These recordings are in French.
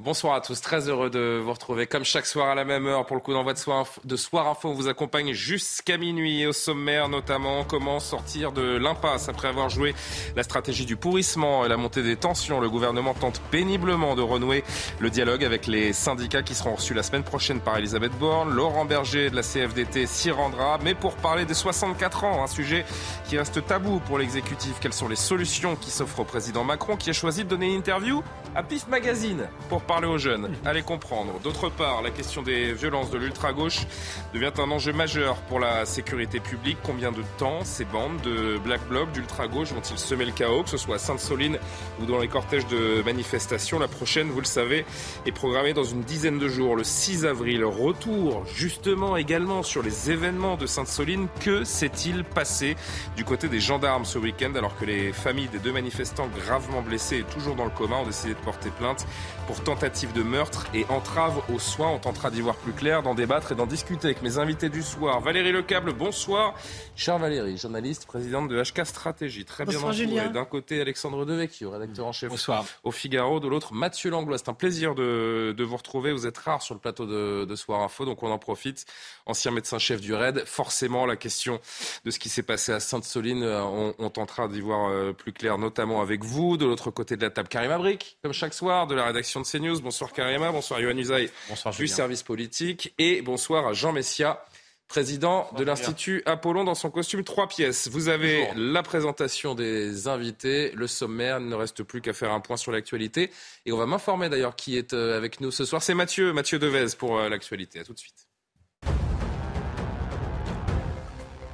Bonsoir à tous, très heureux de vous retrouver comme chaque soir à la même heure pour le coup d'envoi de Soir, de Soir Info. On vous accompagne jusqu'à minuit et au sommaire notamment comment sortir de l'impasse après avoir joué la stratégie du pourrissement et la montée des tensions. Le gouvernement tente péniblement de renouer le dialogue avec les syndicats qui seront reçus la semaine prochaine par Elisabeth Borne. Laurent Berger de la CFDT s'y rendra, mais pour parler des 64 ans, un sujet qui reste tabou pour l'exécutif. Quelles sont les solutions qui s'offrent au président Macron qui a choisi de donner une interview à PIF Magazine pour parler aux jeunes. Allez comprendre. D'autre part, la question des violences de l'ultra-gauche devient un enjeu majeur pour la sécurité publique. Combien de temps ces bandes de Black Bloc, d'ultra-gauche vont-ils semer le chaos, que ce soit à Sainte-Soline ou dans les cortèges de manifestations? La prochaine, vous le savez, est programmée dans une dizaine de jours, le 6 avril. Retour justement également sur les événements de Sainte-Soline. Que s'est-il passé du côté des gendarmes ce week-end alors que les familles des deux manifestants gravement blessés et toujours dans le coma ont décidé de porter plainte pour tentative de meurtre et entrave aux soins. On tentera d'y voir plus clair, d'en débattre et d'en discuter avec mes invités du soir. Valérie Lecable, bonsoir. Chère Valérie, journaliste, présidente de HK Stratégie. Très bien entourée. D'un côté, Alexandre Devecchio, rédacteur en chef bonsoir. au Figaro. De l'autre, Mathieu Langlois. C'est un plaisir de, de, vous retrouver. Vous êtes rare sur le plateau de, de Soir Info, donc on en profite. Ancien médecin-chef du RAID. Forcément, la question de ce qui s'est passé à Sainte-Soline, euh, on, on, tentera d'y voir euh, plus clair, notamment avec vous. De l'autre côté de la table, Karim Abric, comme chaque soir, de la rédaction de CNews. Bonsoir Karima, bonsoir Yohann Usaï du service politique et bonsoir à Jean Messia, président de l'Institut Apollon dans son costume trois pièces. Vous avez la présentation des invités, le sommaire, il ne reste plus qu'à faire un point sur l'actualité et on va m'informer d'ailleurs qui est euh, avec nous ce soir. C'est Mathieu, Mathieu Devez pour l'actualité. À tout de suite.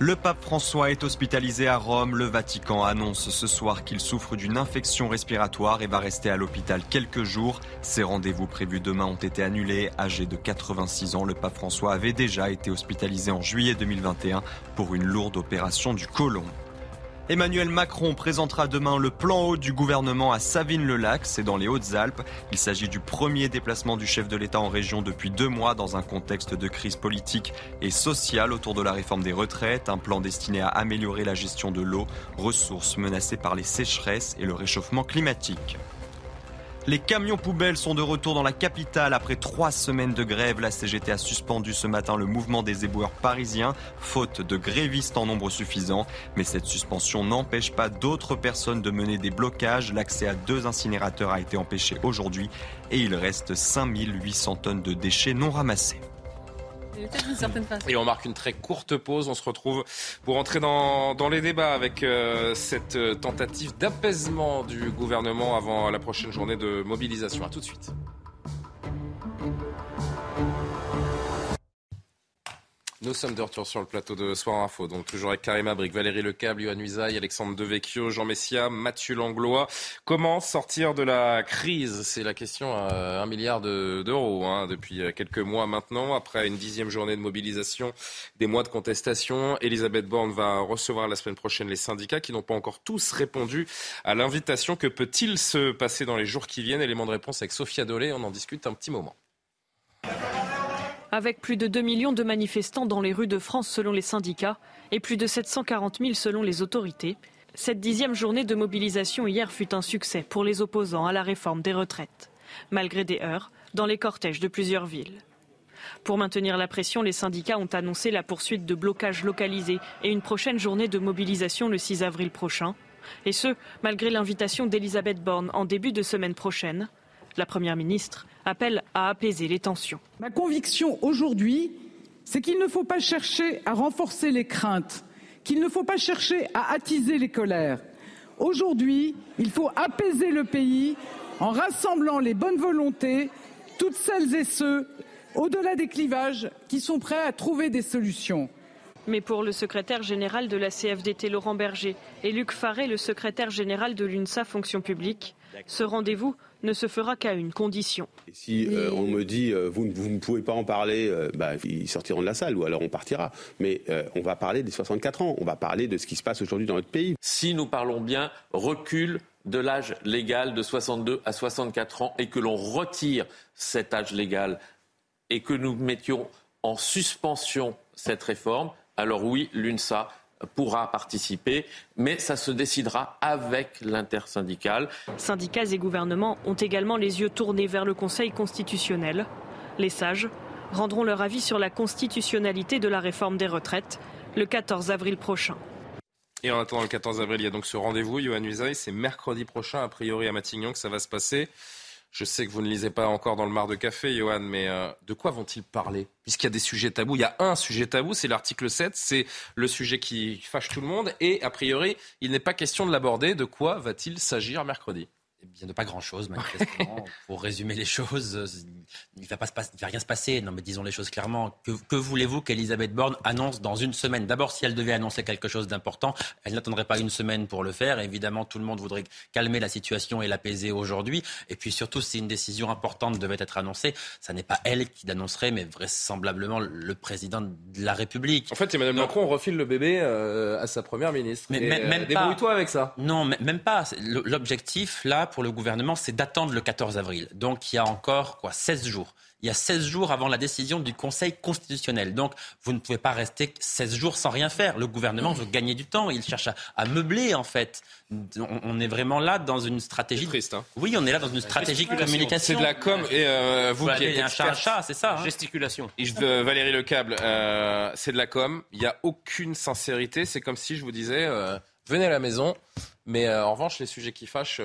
Le pape François est hospitalisé à Rome. Le Vatican annonce ce soir qu'il souffre d'une infection respiratoire et va rester à l'hôpital quelques jours. Ses rendez-vous prévus demain ont été annulés. Âgé de 86 ans, le pape François avait déjà été hospitalisé en juillet 2021 pour une lourde opération du côlon. Emmanuel Macron présentera demain le plan haut du gouvernement à Savines-le-Lac, c'est dans les Hautes-Alpes. Il s'agit du premier déplacement du chef de l'État en région depuis deux mois dans un contexte de crise politique et sociale autour de la réforme des retraites, un plan destiné à améliorer la gestion de l'eau, ressources menacées par les sécheresses et le réchauffement climatique. Les camions poubelles sont de retour dans la capitale après trois semaines de grève. La CGT a suspendu ce matin le mouvement des éboueurs parisiens, faute de grévistes en nombre suffisant. Mais cette suspension n'empêche pas d'autres personnes de mener des blocages. L'accès à deux incinérateurs a été empêché aujourd'hui et il reste 5800 tonnes de déchets non ramassés. Et on marque une très courte pause. On se retrouve pour entrer dans, dans les débats avec euh, cette tentative d'apaisement du gouvernement avant la prochaine journée de mobilisation. A tout de suite. Nous sommes de retour sur le plateau de Soir Info, donc toujours avec Karim Abric, Valérie Lecable, Yohann Usaï, Alexandre Devecchio, Jean Messia, Mathieu Langlois. Comment sortir de la crise? C'est la question à un milliard d'euros hein, depuis quelques mois maintenant. Après une dixième journée de mobilisation, des mois de contestation, Elisabeth Borne va recevoir la semaine prochaine les syndicats qui n'ont pas encore tous répondu à l'invitation. Que peut-il se passer dans les jours qui viennent? Élément de réponse avec Sophia Dolé, on en discute un petit moment. Avec plus de 2 millions de manifestants dans les rues de France selon les syndicats et plus de 740 000 selon les autorités, cette dixième journée de mobilisation hier fut un succès pour les opposants à la réforme des retraites, malgré des heurts dans les cortèges de plusieurs villes. Pour maintenir la pression, les syndicats ont annoncé la poursuite de blocages localisés et une prochaine journée de mobilisation le 6 avril prochain. Et ce, malgré l'invitation d'Elisabeth Borne en début de semaine prochaine. La Première ministre appelle à apaiser les tensions. Ma conviction aujourd'hui, c'est qu'il ne faut pas chercher à renforcer les craintes, qu'il ne faut pas chercher à attiser les colères. Aujourd'hui, il faut apaiser le pays en rassemblant les bonnes volontés, toutes celles et ceux, au-delà des clivages, qui sont prêts à trouver des solutions. Mais pour le secrétaire général de la CFDT Laurent Berger et Luc Faré, le secrétaire général de l'UNSA Fonction publique, ce rendez-vous ne se fera qu'à une condition. si euh, on me dit euh, vous, ne pouvez pas en parler, euh, bah, ils sortiront de la salle ou alors on partira. Mais on va parler des 64 ans, on va parler de ce qui se passe aujourd'hui dans notre pays. Si nous parlons bien recul de l'âge légal de 62 à 64 ans et que l'on retire cet âge légal et que nous mettions en suspension cette réforme, alors oui, l'UNSA pourra participer, mais ça se décidera avec l'intersyndicale. Syndicats et gouvernements ont également les yeux tournés vers le Conseil constitutionnel. Les sages rendront leur avis sur la constitutionnalité de la réforme des retraites le 14 avril prochain. Et en attendant le 14 avril, il y a donc ce rendez-vous, Johan Usaï, c'est mercredi prochain, a priori à Matignon, que ça va se passer. Je sais que vous ne lisez pas encore dans le mar de café, Johan, mais euh, de quoi vont-ils parler? Puisqu'il y a des sujets tabous. Il y a un sujet tabou, c'est l'article 7, c'est le sujet qui fâche tout le monde. Et a priori, il n'est pas question de l'aborder. De quoi va-t-il s'agir mercredi? Eh bien, de pas grand-chose, manifestement. Pour résumer les choses, il ne va, pas va rien se passer. Non, mais disons les choses clairement. Que, voulez-vous qu'Elisabeth Borne annonce dans une semaine? D'abord, si elle devait annoncer quelque chose d'important, elle n'attendrait pas une semaine pour le faire. Évidemment, tout le monde voudrait calmer la situation et l'apaiser aujourd'hui. Et puis surtout, si une décision importante devait être annoncée, ça n'est pas elle qui l'annoncerait, mais vraisemblablement le président de la République. En fait, Emmanuel Macron refile le bébé euh, à sa première ministre. Mais même, euh, débrouille-toi avec ça. Non, même pas. L'objectif, là, pour le gouvernement, c'est d'attendre le 14 avril. Donc il y a encore quoi 16 jours. Il y a 16 jours avant la décision du Conseil constitutionnel. Donc vous ne pouvez pas rester 16 jours sans rien faire. Le gouvernement veut gagner du temps. Il cherche à, meubler en fait. On, est vraiment là dans une stratégie. Triste, hein. Oui, on est là dans une stratégie de communication. C'est de la com et euh, vous qui êtes un chat, un chat, c'est ça. Hein. Gesticulation. Et je, Valérie Lecable, euh, c'est de la com. Il n'y a aucune sincérité. C'est comme si je vous disais, euh, venez à la maison. Mais euh, en revanche, les sujets qui fâchent,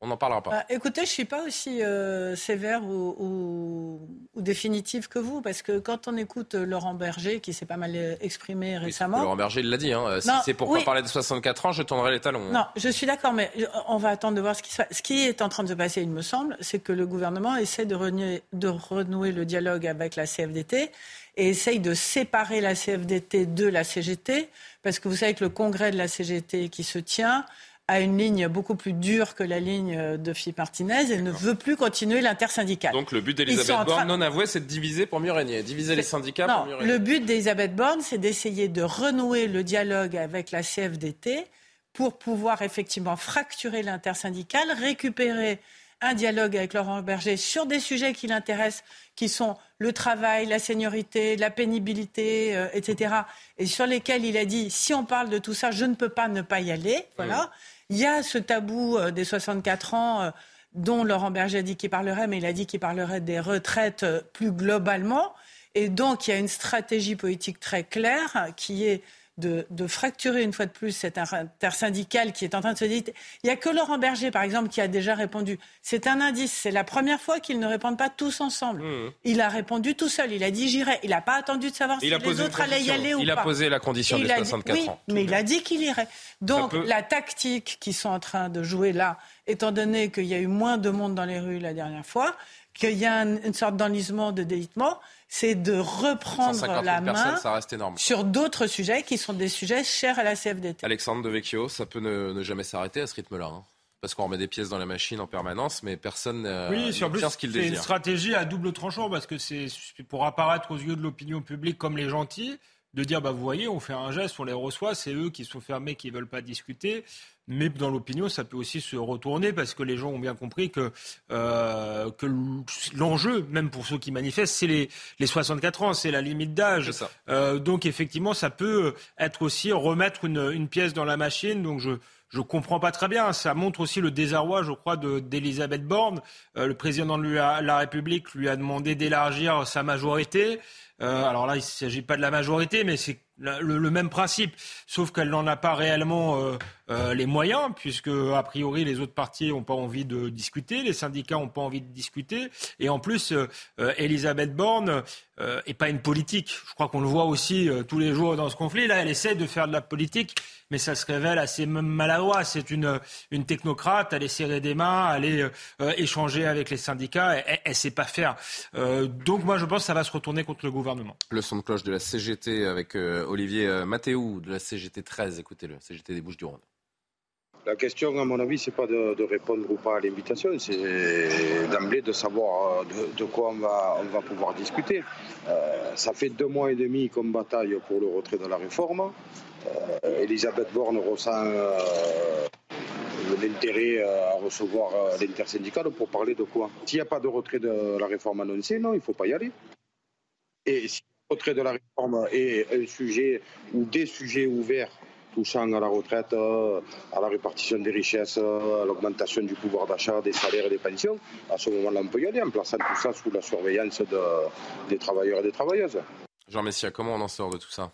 on n'en parlera pas. Bah, écoutez, je ne suis pas aussi euh, sévère ou, définitive que vous, parce que quand on écoute Laurent Berger, qui s'est pas mal euh, exprimé récemment. Laurent Berger l'a dit, hein. si c'est pour parler de 64 ans, je tendrai les talons. Hein. Non, je suis d'accord, mais on va attendre de voir ce qui se passe. Ce qui est en train de se passer, il me semble, c'est que le gouvernement essaie de renouer, de renouer le dialogue avec la CFDT et essaye de séparer la CFDT de la CGT, parce que vous savez que le congrès de la CGT qui se tient a une ligne beaucoup plus dure que la ligne de Philippe Martinez et ne veut plus continuer l'intersyndicale. Donc le but d'Elisabeth Borne, non avoué, c'est de diviser pour mieux régner, diviser les syndicats pour mieux régner. Le but d'Elisabeth Borne, c'est d'essayer de renouer le dialogue avec la CFDT pour pouvoir effectivement fracturer l'intersyndicale, récupérer un dialogue avec Laurent Berger sur des sujets qui l'intéressent, qui sont le travail, la seniorité, la pénibilité, euh, etc. Et sur lesquels il a dit si on parle de tout ça, je ne peux pas ne pas y aller. Voilà. Il y a ce tabou euh, des 64 ans euh, dont Laurent Berger a dit qu'il parlerait, mais il a dit qu'il parlerait des retraites euh, plus globalement. Et donc, il y a une stratégie politique très claire qui est de, fracturer une fois de plus cette intersyndicale qui est en train de se dire. Il n'y a que Laurent Berger, par exemple, qui a déjà répondu. C'est un indice. C'est la première fois qu'ils ne répondent pas tous ensemble. Mmh. Il a répondu tout seul. Il a dit j'irai. Il n'a pas attendu de savoir si les autres allaient y aller ou pas. Il a posé la condition des 64 oui, Mais il a dit qu'il irait. Donc la tactique qu'ils sont en train de jouer là, étant donné qu'il y a eu moins de monde dans les rues la dernière fois, qu'il y a une sorte d'enlisement, de délitement, c'est de reprendre la main sur d'autres sujets qui sont des sujets chers à la CFDT. Alexandre de Vecchio, ça peut ne, jamais s'arrêter à ce rythme-là. Hein. parce qu'on remet des pièces dans la machine en permanence, mais personne n'a oui, sur plus, ce qu'il désire. C'est une stratégie à double tranchant parce que c'est pour apparaître aux yeux de l'opinion publique comme les gentils, de dire bah vous voyez, on fait un geste, on les reçoit, c'est eux qui sont fermés, qui veulent pas discuter. Mais dans l'opinion, ça peut aussi se retourner parce que les gens ont bien compris que, euh, que l'enjeu, même pour ceux qui manifestent, c'est les, les 64 ans, c'est la limite d'âge. Euh, donc effectivement, ça peut être aussi remettre une, une pièce dans la machine. Donc je je comprends pas très bien. Ça montre aussi le désarroi, je crois, d'Elisabeth Borne. Euh, le président de la République lui a demandé d'élargir sa majorité. Euh, alors là, il ne s'agit pas de la majorité, mais c'est le, même principe, sauf qu'elle n'en a pas réellement euh, euh, les moyens, puisque a priori les autres partis n'ont pas envie de discuter, les syndicats n'ont pas envie de discuter, et en plus, Elisabeth Borne n'est pas une politique. Je crois qu'on le voit aussi tous les jours dans ce conflit. Là, elle essaie de faire de la politique, mais ça se révèle assez maladroit. C'est une, technocrate, elle est serrée des mains, elle est échanger avec les syndicats, elle ne sait pas faire. donc moi, je pense que ça va se retourner contre le gouvernement. Le son de cloche de la CGT avec Olivier Mathéou de la CGT 13. Écoutez-le, CGT des Bouches-du-Rhône. La question, à mon avis, c'est pas de, répondre ou pas à l'invitation, c'est d'emblée de savoir de, quoi on va, on va pouvoir discuter. ça fait deux mois et demi qu'on bataille pour le retrait de la réforme. Elisabeth Borne ressent l'intérêt euh, à recevoir euh, l'intersyndicale pour parler de quoi? S'il n'y a pas de retrait de la réforme annoncée, non, il ne faut pas y aller. Et si le retrait de la réforme est un sujet ou des sujets ouverts touchant à la retraite, euh, à la répartition des richesses, à l'augmentation du pouvoir d'achat, des salaires et des pensions, à ce moment-là, on peut y aller en plaçant tout ça sous la surveillance des travailleurs et des travailleuses. Jean Messia, comment on en sort de tout ça?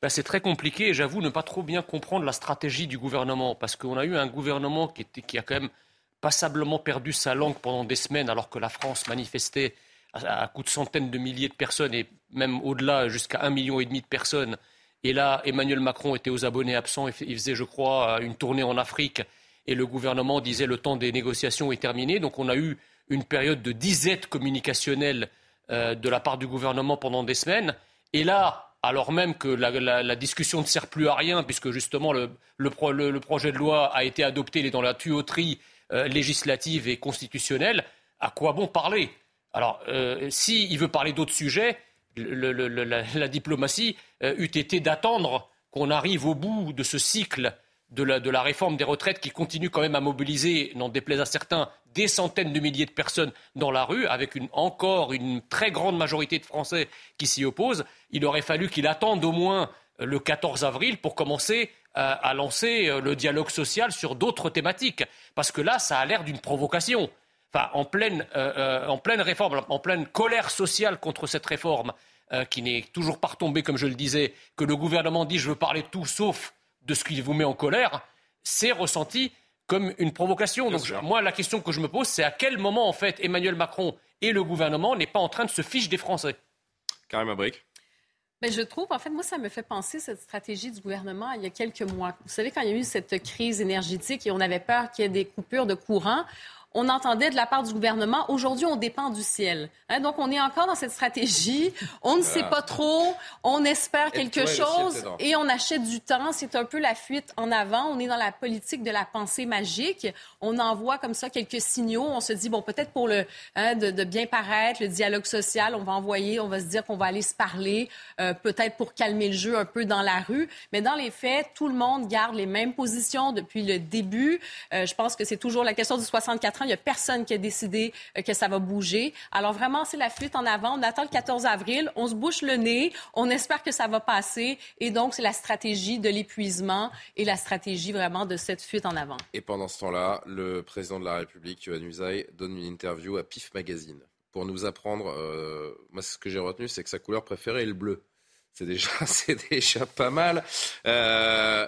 Ben, c'est très compliqué et j'avoue ne pas trop bien comprendre la stratégie du gouvernement parce qu'on a eu un gouvernement qui, qui, a quand même passablement perdu sa langue pendant des semaines alors que la France manifestait à, coups de centaines de milliers de personnes et même au-delà jusqu'à un million et demi de personnes. Et là, Emmanuel Macron était aux abonnés absents, il faisait, je crois, une tournée en Afrique et le gouvernement disait le temps des négociations est terminé. Donc on a eu une période de disette communicationnelle euh, de la part du gouvernement pendant des semaines. Et là, alors même que la, discussion ne sert plus à rien, puisque justement le, projet de loi a été adopté, il est dans la tuyauterie euh, législative et constitutionnelle, à quoi bon parler? Alors, euh, s'il veut parler d'autres sujets, la, diplomatie euh, eût été d'attendre qu'on arrive au bout de ce cycle de la, réforme des retraites qui continue quand même à mobiliser, n'en déplaise à certains, des centaines de milliers de personnes dans la rue, avec encore une très grande majorité de Français qui s'y opposent, il aurait fallu qu'il attende au moins euh, le 14 avril pour commencer à, lancer le dialogue social sur d'autres thématiques. Parce que là, ça a l'air d'une provocation. Enfin, en pleine, en pleine réforme, en pleine colère sociale contre cette réforme, qui n'est toujours pas retombée, comme je le disais, que le gouvernement dit je veux parler tout sauf de ce qui vous met en colère, c'est ressenti comme une provocation. Donc moi, la question que je me pose, c'est à quel moment, en fait, Emmanuel Macron et le gouvernement n'est pas en train de se ficher des Français? Karim Abrik. Mais je trouve, en fait, moi, ça me fait penser cette stratégie du gouvernement il y a quelques mois. Vous savez, quand il y a eu cette crise énergétique et on avait peur qu'il y ait des coupures de courant, on entendait de la part du gouvernement, aujourd'hui, on dépend du ciel. Hein, donc, on est encore dans cette stratégie. On ne sait pas trop. On espère quelque chose et on achète du temps. C'est un peu la fuite en avant. On est dans la politique de la pensée magique. On envoie comme ça quelques signaux. On se dit, bon, peut-être pour le hein, de, bien paraître, le dialogue social, on va envoyer, on va se dire qu'on va aller se parler, euh, peut-être pour calmer le jeu un peu dans la rue. Mais dans les faits, tout le monde garde les mêmes positions depuis le début. Euh, je pense que c'est toujours la question du 64 ans il n'y a personne qui a décidé euh, que ça va bouger. Alors vraiment, c'est la fuite en avant. On attend le 14 avril, on se bouche le nez, on espère que ça va passer. Et donc, c'est la stratégie de l'épuisement et la stratégie vraiment de cette fuite en avant. Et pendant ce temps-là, le président de la République, Yohann Usaï, donne une interview à PIF Magazine pour nous apprendre. Euh, moi, ce que j'ai retenu, c'est que sa couleur préférée est le bleu. C'est déjà, déjà pas mal. Euh,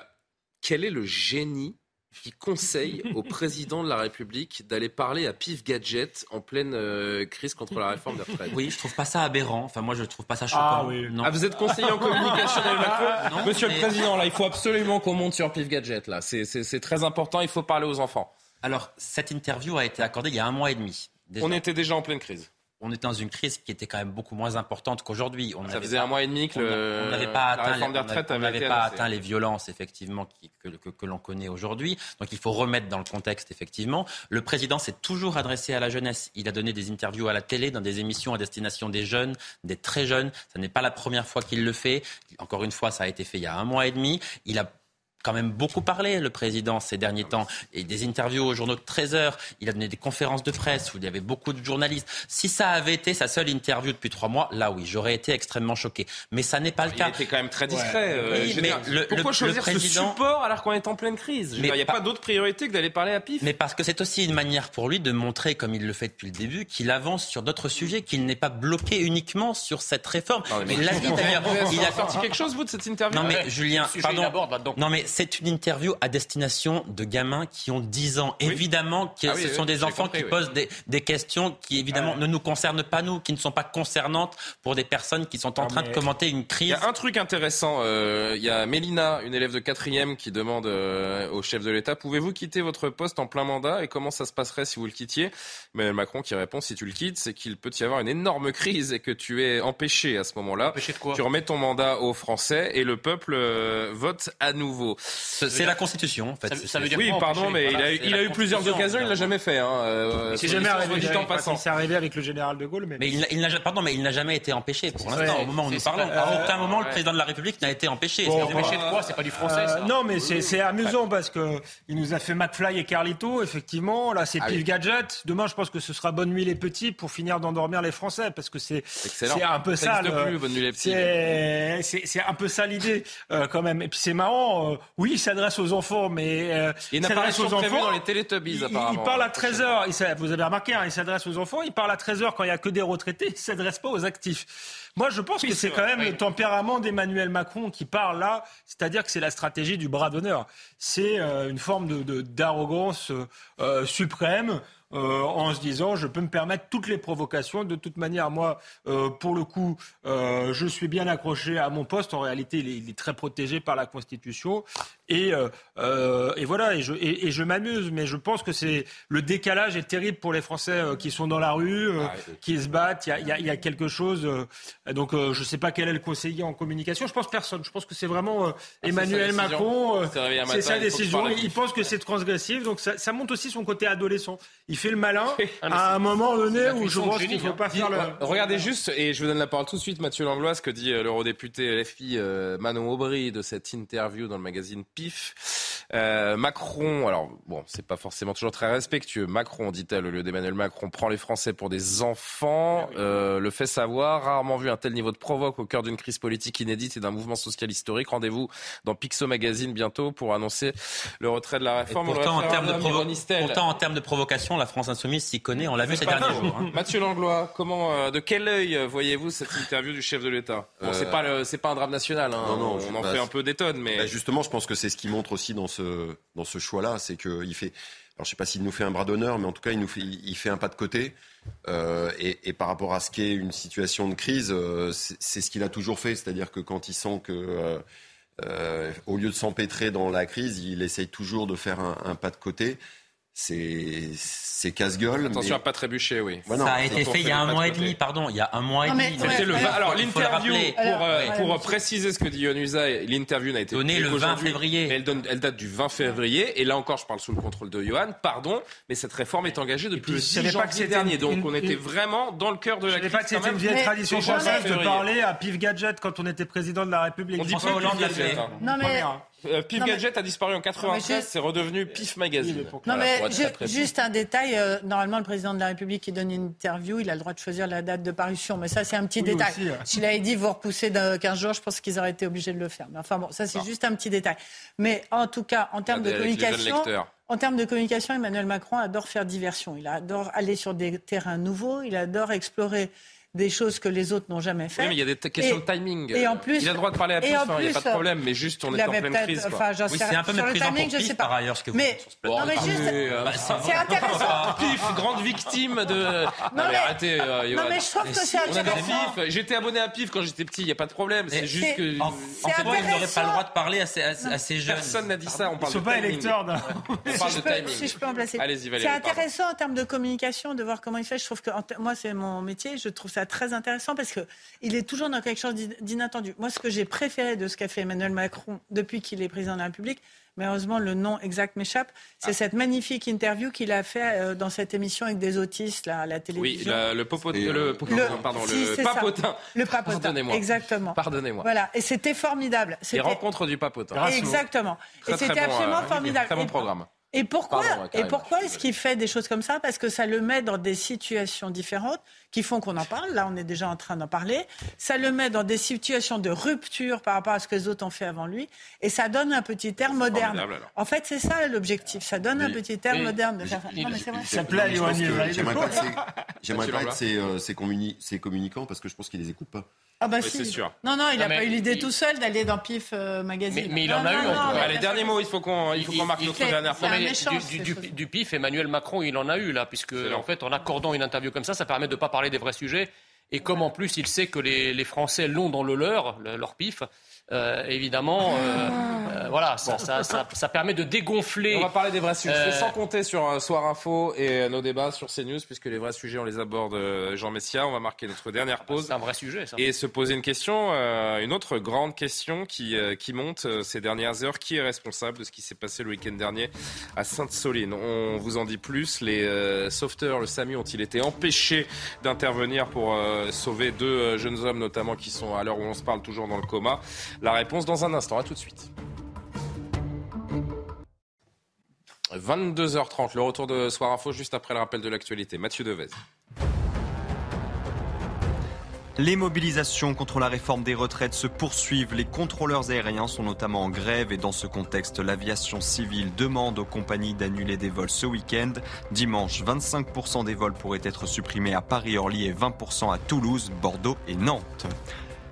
quel est le génie qui conseille au président de la République d'aller parler à Pif Gadget en pleine euh, crise contre la réforme des retraites. Oui, je trouve pas ça aberrant. Enfin, moi, je trouve pas ça choquant. Ah, oui. non. ah vous êtes conseiller en communication Macron Monsieur le Président, là, il faut absolument qu'on monte sur Pif Gadget. Là, c'est très important. Il faut parler aux enfants. Alors, cette interview a été accordée il y a un mois et demi. On était déjà en pleine crise on était dans une crise qui était quand même beaucoup moins importante qu'aujourd'hui. Ça faisait un mois et demi que on n'avait pas atteint, les violences effectivement que, l'on connaît aujourd'hui. Donc il faut remettre dans le contexte effectivement. Le président s'est toujours adressé à la jeunesse. Il a donné des interviews à la télé, dans des émissions à destination des jeunes, des très jeunes. Ce n'est pas la première fois qu'il le fait. Encore une fois, ça a été fait il y a un mois et demi. Il a quand même beaucoup parlé, le président, ces derniers temps. Et des interviews aux journaux de 13 heures. Il a donné des conférences de presse où il y avait beaucoup de journalistes. Si ça avait été sa seule interview depuis trois mois, là oui, j'aurais été extrêmement choqué. Mais ça n'est pas le cas. Il était quand même très discret. Euh, mais le, Pourquoi choisir ce support alors qu'on est en pleine crise Il n'y a pas, d'autre priorité que d'aller parler à PIF. Mais parce que c'est aussi une manière pour lui de montrer, comme il le fait depuis le début, qu'il avance sur d'autres sujets, qu'il n'est pas bloqué uniquement sur cette réforme. mais, il l'a dit d'ailleurs. Il a sorti quelque chose, vous, de cette interview Non, mais Julien, pardon. Non, mais c'est une interview à destination de gamins qui ont 10 ans. Évidemment que Ah oui, ce oui, sont des enfants compris, qui oui. posent des, des questions qui, évidemment, ne nous concernent pas, nous, qui ne sont pas concernantes pour des personnes qui sont en Non, train mais- de commenter une Il crise. y a un truc intéressant. euh, Il y a Mélina, une élève de quatrième, qui demande euh, au chef de l'État pouvez-vous quitter votre poste en plein mandat et comment ça se passerait si vous le quittiez? Emmanuel Macron qui répond si tu le quittes, c'est qu'il peut y avoir une énorme crise et que tu es empêché à ce moment-là. Empêché de quoi? Tu remets ton mandat aux Français et le peuple euh, vote à nouveau. C'est la Constitution, en fait. Ça- ça veut dire oui, quoi, pardon, mais Voilà, il a, il a eu plusieurs occasions, il l'a jamais fait. Hein, euh, C'est jamais arrivé. dit en avec- passant. C'est arrivé avec le général de Gaulle, mais. Mais il, n'a- il n'a, pardon, mais il n'a jamais été empêché pour l'instant, Ouais. au moment où nous parlons. À euh, aucun moment, le président de la République n'a été empêché. Bon, Excusez-moi. Empêché de quoi C'est pas du français, ça. Euh, non, mais c'est c'est amusant parce que il nous a fait McFly et Carlito, effectivement. Là, c'est Ah Pif. Gadget. Demain, je pense que ce sera Bonne nuit les petits pour finir d'endormir les Français parce que c'est Excellent. c'est un peu Ça ça. existe le- plus, Bonne nuit les petits. C'est un peu ça l'idée euh, quand même. Et puis c'est marrant. Euh, oui, il s'adresse aux enfants, mais euh, Il s'adresse apparition prévue dans les Teletubbies, il, il apparemment. parle à 13h, il s'a- vous avez remarqué, hein, il s'adresse aux enfants, il parle à 13h quand il n'y a que des retraités, il s'adresse pas aux actifs. Moi, je pense Oui, que c'est quand même oui. le tempérament d'Emmanuel Macron qui parle là, c'est-à-dire que c'est la stratégie du bras d'honneur. C'est euh, une forme de- de- d'arrogance euh, suprême. Euh, en se disant je peux me permettre toutes les provocations. De toute manière, moi, euh, pour le coup, euh, je suis bien accroché à mon poste. En réalité, il est, il est très protégé par la Constitution. Et, et voilà, et je, et, et je m'amuse, mais je pense que c'est le décalage est terrible pour les Français qui sont dans la rue, Ah, qui se battent. Il y a, il y a- il y a quelque chose. donc, je ne sais pas quel est le conseiller en communication. Je pense personne. Je pense que c'est vraiment c'est Emmanuel. Macron. c'est sa décision. Il pense que c'est transgressif. Donc, ça, ça montre aussi son côté adolescent. Il fait le malin Ah, à un moment donné où je pense qu'il ne faut pas Dis- faire le. Regardez juste, et je vous donne la parole tout de suite, Mathieu Langlois, ce que dit euh, l'eurodéputé LFI euh, Manon Aubry de cette interview dans le magazine PIF. Euh, Macron, alors bon, c'est pas forcément toujours très respectueux. Macron, dit-elle, au lieu d'Emmanuel Macron, prend les Français pour des enfants, euh, le fait savoir, rarement vu un tel niveau de provoque au cœur d'une crise politique inédite et d'un mouvement social historique. Rendez-vous dans Pixo Magazine bientôt pour annoncer le retrait de la Et réforme. pourtant, en termes de provo- de provocation, la France insoumise s'y connaît. On l'a vu ces derniers jours. hein. Mathieu Langlois, comment, euh, de quel œil euh, voyez-vous cette interview du chef de l'État? Bon, Euh, C'est pas le- c'est pas un drame national. hein. Non, non, on je- en bah, fait un peu des tonnes, mais Bah, justement, je pense que c'est ce qui montre aussi dans ce, dans ce choix-là, c'est qu'il fait. Alors, je sais pas s'il nous fait un bras d'honneur, mais en tout cas, il nous fait, il fait un pas de côté. Euh, et, et par rapport à ce qu'est une situation de crise, euh, c'est c'est ce qu'il a toujours fait. C'est-à-dire que quand il sent que, euh, euh, au lieu de s'empêtrer dans la crise, il essaye toujours de faire un, un pas de côté. C'est casse-gueule. attention mais- à pas trébucher, oui. Ouais, non, ça a été fait il y a un mois et demi, pardon, il y a un mois et Non, mais- demi. C'était le alors l'interview pour, euh, pour ouais, préciser ce que dit Yohann Usaï, l'interview n'a été Donnée le 20 qu'aujourd'hui, février. mais Elle, donne- elle date du 20 février et là encore je parle sous le contrôle de Johan. Pardon, mais cette réforme est engagée depuis puis, le je 10 savais pas que janvier c'était dernier, donc on était vraiment dans le cœur de Je la crise. pas que c'était une vieille tradition française de parler à Pif Gadget quand on était président de la République. On dit François Hollande l'a fait. Hein. Non, mais- Première. Euh, Pif Non, mais- Gadget a disparu en 93, je- c'est redevenu Pif Magazine. Oui, mais pour- Non, Voilà, mais très juste un détail. euh, normalement, le président de la République qui donne une interview, il a le droit de choisir la date de parution. Mais ça, c'est un petit Oui, détail. ouais. S'il avait dit vous repoussez de 15 jours, je pense qu'ils auraient été obligés de le faire. Mais enfin bon, ça, c'est juste un petit détail. Mais en tout cas, en termes de les jeunes communication, en termes de communication, Emmanuel Macron adore faire diversion. Il adore aller sur des terrains nouveaux. Il adore explorer des choses que les autres n'ont jamais fait. Oui, mais il y a des questions Et- de timing. et en plus- il a le droit de parler à en hein, il n'y a pas de problème, mais juste on est en pleine crise. Enfin, j'en Oui, c'est un peu sur le méprisant timing, pour je Pif, sais pas. par ailleurs, ce que vous Mais- dites sur ce plateau. non, mais juste- euh, bah, C'est intéressant. Pif, grande victime de. Non, mais, mais- arrêtez, euh, Non, mais je trouve que c'est intéressant. J'étais abonné à Pif quand j'étais petit, il n'y a pas de problème. C'est juste c'est- que. En, fait, il n'aurait pas intéressant. le droit de parler à ces, jeunes. Personne n'a dit ça, on parle de pas timing. électeurs d'un. On parle si, de je peux, timing. si je peux en placer. Allez-y, Valérie, C'est intéressant en termes de communication de voir comment il fait. Je trouve que moi, c'est mon métier. Je trouve ça très intéressant parce que il est toujours dans quelque chose d'in- d'inattendu. Moi, ce que j'ai préféré de ce qu'a fait Emmanuel Macron depuis qu'il est président de la République, malheureusement le nom exact m'échappe, c'est cette magnifique interview qu'il a fait euh, dans cette émission avec des autistes là, à la Oui, télévision. la- le. Et, Le, euh, popotin, pardon, si, le ça. papotin. Le papotin. Pardonnez-moi. Exactement. Pardonnez-moi. Voilà, et c'était formidable. Les rencontres du papotin. Exactement. Très, et c'était bon, absolument euh, formidable. Très bon programme. Et pourquoi, et pourquoi est-ce qu'il fait des choses comme ça? Parce que ça le met dans des situations différentes qui font qu'on en parle. Là, on est déjà en train d'en parler. Ça le met dans des situations de rupture par rapport à ce que les autres ont fait avant lui. Et ça donne un petit air moderne. En fait, c'est ça l'objectif. Ça donne un petit air moderne. De faire... ça plaît J'aimerais pas être ses communicants parce que je pense qu'ils les écoutent pas. Ah bah si. sûr. Non, non, il n'a pas eu l'idée tout seul d'aller dans PIF euh, Magazine. Mais, il en a eu. les derniers mots, il faut qu'on marque notre dernière fois. Du, PIF, Emmanuel Macron, il en a eu là, puisque en fait, en accordant une interview comme ça, ça permet de ne pas parler des vrais sujets. Et comme en plus, il sait que les, les Français l'ont dans le leur, leur PIF, euh, évidemment, euh, euh, voilà, ça, ça, ça, ça, permet de dégonfler. On va parler des vrais sujets, sans compter sur Soir Info et nos débats sur CNews, puisque les vrais sujets, on les aborde, Jean Messia. On va marquer notre dernière pause. C'est un vrai sujet, ça. Et se poser une question, une autre grande question qui, qui monte ces dernières heures. Qui est responsable de ce qui s'est passé le week-end dernier à Sainte-Soline? On vous en dit plus. Les sauveteurs, le SAMU, ont-ils été empêchés d'intervenir pour sauver deux jeunes hommes, notamment, qui sont, à l'heure où on se parle, toujours dans le coma? La réponse dans un instant. À tout de suite. 22h30, le retour de Soir Info juste après le rappel de l'actualité. Mathieu Devez. Les mobilisations contre la réforme des retraites se poursuivent. Les contrôleurs aériens sont notamment en grève et dans ce contexte, l'aviation civile demande aux compagnies d'annuler des vols ce week-end. Dimanche, 25% des vols pourraient être supprimés à Paris-Orly et 20% à Toulouse, Bordeaux et Nantes.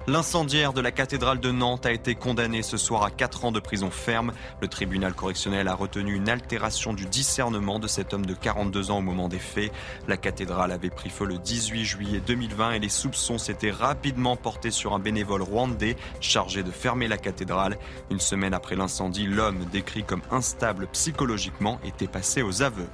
L'incendiaire de la cathédrale de Nantes a été condamné ce soir à 4 ans de prison ferme. Le tribunal correctionnel a retenu une altération du discernement de cet homme de 42 ans au moment des faits. La cathédrale avait pris feu le 18 juillet 2020 et les soupçons s'étaient rapidement portés sur un bénévole rwandais chargé de fermer la cathédrale. Une semaine après l'incendie, l'homme décrit comme instable psychologiquement était passé aux aveux.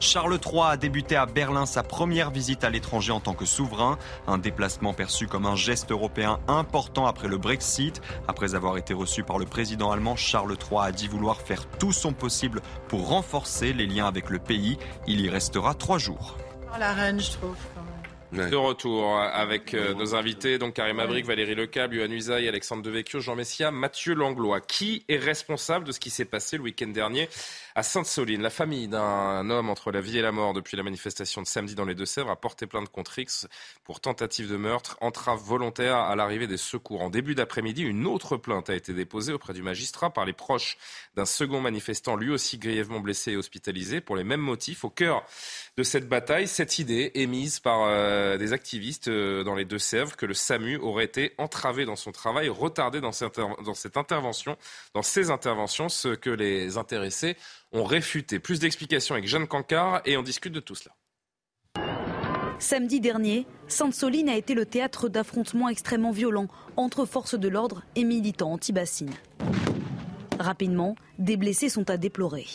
Charles III a débuté à Berlin sa première visite à l'étranger en tant que souverain, un déplacement perçu comme un geste européen important après le Brexit. Après avoir été reçu par le président allemand, Charles III a dit vouloir faire tout son possible pour renforcer les liens avec le pays. Il y restera trois jours. La reine, je trouve. De retour avec euh, nos invités, donc Karim Abric, Valérie Lecable, Yohann Usaï, Alexandre Devecchio, Jean Messia, Mathieu Langlois. Qui est responsable de ce qui s'est passé le week-end dernier à Sainte-Soline, la famille d'un homme entre la vie et la mort depuis la manifestation de samedi dans les Deux-Sèvres a porté plainte contre X pour tentative de meurtre, entrave volontaire à l'arrivée des secours. En début d'après-midi, une autre plainte a été déposée auprès du magistrat par les proches d'un second manifestant, lui aussi grièvement blessé et hospitalisé, pour les mêmes motifs. Au cœur de cette bataille, cette idée émise par euh, des activistes euh, dans les Deux-Sèvres que le SAMU aurait été entravé dans son travail, retardé dans cette, intervention, dans ces interventions, ce que les intéressés ont réfuté. Plus d'explications avec Jeanne Cancard et on discute de tout cela. Samedi dernier, Sainte-Soline a été le théâtre d'affrontements extrêmement violents entre forces de l'ordre et militants anti-bassines. Rapidement, des blessés sont à déplorer.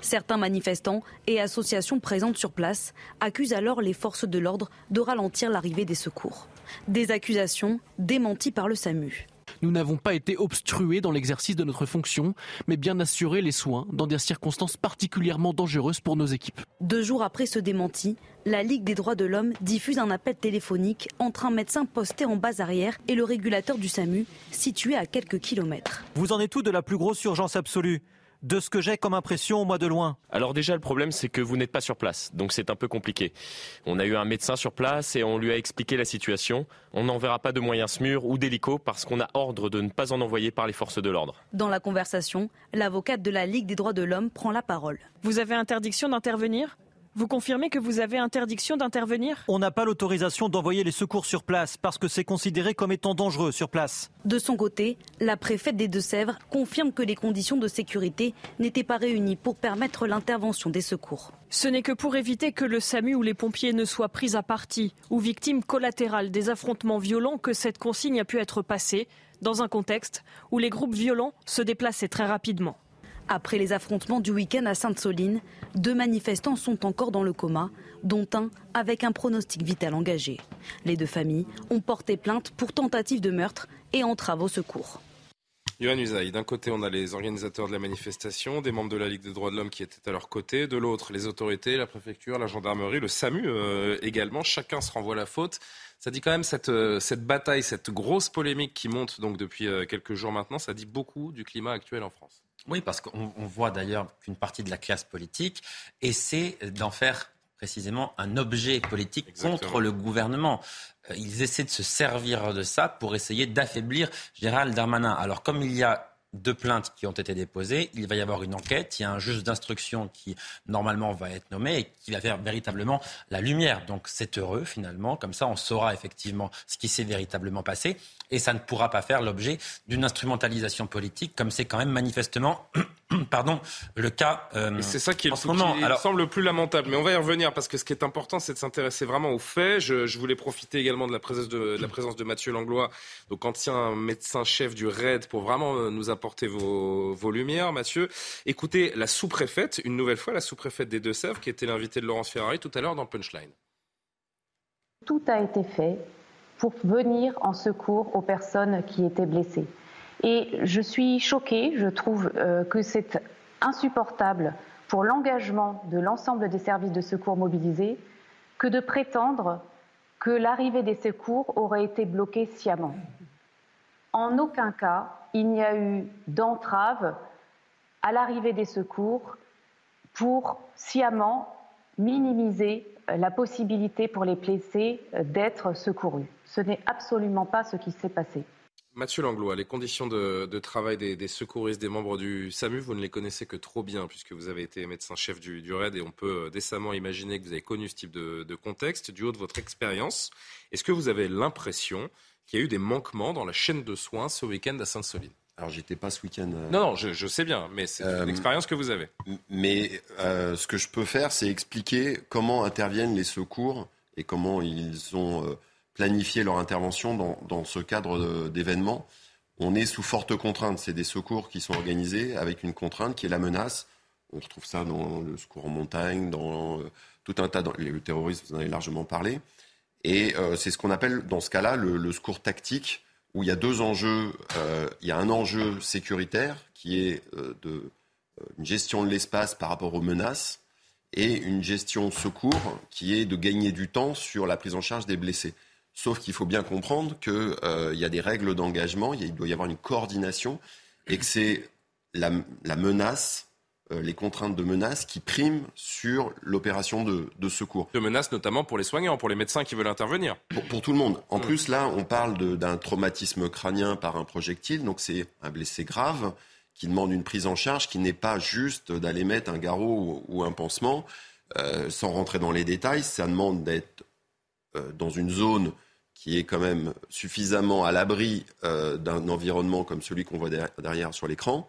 Certains manifestants et associations présentes sur place accusent alors les forces de l'ordre de ralentir l'arrivée des secours. Des accusations démenties par le SAMU. Nous n'avons pas été obstrués dans l'exercice de notre fonction, mais bien assuré les soins dans des circonstances particulièrement dangereuses pour nos équipes. Deux jours après ce démenti, la Ligue des droits de l'homme diffuse un appel téléphonique entre un médecin posté en base arrière et le régulateur du SAMU, situé à quelques kilomètres. Vous en êtes tout de la plus grosse urgence absolue? De ce que j'ai comme impression, moi, de loin Alors déjà, le problème, c'est que vous n'êtes pas sur place, donc c'est un peu compliqué. On a eu un médecin sur place et on lui a expliqué la situation. On n'enverra pas de moyens SMUR ou d'hélico parce qu'on a ordre de ne pas en envoyer par les forces de l'ordre. Dans la conversation, l'avocate de la Ligue des droits de l'homme prend la parole. Vous avez interdiction d'intervenir? Vous confirmez que vous avez interdiction d'intervenir? On n'a pas l'autorisation d'envoyer les secours sur place parce que c'est considéré comme étant dangereux sur place. De son côté, la préfète des Deux-Sèvres confirme que les conditions de sécurité n'étaient pas réunies pour permettre l'intervention des secours. Ce n'est que pour éviter que le SAMU ou les pompiers ne soient pris à partie ou victimes collatérales des affrontements violents que cette consigne a pu être passée dans un contexte où les groupes violents se déplaçaient très rapidement. Après les affrontements du week-end à Sainte-Soline, deux manifestants sont encore dans le coma, dont un avec un pronostic vital engagé. Les deux familles ont porté plainte pour tentative de meurtre et entrave au secours. Yohann Usaï, d'un côté, on a les organisateurs de la manifestation, des membres de la Ligue des droits de l'homme qui étaient à leur côté, de l'autre, les autorités, la préfecture, la gendarmerie, le SAMU euh, également. Chacun se renvoie la faute. Ça dit quand même cette, euh, cette bataille, cette grosse polémique qui monte donc depuis euh, quelques jours maintenant, ça dit beaucoup du climat actuel en France. Oui, parce qu'on voit d'ailleurs qu'une partie de la classe politique essaie d'en faire précisément un objet politique contre le gouvernement. Euh, ils essaient de se servir de ça pour essayer d'affaiblir Gérald Darmanin. Alors comme il y a deux plaintes qui ont été déposées. Il va y avoir une enquête. Il y a un juge d'instruction qui, normalement, va être nommé et qui va faire véritablement la lumière. Donc, c'est heureux, finalement. Comme ça, on saura effectivement ce qui s'est véritablement passé. Et ça ne pourra pas faire l'objet d'une instrumentalisation politique, comme c'est quand même manifestement pardon, le cas euh, C'est ça qui, est le, moment. Alors... semble le plus lamentable. Mais on va y revenir parce que ce qui est important, c'est de s'intéresser vraiment aux faits. Je, voulais profiter également de la présence de, la présence de Mathieu Langlois, donc ancien médecin-chef du RAID, pour vraiment euh, nous apporter vos, vos lumières, Mathieu. Écoutez, la sous-préfète, une nouvelle fois, la sous-préfète des Deux-Sèvres, qui était l'invitée de Laurence Ferrari tout à l'heure dans Punchline. Tout a été fait pour venir en secours aux personnes qui étaient blessées. Et je suis choquée, je trouve euh, que c'est insupportable pour l'engagement de l'ensemble des services de secours mobilisés que de prétendre que l'arrivée des secours aurait été bloquée sciemment. En aucun cas, il n'y a eu d'entrave à l'arrivée des secours pour sciemment minimiser la possibilité pour les blessés d'être secourus. Ce n'est absolument pas ce qui s'est passé. Mathieu Langlois, les conditions de, travail des, secouristes, des membres du SAMU, vous ne les connaissez que trop bien puisque vous avez été médecin-chef du, RAID et on peut décemment imaginer que vous avez connu ce type de, contexte du haut de votre expérience. Est-ce que vous avez l'impression qu'il y a eu des manquements dans la chaîne de soins ce week-end à Sainte-Soline alors, j'étais pas ce week-end. Euh, non, non, je, sais bien, mais c'est euh, l'expérience que vous avez. Mais euh, ce que je peux faire, c'est expliquer comment interviennent les secours et comment ils ont planifier leur intervention dans, dans ce cadre d'événements. On est sous forte contrainte. C'est des secours qui sont organisés avec une contrainte qui est la menace. On retrouve ça dans le secours en montagne, dans euh, tout un tas. Dans, le terrorisme, vous en avez largement parlé. Et euh, c'est ce qu'on appelle, dans ce cas-là, le, secours tactique, où il y a deux enjeux. Euh, il y a un enjeu sécuritaire qui est de, une gestion de l'espace par rapport aux menaces et une gestion secours qui est de gagner du temps sur la prise en charge des blessés. Sauf qu'il faut bien comprendre qu'il euh, y a des règles d'engagement, il doit y avoir une coordination, et que c'est la, menace, euh, les contraintes de menace qui priment sur l'opération de, secours. De menace notamment pour les soignants, pour les médecins qui veulent intervenir. Pour, tout le monde. En plus, là, on parle d'un traumatisme crânien par un projectile, donc c'est un blessé grave qui demande une prise en charge qui n'est pas juste d'aller mettre un garrot ou, un pansement. Euh, sans rentrer dans les détails, ça demande d'être dans une zone qui est quand même suffisamment à l'abri euh, d'un environnement comme celui qu'on voit derrière, sur l'écran.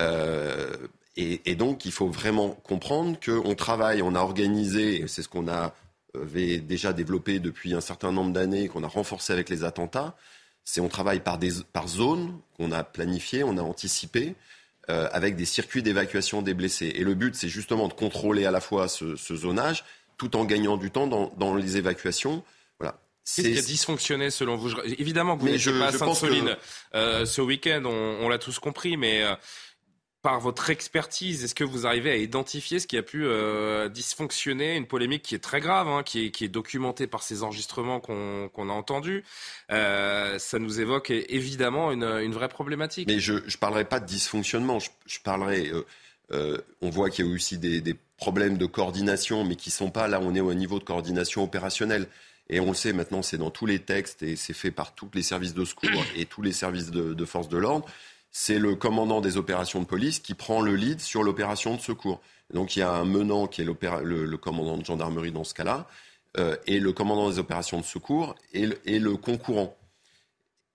Euh, et, donc, il faut vraiment comprendre qu'on travaille, on a organisé, c'est ce qu'on avait déjà développé depuis un certain nombre d'années, qu'on a renforcé avec les attentats, c'est on travaille par, des, par zone qu'on a planifié, on a anticipé, euh, avec des circuits d'évacuation des blessés. Et le but, c'est justement de contrôler à la fois ce, zonage, tout en gagnant du temps dans, dans les évacuations. Qu'est-ce qui a dysfonctionné selon vous? Évidemment que vous n'êtes pas à Sainte-Soline. Euh, ce week-end, on, l'a tous compris, mais euh, par votre expertise, est-ce que vous arrivez à identifier ce qui a pu euh, dysfonctionner? Une polémique qui est très grave, hein, qui, est, documentée par ces enregistrements qu'on a entendus. ça nous évoque évidemment une, vraie problématique. Mais je ne parlerai pas de dysfonctionnement, je, parlerai... on voit qu'il y a eu aussi des, des, problèmes de coordination, mais qui ne sont pas là, on est au niveau de coordination opérationnelle. Et on le sait maintenant, c'est dans tous les textes et c'est fait par tous les services de secours et tous les services de, de force de l'ordre. C'est le commandant des opérations de police qui prend le lead sur l'opération de secours. Donc il y a un menant qui est le, le, commandant de gendarmerie dans ce cas-là, euh, et le commandant des opérations de secours et le, et le concurrent.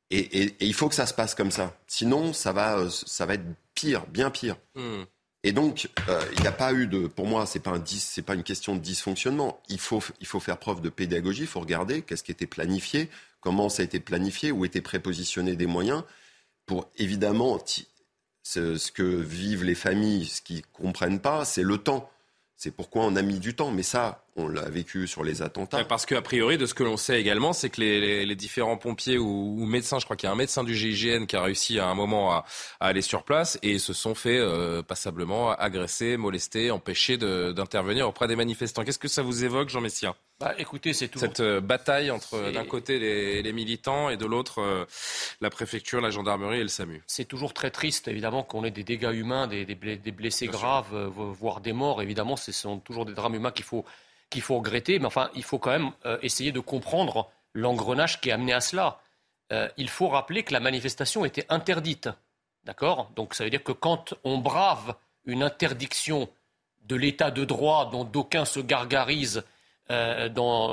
Et, et, et, il faut que ça se passe comme ça. Sinon, ça va, euh, ça va être pire, bien pire. Hmm. Et donc, euh, il n'y a pas eu de. Pour moi, ce n'est pas, un, pas une question de dysfonctionnement. Il faut, il faut faire preuve de pédagogie, il faut regarder qu'est-ce qui était planifié, comment ça a été planifié, où étaient prépositionnés des moyens, pour évidemment. Ce, que vivent les familles, ce qu'ils ne comprennent pas, c'est le temps. C'est pourquoi on a mis du temps. Mais ça, on l'a vécu sur les attentats. Parce qu'a priori, de ce que l'on sait également, c'est que les, différents pompiers ou, médecins, je crois qu'il y a un médecin du GIGN qui a réussi à un moment à, aller sur place et se sont fait euh, passablement agresser, molester, empêcher d'intervenir auprès des manifestants. Qu'est-ce que ça vous évoque, Jean Messia? Bah, écoutez, c'est Cette euh, bataille entre d'un côté les, militants et de l'autre euh, la préfecture, la gendarmerie et le SAMU. C'est toujours très triste, évidemment, qu'on ait des dégâts humains, des, blessés graves, voire des morts. Évidemment, ce sont toujours des drames humains qu'il faut, qu'il faut regretter. Mais enfin, il faut quand même essayer de comprendre l'engrenage qui est amené à cela. il faut rappeler que la manifestation était interdite. D'accord? Donc ça veut dire que quand on brave une interdiction de l'état de droit dont d'aucuns se gargarisent euh,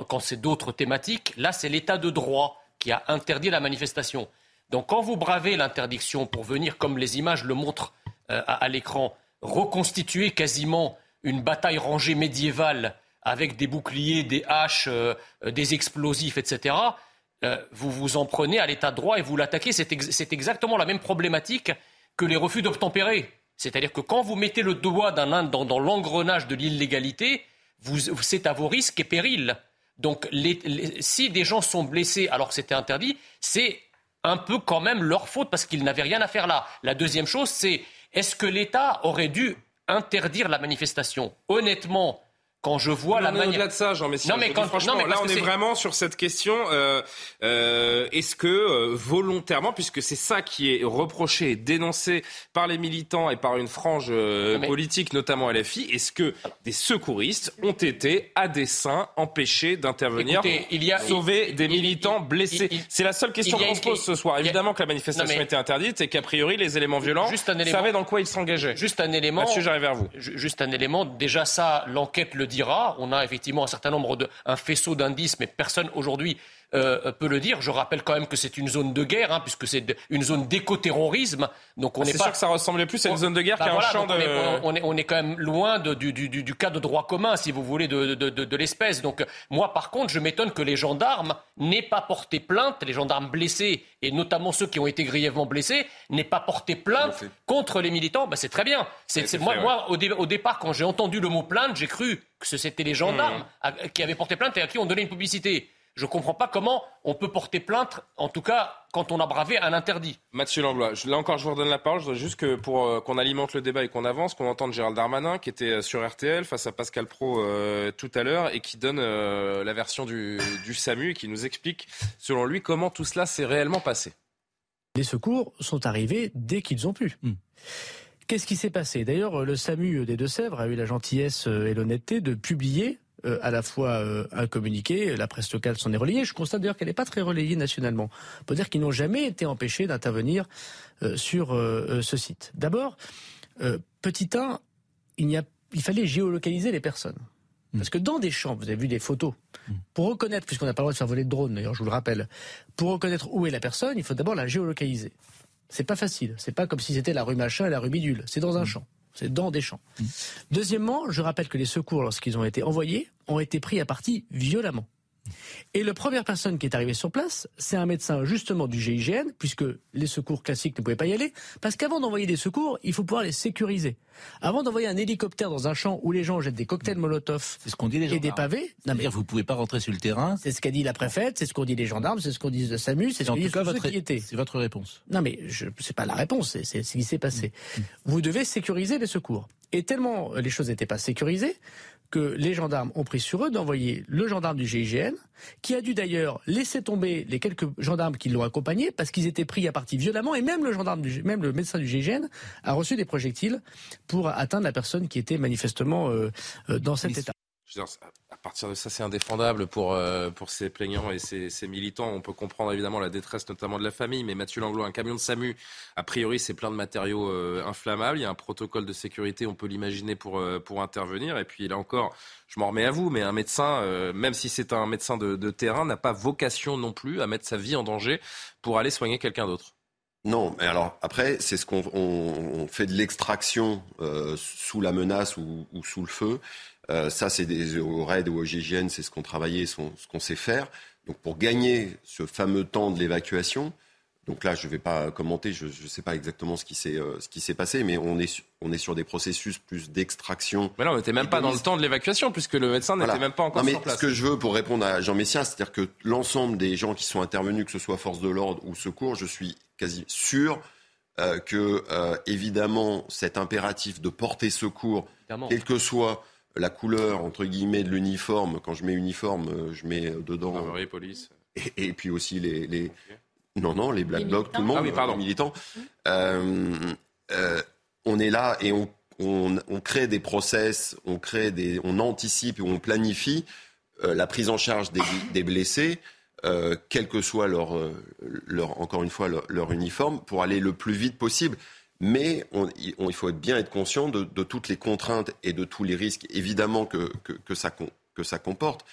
quand c'est d'autres thématiques. Là, c'est l'état de droit qui a interdit la manifestation. Donc quand vous bravez l'interdiction pour venir, comme les images le montrent euh, à, l'écran, reconstituer quasiment une bataille rangée médiévale avec des boucliers, des haches, euh, des explosifs, etc., vous vous en prenez à l'état de droit et vous l'attaquez. C'est exactement la même problématique que les refus d'obtempérer. C'est-à-dire que quand vous mettez le doigt dans, dans l'engrenage de l'illégalité, c'est à vos risques et périls. Donc, si des gens sont blessés alors que c'était interdit, c'est un peu quand même leur faute parce qu'ils n'avaient rien à faire là. La deuxième chose, c'est est-ce que l'État aurait dû interdire la manifestation? Honnêtement, quand je vois la manière. Au-delà de ça, Jean Messia, non, mais quand, franchement, là, on est, vraiment sur cette question. Euh, euh, Est-ce que euh, volontairement, puisque c'est ça qui est reproché et dénoncé par les militants et par une frange euh, politique, notamment LFI, est-ce que des secouristes ont été à dessein empêchés d'intervenir pour sauver des militants blessés C'est la seule question qu'on se pose ce soir. Évidemment que la manifestation était interdite et qu'a priori les éléments violents juste un élément, savaient dans quoi ils s'engageaient. Juste un élément. Monsieur, j'arrive vers vous. Juste un élément. Déjà ça, l'enquête le dira. On a effectivement un certain nombre de un faisceau d'indices, mais personne aujourd'hui euh, peut le dire. Je rappelle quand même que c'est une zone de guerre, hein, puisque c'est une zone d'écoterrorisme. Donc on ah, n'est pas. sûr que ça ressemblait plus à une zone de guerre bah qu'à un champ de. On est, on, est, quand même loin de, du, du, du, cas de droit commun, si vous voulez, de, de, de, de l'espèce. Donc moi, par contre, je m'étonne que les gendarmes n'aient pas porté plainte, les gendarmes blessés et notamment ceux qui ont été grièvement blessés, n'aient pas porté plainte contre les militants. Bah, c'est très bien. C'est, moi, moi au, au, départ, quand j'ai entendu le mot plainte, j'ai cru que c'était les gendarmes mmh. qui avaient porté plainte et à qui on donnait une publicité. Je ne comprends pas comment on peut porter plainte, en tout cas quand on a bravé un interdit. Mathieu Langlois, là encore je vous redonne la parole. Je voudrais juste que pour euh, qu'on alimente le débat et qu'on avance, qu'on entende Gérald Darmanin qui était euh, sur RTL face à Pascal Pro euh, tout à l'heure et qui donne la version du, du SAMU et qui nous explique selon lui comment tout cela s'est réellement passé. Les secours sont arrivés dès qu'ils ont pu. Hmm. Qu'est-ce qui s'est passé? D'ailleurs, le SAMU des Deux-Sèvres a eu la gentillesse et l'honnêteté de publier euh, à la fois euh, un communiqué, la presse locale s'en est relayée. Je constate d'ailleurs qu'elle n'est pas très relayée nationalement. On peut dire qu'ils n'ont jamais été empêchés d'intervenir euh, sur ce site. D'abord, petit 1, il, a, il fallait géolocaliser les personnes. Hmm. Parce que dans des champs, vous avez vu des photos, hmm. pour reconnaître, puisqu'on n'a pas le droit de faire voler de drone, d'ailleurs, je vous le rappelle, pour reconnaître où est la personne, il faut d'abord la géolocaliser. C'est pas facile. C'est pas comme si c'était la rue machin et la rue bidule. C'est dans un hmm. champ. C'est dans des champs. Deuxièmement, je rappelle que les secours, lorsqu'ils ont été envoyés, ont été pris à partie violemment. Et la première personne qui est arrivée sur place, c'est un médecin justement du GIGN, puisque les secours classiques ne pouvaient pas y aller, parce qu'avant d'envoyer des secours, il faut pouvoir les sécuriser. Avant d'envoyer un hélicoptère dans un champ où les gens jettent des cocktails Molotov ce qu'on dit les et des pavés, non mais vous pouvez pas rentrer sur le terrain. C'est ce qu'a dit la préfète, c'est ce qu'ont dit les gendarmes, c'est ce qu'ont dit le SAMU, c'est ce qu'ont dit votre... qui étaient. C'est votre réponse. Non mais je c'est pas la réponse, c'est ce qui s'est passé. Mm. Mm. Vous devez sécuriser les secours. Et tellement les choses n'étaient pas sécurisées que les gendarmes ont pris sur eux d'envoyer le gendarme du GIGN, qui a dû d'ailleurs laisser tomber les quelques gendarmes qui l'ont accompagné parce qu'ils étaient pris à partie violemment et même le gendarme, du, même le médecin du GIGN a reçu des projectiles pour atteindre la personne qui était manifestement euh, euh, dans cet état à partir de ça, c'est indéfendable pour, euh, pour ces plaignants et ces, militants. On peut comprendre évidemment la détresse notamment de la famille, mais Mathieu Langlois, un camion de SAMU, a priori, c'est plein de matériaux euh, inflammables. Il y a un protocole de sécurité, on peut l'imaginer, pour, euh, pour intervenir. Et puis là encore, je m'en remets à vous, mais un médecin, même si c'est un médecin de, terrain, n'a pas vocation non plus à mettre sa vie en danger pour aller soigner quelqu'un d'autre. Non, mais alors après, c'est ce qu'on on, fait de l'extraction sous la menace ou, sous le feu. Euh, ça, c'est des, au RAID ou au GIGN, c'est ce qu'on travaillait, ce qu'on sait faire. Donc pour gagner ce fameux temps de l'évacuation, donc là, je ne vais pas commenter, je ne sais pas exactement ce qui s'est euh, passé, mais on est on est sur des processus plus d'extraction. Mais là, on n'était même pas dans le temps de l'évacuation, puisque le médecin n'était même pas encore non, mais sur place. Ce que je veux pour répondre à Jean Messia, c'est-à-dire que l'ensemble des gens qui sont intervenus, que ce soit force de l'ordre ou secours, je suis quasi sûr euh, que évidemment cet impératif de porter secours, quel que soit la couleur entre guillemets de l'uniforme. Quand je mets uniforme, euh, je mets dedans. Gendarmerie, police. Et, et puis aussi les, les- non non les black blocs, tout le monde. Ah oui, pardon. les militants. Euh, euh, on est là et on, on, on crée des process, on crée des, on anticipe et on planifie euh, la prise en charge des, des blessés. euh, quel que soit leur, euh, leur, encore une fois, leur, leur uniforme, pour aller le plus vite possible. Mais on- il on- il faut bien être conscient de, de toutes les contraintes et de tous les risques, évidemment, que, que, que ça, que ça comporte.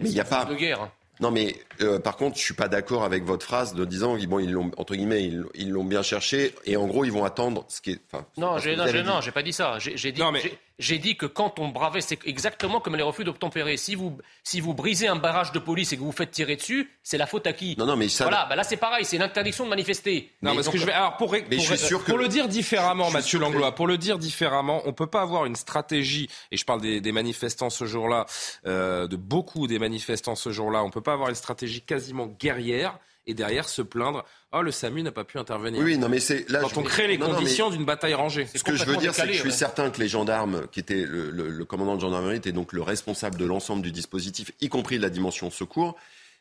Mais il n'y a pas. de guerre. hein. Non, mais euh, par contre, je suis pas d'accord avec votre phrase de disant bon, ils l'ont entre guillemets, ils ils l'ont bien cherché et en gros, ils vont attendre ce qui est. Enfin, Non, j'ai non, non, j'ai pas dit ça. J'ai j'ai dit, j'ai- j'ai dit que quand on bravait, c'est exactement comme les refus d'obtempérer. Si vous, si vous brisez un barrage de police et que vous vous faites tirer dessus, c'est la faute à qui Non, non, mais ça. Voilà, bah là c'est pareil, c'est une interdiction de manifester. Non, parce que je vais. Alors, pour, Mais pour, je suis sûr que- pour le dire différemment, Mathieu que- Langlois, pour le dire différemment, on peut pas avoir une stratégie, et je parle des, des manifestants ce jour-là, euh, de beaucoup des manifestants ce jour-là, on peut pas avoir une stratégie quasiment guerrière et derrière se plaindre oh le SAMU n'a pas pu intervenir. Oui, non, mais c'est là. Quand je- on crée les Non, conditions d'une bataille rangée. Ce que je veux dire, c'est que je suis certain que les gendarmes, qui étaient le, le- le commandant de gendarmerie, était donc le responsable de l'ensemble du dispositif, y compris de la dimension secours.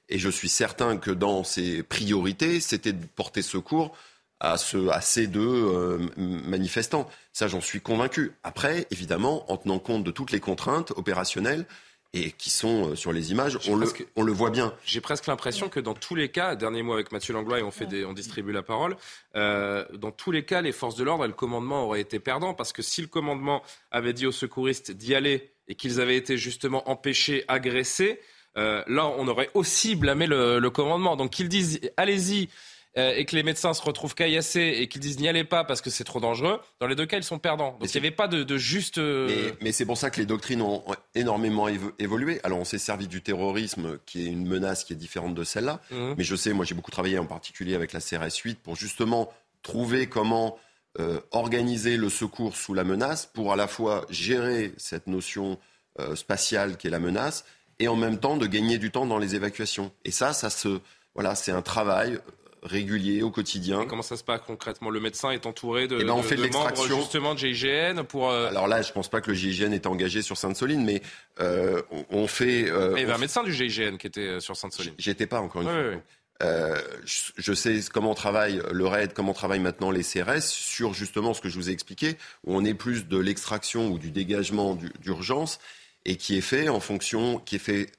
Et je suis certain que dans ses priorités, c'était de porter secours à, ce, à ces deux euh, manifestants. Ça, j'en suis convaincu. Après, évidemment, en tenant compte de toutes les contraintes opérationnelles et qui sont euh, sur les images, on le, on le voit bien. J'ai presque l'impression que dans tous les cas, dernier mot avec Mathieu Langlois et on, fait des, on distribue la parole, euh, dans tous les cas, les forces de l'ordre et le commandement auraient été perdants parce que si le commandement avait dit aux secouristes d'y aller et qu'ils avaient été justement empêchés, agressés, euh, là on aurait aussi blâmé le, le commandement. Donc qu'ils disent allez-y euh, et que les médecins se retrouvent caillassés et qu'ils disent n'y allez pas parce que c'est trop dangereux, dans les deux cas ils sont perdants. Donc il n'y avait pas de, de juste... euh, Mais, mais c'est pour ça que les doctrines ont énormément évo- évolué. Alors on s'est servi du terrorisme, qui est une menace qui est différente de celle-là. Mhm. Mais je sais, moi j'ai beaucoup travaillé en particulier avec la CRS 8 pour justement trouver comment euh, organiser le secours sous la menace pour à la fois gérer cette notion euh, spatiale qui est la menace et en même temps de gagner du temps dans les évacuations. Et ça, ça se, voilà, c'est un travail régulier au quotidien. Comment ça se passe concrètement? Le médecin est entouré de, Eh ben, on de- fait de de membres justement de GIGN pour... euh, Alors là, je pense pas que le GIGN est engagé sur Sainte-Soline, mais euh, on, on fait. euh, il y avait on un médecin du GIGN qui était sur Sainte-Soline. J'étais pas encore une fois. Euh, je, sais comment travaille le RAID, comment travaillent maintenant les CRS sur justement ce que je vous ai expliqué, où on est plus de l'extraction ou du dégagement du- d'urgence et qui est fait en fonction, qui est fait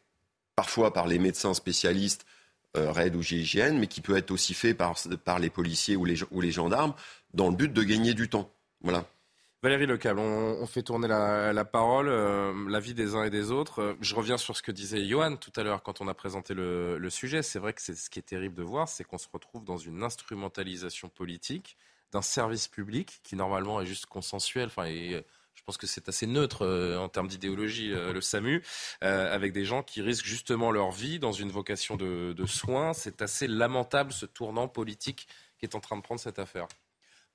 parfois par les médecins spécialistes RAID ou GIGN, mais qui peut être aussi fait par, par les policiers ou les, ou les gendarmes dans le but de gagner du temps. Voilà. Valérie Lecable, on, fait tourner la, la parole, euh, l'avis des uns et des autres. Euh, Je reviens sur ce que disait Johan tout à l'heure quand on a présenté le, le sujet. C'est vrai que ce qui est terrible de voir, c'est qu'on se retrouve dans une instrumentalisation politique d'un service public qui normalement est juste consensuel. Euh, je pense que c'est assez neutre euh, en termes d'idéologie, euh, le SAMU, euh, avec des gens qui risquent justement leur vie dans une vocation de, de soins. C'est assez lamentable ce tournant politique qui est en train de prendre cette affaire.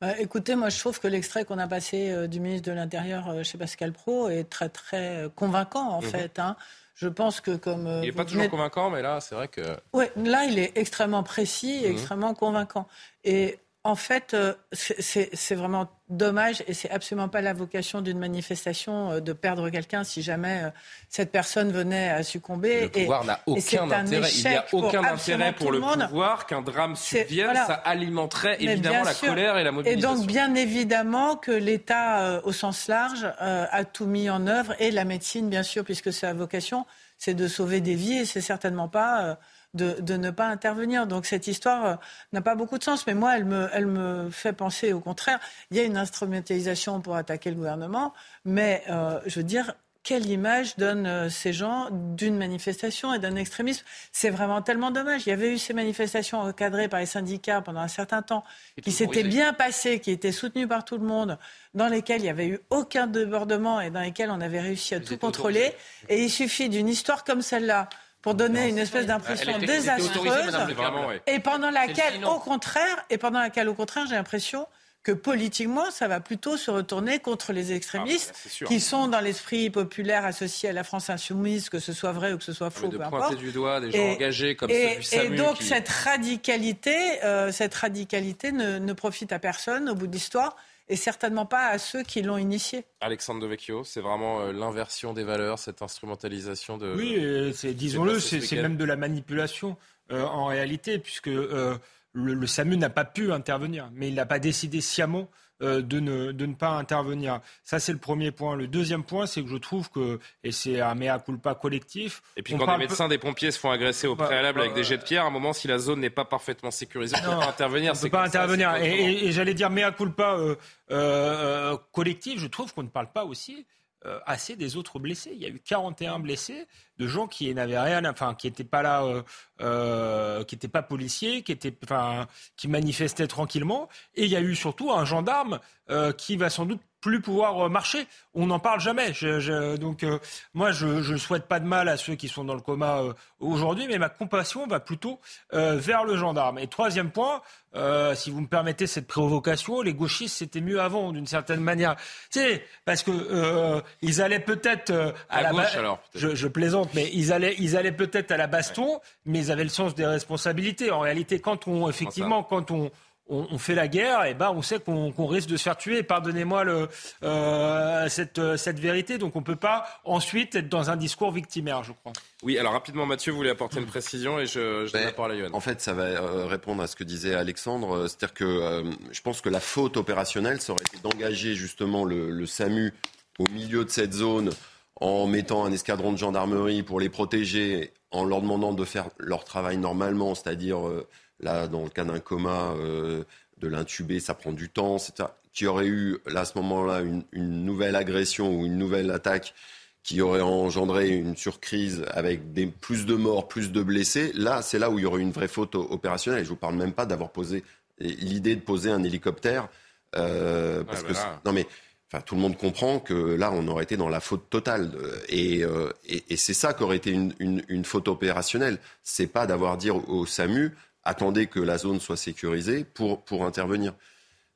Bah, écoutez, moi je trouve que l'extrait qu'on a passé du ministre de l'Intérieur chez Pascal Pro est très très convaincant en Mhm. fait. hein. Je pense que comme Il n'est pas toujours venez- convaincant, mais là, c'est vrai que... Ouais, là, il est extrêmement précis et Mhm. extrêmement convaincant. Et en fait, euh, c'est- vraiment dommage et c'est absolument pas la vocation d'une manifestation euh, de perdre quelqu'un si jamais euh, cette personne venait à succomber. Le pouvoir Et- n'a et aucun un intérêt. Il n'y a aucun intérêt pour le pouvoir qu'un drame subvienne. voilà. Ça alimenterait Mais évidemment la colère et la Et mobilisation. donc, bien évidemment que l'État, euh, au sens large, euh, a tout mis en œuvre, et la médecine, bien sûr, puisque sa vocation, c'est de sauver des vies, et c'est certainement pas euh, de, de ne pas intervenir. Donc, cette histoire euh, n'a pas beaucoup de sens, mais moi, elle me, elle me fait penser au contraire. Il y a une instrumentalisation pour attaquer le gouvernement, mais euh, je veux dire, quelle image donnent euh, ces gens d'une manifestation et d'un extrémisme? C'est vraiment tellement dommage. Il y avait eu ces manifestations encadrées par les syndicats pendant un certain temps, qui s'étaient bien passées, qui étaient soutenues par tout le monde, dans lesquelles il n'y avait eu aucun débordement et dans lesquelles on avait réussi à tout contrôler. Et il suffit d'une histoire comme celle-là pour donner une espèce d'impression désastreuse. Et pendant laquelle, au contraire, et pendant laquelle, au contraire, j'ai l'impression que politiquement, ça va plutôt se retourner contre les extrémistes Ah, bah, qui sont dans l'esprit populaire associé à la France insoumise, que ce soit vrai ou que ce soit faux, de peu pointer importe. du doigt des gens Et- engagés comme et, donc qui- cette radicalité, euh, cette radicalité ne, ne profite à personne au bout de l'histoire. Et certainement pas à ceux qui l'ont initié. Alexandre Devecchio, c'est vraiment euh, l'inversion des valeurs, cette instrumentalisation de. Oui, c'est, disons-le, c'est, même de la manipulation euh, en réalité, puisque euh, le, le, SAMU n'a pas pu intervenir, mais il n'a pas décidé sciemment euh, de, ne, de ne pas intervenir. Ça, c'est le premier point. Le deuxième point, c'est que je trouve que, et c'est un mea culpa collectif. Et puis quand des médecins, des pompiers se font agresser au bah, préalable avec des jets de pierre, à un moment, si la zone n'est pas parfaitement sécurisée, on ne peut pas intervenir. On peut pas intervenir. et, et, j'allais dire mea culpa euh, euh, collectif, je trouve qu'on ne parle pas aussi euh, assez des autres blessés. Il y a eu 41 blessés de gens qui n'avaient rien, enfin qui n'étaient pas là, euh, euh, qui n'étaient pas policiers, qui étaient, enfin, qui manifestaient tranquillement. Et il y a eu surtout un gendarme qui va sans doute plus pouvoir euh, marcher. On n'en parle jamais. donc euh, moi, je ne souhaite pas de mal à ceux qui sont dans le coma euh, aujourd'hui, mais ma compassion va plutôt vers le gendarme. Et troisième point, si vous me permettez cette provocation, les gauchistes c'était mieux avant, d'une certaine manière. C'est parce que ils allaient peut-être à, la gauche, alors, je, je, plaisante, mais ils allaient, ils allaient peut-être à la baston, mais ils avaient le sens des responsabilités. En réalité, quand on effectivement, quand on on, fait la guerre, et ben on sait qu'on risque de se faire tuer. Pardonnez-moi euh, cette, cette vérité. Donc on ne peut pas ensuite être dans un discours victimaire, je crois. Oui, alors rapidement, Mathieu voulait apporter une précision et je, je donne la parole à Yohann. En fait, ça va euh, répondre à ce que disait Alexandre. C'est-à-dire que euh, je pense que la faute opérationnelle, ça aurait été d'engager justement le, le SAMU au milieu de cette zone en mettant un escadron de gendarmerie pour les protéger, en leur demandant de faire leur travail normalement, c'est-à-dire Là, dans le cas d'un coma, euh, de l'intuber, ça prend du temps, etc. Qui aurait eu, là, à ce moment-là, une, nouvelle agression ou une nouvelle attaque qui aurait engendré une surcrise avec des, plus de morts, plus de blessés, là, c'est là où il y aurait une vraie faute opérationnelle. Et je ne vous parle même pas d'avoir posé l'idée de poser un hélicoptère. Euh, parce que, non, mais Enfin, tout le monde comprend que là, on aurait été dans la faute totale. Et, euh, et, c'est ça qu'aurait été une, une, une, faute opérationnelle. C'est pas d'avoir dit au SAMU, attendez que la zone soit sécurisée pour, intervenir.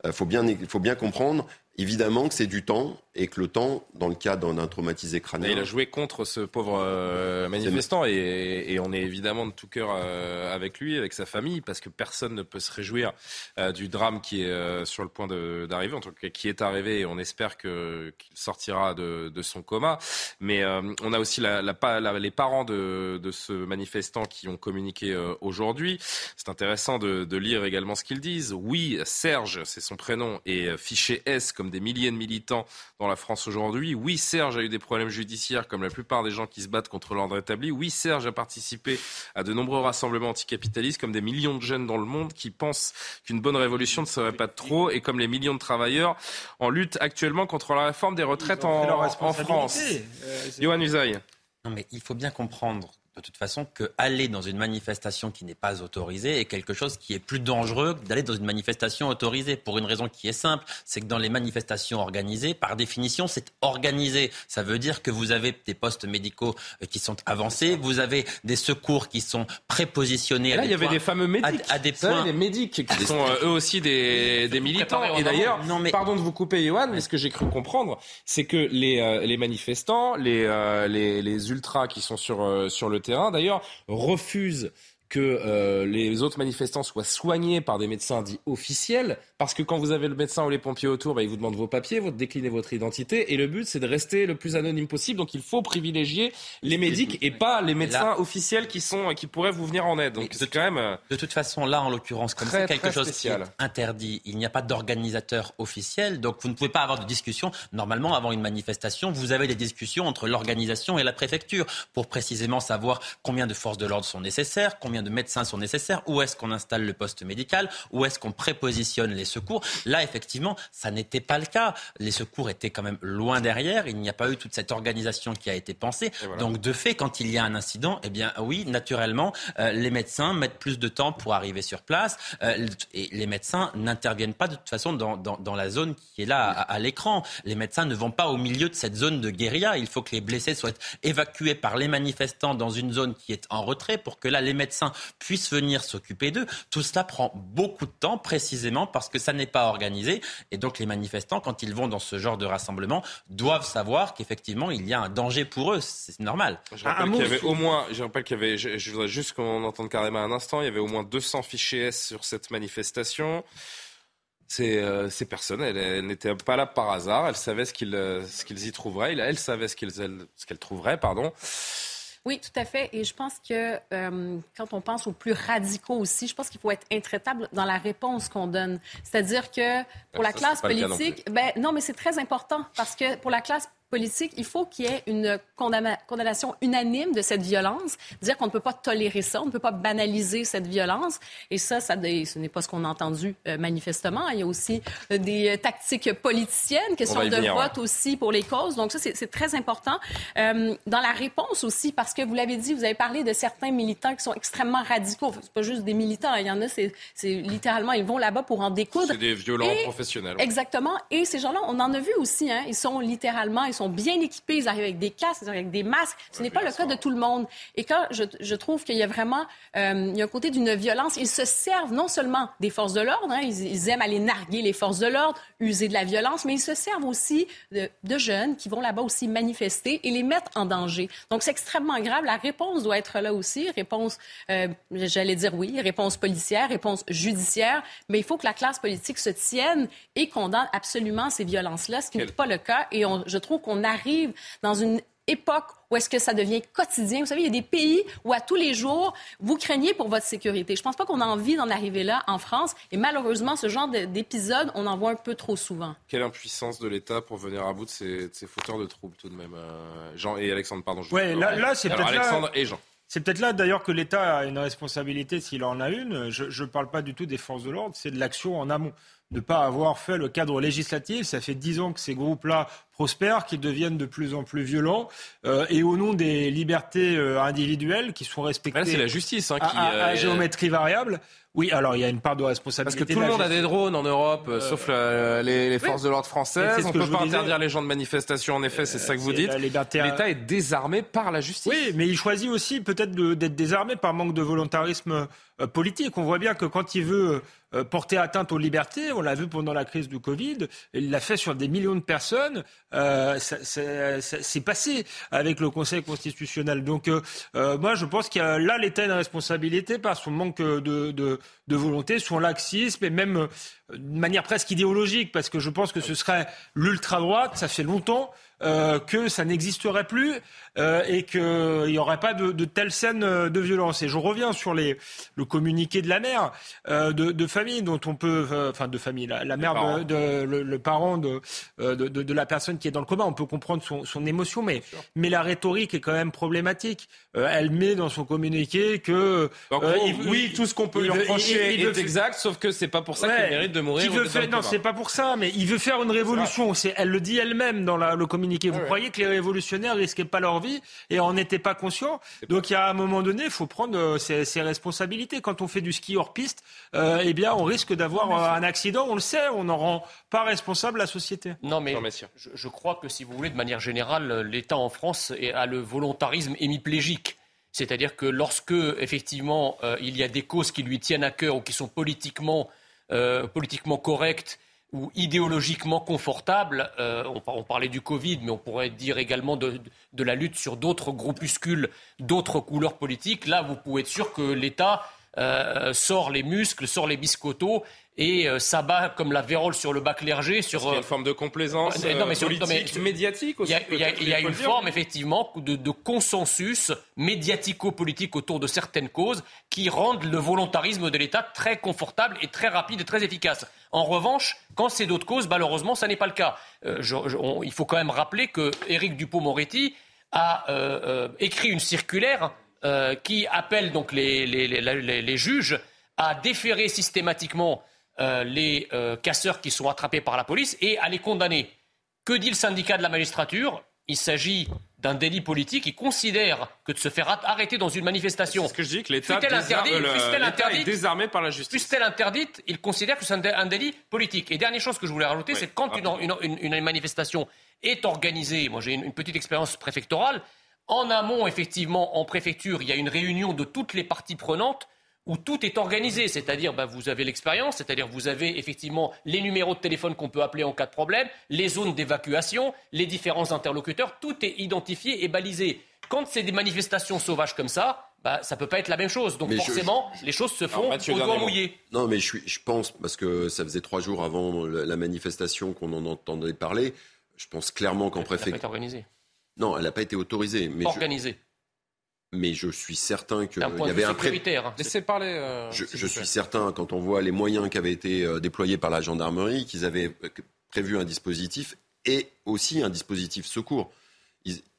Il faut, bien, faut bien comprendre, évidemment, que c'est du temps et que le temps, dans le cas d'un traumatisé crânien. il a joué contre ce pauvre euh, manifestant et, et, on est évidemment de tout cœur euh, avec lui, avec sa famille, parce que personne ne peut se réjouir euh, du drame qui est sur le point d'arriver, en tout cas qui est arrivé et on espère qu'il sortira de, de, son coma. Mais on a aussi la, la, les parents de, de, ce manifestant qui ont communiqué aujourd'hui. C'est intéressant de, de, lire également ce qu'ils disent. Oui, Serge, c'est son prénom, et fiché S comme des milliers de militants dans la France aujourd'hui. Oui, Serge a eu des problèmes judiciaires comme la plupart des gens qui se battent contre l'ordre établi. Oui, Serge a participé à de nombreux rassemblements anticapitalistes comme des millions de jeunes dans le monde qui pensent qu'une bonne révolution ne serait pas trop et comme les millions de travailleurs en lutte actuellement contre la réforme des retraites en, en, France. Euh, Johan Usaï. Non mais il faut bien comprendre de toute façon que aller dans une manifestation qui n'est pas autorisée est quelque chose qui est plus dangereux que d'aller dans une manifestation autorisée pour une raison qui est simple, c'est que dans les manifestations organisées, par définition, c'est organisé. Ça veut dire que vous avez des postes médicaux euh, qui sont avancés, vous avez des secours qui sont prépositionnés. Là, il y avait des fameux médics, à, des points, des médics qui sont euh, eux aussi des, des militants. Et d'ailleurs, mais... pardon de vous couper, Johan, mais ce que j'ai cru comprendre, c'est que les, euh, les manifestants, les, les, les ultras qui sont sur sur le terrain, d'ailleurs, refuse que euh, les autres manifestants soient soignés par des médecins dits officiels, parce que quand vous avez le médecin ou les pompiers autour, bah, ils vous demandent vos papiers, vous déclinez votre identité, et le but c'est de rester le plus anonyme possible. Donc il faut privilégier les médics et pas les médecins officiels qui sont qui pourraient vous venir en aide. Donc c'est quand même euh, de toute façon là en l'occurrence comme c'est quelque chose qui est interdit, il n'y a pas d'organisateur officiel, donc vous ne pouvez pas avoir de discussion. Normalement avant une manifestation, vous avez des discussions entre l'organisation et la préfecture pour précisément savoir combien de forces de l'ordre sont nécessaires, combien de médecins sont nécessaires, où est-ce qu'on installe le poste médical, où est-ce qu'on prépositionne les secours. Là, effectivement, ça n'était pas le cas. Les secours étaient quand même loin derrière. Il n'y a pas eu toute cette organisation qui a été pensée. Donc, de fait, quand il y a un incident, eh bien, oui, naturellement, euh, les médecins mettent plus de temps pour arriver sur place. Euh, et les médecins n'interviennent pas de toute façon dans, dans, la zone qui est là à, l'écran. Les médecins ne vont pas au milieu de cette zone de guérilla. Il faut que les blessés soient évacués par les manifestants dans une zone qui est en retrait pour que là, les médecins puissent venir s'occuper d'eux. Tout cela prend beaucoup de temps précisément parce que ça n'est pas organisé. Et donc les manifestants, quand ils vont dans ce genre de rassemblement, doivent savoir qu'effectivement il y a un danger pour eux. C'est normal. Je rappelle qu'il y avait au moins, je rappelle qu'il y avait, je, voudrais juste qu'on entende carrément un instant, il y avait au moins 200 fichiers S sur cette manifestation. Ces, ces personnes, elles, elles n'étaient pas là par hasard. Elles savaient ce qu'ils euh, ce qu'ils y trouveraient. Elles savaient ce qu'elles elles- ce qu'elles trouveraient, pardon. Oui, tout à fait. Et je pense que euh, quand on pense aux plus radicaux aussi, je pense qu'il faut être intraitable dans la réponse qu'on donne. C'est-à-dire que pour Ça, la classe non politique, ben non, mais c'est très important parce que pour la classe politique, il faut qu'il y ait une condamna- condamnation unanime de cette violence, dire qu'on ne peut pas tolérer ça, on ne peut pas banaliser cette violence. Et ça, ça ce n'est pas ce qu'on a entendu euh, manifestement. Il y a aussi euh, des euh, tactiques politiciennes, question de venir, ouais. vote aussi pour les causes. Donc ça, c'est très important. Euh, dans la réponse aussi, parce que vous l'avez dit, vous avez parlé de certains militants qui sont extrêmement radicaux. C'est pas juste des militants. Il y en a, c'est littéralement, ils vont là-bas pour en découdre. C'est des violents Et- professionnels. Exactement. Et ces gens-là, on en a vu aussi. Hein, ils sont littéralement, ils sont bien équipés. Ils arrivent avec des casques, ils arrivent avec des masques. Ce n'est pas le cas de tout le monde. Et quand je, je trouve qu'il y a vraiment, euh, il y a un côté d'une violence. Ils se servent non seulement des forces de l'ordre, hein, ils, ils aiment aller narguer les forces de l'ordre, user de la violence, mais ils se servent aussi de, de jeunes qui vont là-bas aussi manifester et les mettre en danger. Donc c'est extrêmement grave. La réponse doit être là aussi. Réponse, euh, j'allais dire oui, réponse policière, réponse judiciaire, mais il faut que la classe politique se tienne et condamne absolument ces violences-là, ce qui n'est pas le cas. Et on- je trouve qu'on arrive dans une époque où est-ce que ça devient quotidien. Vous savez, il y a des pays où à tous les jours, vous craignez pour votre sécurité. Je pense pas qu'on a envie d'en arriver là en France. Et malheureusement, ce genre de- d'épisode, on en voit un peu trop souvent. Quelle impuissance de l'État pour venir à bout de ces, de ces fauteurs de troubles tout de même. euh, Jean et Alexandre, pardon. je- Ouais, là, là c'est peut-être là- Alexandre et Jean. C'est peut-être là d'ailleurs que l'État a une responsabilité s'il en a une. Je ne parle pas du tout des forces de l'ordre, c'est de l'action en amont. De ne pas avoir fait le cadre législatif. Ça fait dix ans que ces groupes-là prospèrent, qu'ils deviennent de plus en plus violents. euh, et au nom des libertés euh, individuelles qui sont respectées. Là, c'est la justice hein, à, qui. à- à euh, géométrie variable. Oui, alors il y a une part de Parce responsabilité. que tout le monde a des drones en Europe, euh, sauf la- les, les forces de l'ordre françaises. On que peut pas disais. interdire les gens de manifestation, en effet, c'est ça que vous dites. à- L'État est désarmé par la justice. Oui, mais il choisit aussi peut-être d'être désarmé par manque de volontarisme politique. On voit bien que quand il veut euh, porter atteinte aux libertés, on l'a vu pendant la crise du Covid, il l'a fait sur des millions de personnes. Euh, c'est passé avec le Conseil constitutionnel. Donc euh, euh, moi, je pense qu'il y a là l'État une responsabilité par son manque de, de, de volonté, son laxisme et même euh, de manière presque idéologique, parce que je pense que ce serait l'ultra-droite, ça fait longtemps euh, que ça n'existerait plus euh, et qu'il n'y aurait pas de, de telles scènes euh, de violence. Et je reviens sur les, le communiqué de la mère euh, de, de famille dont on peut, euh, enfin de famille, la, la mère, parents. de, de- le, le parent de, euh, de, la personne qui est dans le coma. On peut comprendre son, son émotion, mais, mais la rhétorique est quand même problématique. Euh, elle met dans son communiqué que euh, il- oui, tout ce qu'on peut lui reprocher il- il veut- est exact, sauf que c'est pas pour ça Ouais. qu'il mérite de mourir. Veut faire- non, c'est pas pour ça, mais il veut faire une révolution. C'est, elle le dit elle-même dans la- le communiqué. Vous croyez que les révolutionnaires risquaient pas leur vie et en étaient pas conscients Donc, il y a un moment donné, il faut prendre euh, ses, ses responsabilités. Quand on fait du ski hors piste, euh, eh bien, on risque d'avoir euh, un accident. On le sait, on n'en rend pas responsable la société. Non, mais je, je crois que, si vous voulez, de manière générale, l'État en France a le volontarisme hémiplégique. C'est-à-dire que lorsque, effectivement, euh, il y a des causes qui lui tiennent à cœur ou qui sont politiquement, euh, politiquement correctes ou idéologiquement confortables, euh, on, on parlait du Covid, mais on pourrait dire également de, de la lutte sur d'autres groupuscules, d'autres couleurs politiques, là, vous pouvez être sûr que l'État euh, sort les muscles, sort les biscottos et euh, s'abat comme la vérole sur le bas clergé sur euh, une forme de complaisance non, mais euh, non, mais politique, sur- médiatique il aussi. y a, il y a- y une forme effectivement de, de consensus médiatico-politique autour de certaines causes qui rendent le volontarisme de l'État très confortable et très rapide et très efficace. En revanche, quand c'est d'autres causes, malheureusement, ça n'est pas le cas. Euh, je- je- on- il faut quand même rappeler que Éric Dupont-Moretti a euh, euh, écrit une circulaire euh, qui appelle donc les, les- les- juges à déférer systématiquement euh, les euh, casseurs qui sont attrapés par la police et à les condamner. Que dit le syndicat de la magistrature? Il s'agit d'un délit politique. Il considère que de se faire arrêter dans une manifestation. C'est ce que je dis, que l'État est désarmé par la justice. Fût-elle interdite, il considère que c'est un, dé- un délit politique. Et dernière chose que je voulais rajouter, c'est que quand une, une- une- une manifestation est organisée, moi j'ai une petite expérience préfectorale, en amont, effectivement, en préfecture, il y a une réunion de toutes les parties prenantes où tout est organisé, c'est-à-dire bah, vous avez l'expérience, c'est-à-dire vous avez effectivement les numéros de téléphone qu'on peut appeler en cas de problème, les zones d'évacuation, les différents interlocuteurs, tout est identifié et balisé. Quand c'est des manifestations sauvages comme ça, bah, ça peut pas être la même chose. Donc forcément, les choses se font au doigt mouillé. Non, mais je, je, pense, parce que ça faisait trois jours avant la manifestation qu'on en entendait parler, je pense clairement qu'en préfecture... Non, elle n'a pas été autorisée. Mais organisée. Mais je suis certain qu'il y avait un prioritaire. Hein. Laissez parler. Euh, je, je suis certain, quand on voit les moyens qui avaient été euh, déployés par la gendarmerie, qu'ils avaient euh, prévu un dispositif et aussi un dispositif secours.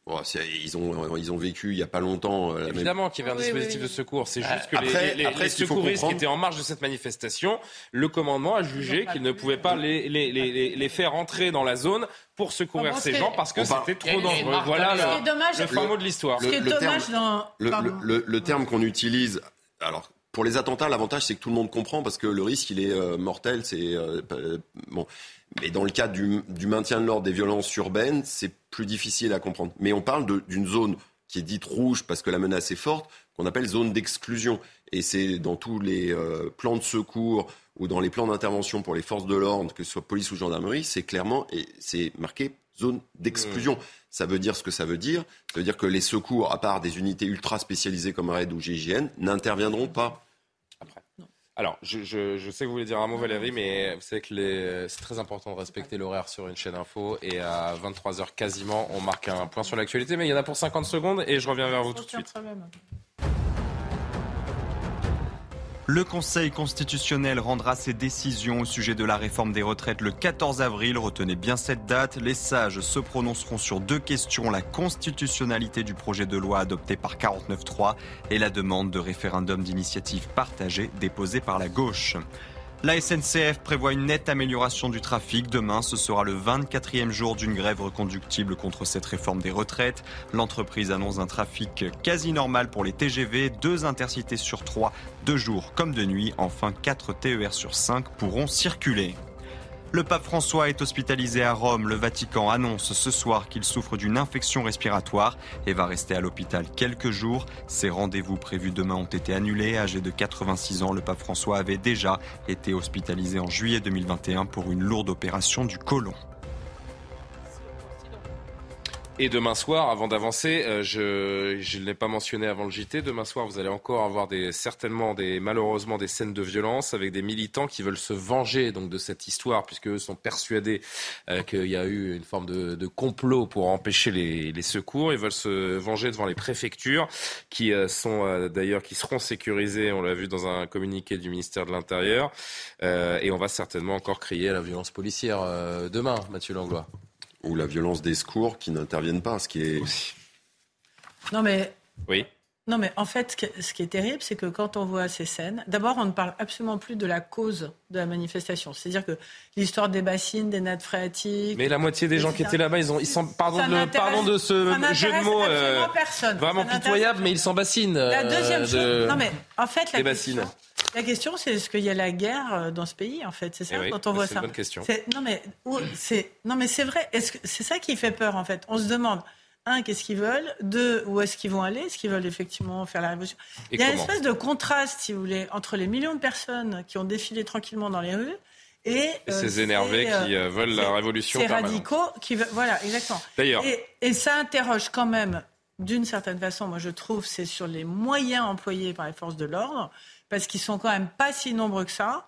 Bon, ils, ont, ils ont vécu il n'y a pas longtemps. Euh, Évidemment qu'il y avait un dispositif de secours. C'est juste que les, les, les secouristes qui étaient en marge de cette manifestation, le commandement a jugé qu'il ne pouvait pas les, les, faire entrer dans la zone pour secourir ces gens parce que c'était trop dangereux. Voilà le, le fin mot de l'histoire. Dommage dans... Le, terme qu'on utilise, alors pour les attentats, l'avantage c'est que tout le monde comprend parce que le risque il est euh, mortel. C'est euh, bon. Mais dans le cadre du, maintien de l'ordre des violences urbaines, c'est plus difficile à comprendre. Mais on parle d'une zone qui est dite rouge parce que la menace est forte, qu'on appelle zone d'exclusion. Et c'est dans tous les euh, plans de secours ou dans les plans d'intervention pour les forces de l'ordre, que ce soit police ou gendarmerie, c'est clairement et c'est marqué zone d'exclusion. Mmh. Ça veut dire ce que ça veut dire. Ça veut dire que les secours, à part des unités ultra spécialisées comme RAID ou GIGN, n'interviendront pas. Alors, je, sais que vous voulez dire un mot, Valérie, mais vous savez que c'est très important de respecter l'horaire sur une chaîne info. Et à 23h quasiment, on marque un point sur l'actualité. Mais il y en a pour 50 secondes et je reviens vers vous tout de suite. Le Conseil constitutionnel rendra ses décisions au sujet de la réforme des retraites le 14 avril. Retenez bien cette date. Les sages se prononceront sur deux questions, la constitutionnalité du projet de loi adopté par 49.3 et la demande de référendum d'initiative partagée déposée par la gauche. La SNCF prévoit une nette amélioration du trafic. Demain, ce sera le 24e jour d'une grève reconductible contre cette réforme des retraites. L'entreprise annonce un trafic quasi normal pour les TGV, deux intercités sur trois, de jour comme de nuit. Enfin, 4 TER sur 5 pourront circuler. Le pape François est hospitalisé à Rome. Le Vatican annonce ce soir qu'il souffre d'une infection respiratoire et va rester à l'hôpital quelques jours. Ses rendez-vous prévus demain ont été annulés. Âgé de 86 ans, le pape François avait déjà été hospitalisé en juillet 2021 pour une lourde opération du côlon. Et demain soir, avant d'avancer, euh, je ne l'ai pas mentionné avant le JT, demain soir, vous allez encore avoir certainement des, malheureusement des scènes de violence avec des militants qui veulent se venger donc de cette histoire, puisque eux sont persuadés euh, qu'il y a eu une forme de, complot pour empêcher les, les, secours. Ils veulent se venger devant les préfectures, qui euh, sont d'ailleurs qui seront sécurisées. On l'a vu dans un communiqué du ministère de l'Intérieur, et on va certainement encore crier à la violence policière demain, Mathieu Langlois ou la violence des secours qui n'interviennent pas, ce qui est. Non, mais. Oui. Non, mais en fait, ce qui est terrible, c'est que quand on voit ces scènes, d'abord, on ne parle absolument plus de la cause de la manifestation. C'est-à-dire que l'histoire des bassines, des nattes phréatiques. Mais la moitié des gens qui étaient là-bas, ils ont, ils sont, pardon, de, pardon de ce jeu de mots euh, vraiment pitoyable, mais ils s'en bassinent. La deuxième euh, chose, non mais en fait, la question, la question, c'est est-ce qu'il y a la guerre euh, dans ce pays, en fait C'est ça eh quand on voit ça. C'est une bonne question. Non mais c'est non mais c'est vrai. C'est ça qui fait peur, en fait? On se demande un, qu'est-ce qu'ils veulent? Deux, où est-ce qu'ils vont aller? Est-ce qu'ils veulent effectivement faire la révolution? Il y a une espèce de contraste, si vous voulez, entre les millions de personnes qui ont défilé tranquillement dans les rues et, ces euh, énervés qui euh, veulent la révolution. Ces radicaux qui veulent, voilà, exactement. D'ailleurs. Et, et, ça interroge quand même, d'une certaine façon, moi je trouve, c'est sur les moyens employés par les forces de l'ordre, parce qu'ils sont quand même pas si nombreux que ça.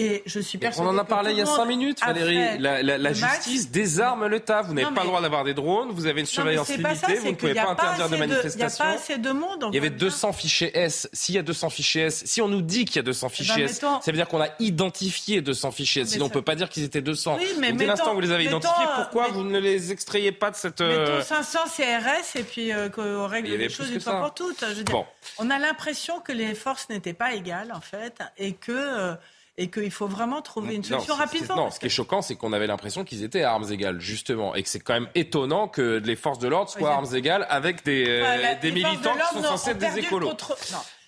Et je suis On en a parlé il y a cinq minutes, Valérie. La, justice désarme l'État. Vous n'avez pas le droit d'avoir des drones, vous avez une surveillance limitée, vous ne pouvez pas interdire de manifestations. Il n'y a pas assez de monde. Il y avait 200 fichiers S. S'il y a 200 fichiers S, si on nous dit qu'il y a 200 eh ben, fichiers S, ça veut dire qu'on a identifié 200 fichiers S. Sinon, on ne peut pas dire qu'ils étaient 200. mais dès l'instant où vous les avez identifiés, pourquoi vous ne les extrayez pas de cette. Mettons 500 CRS et puis euh, qu'on règle les choses une fois pour toutes. On a l'impression que les forces n'étaient pas égales, en fait, et que. Et qu'il faut vraiment trouver une solution rapidement. Non, ce qui est choquant, c'est qu'on avait l'impression qu'ils étaient à armes égales, justement, et que c'est quand même étonnant que les forces de l'ordre soient à armes égales avec des, euh, des militants qui sont censés être des écolos.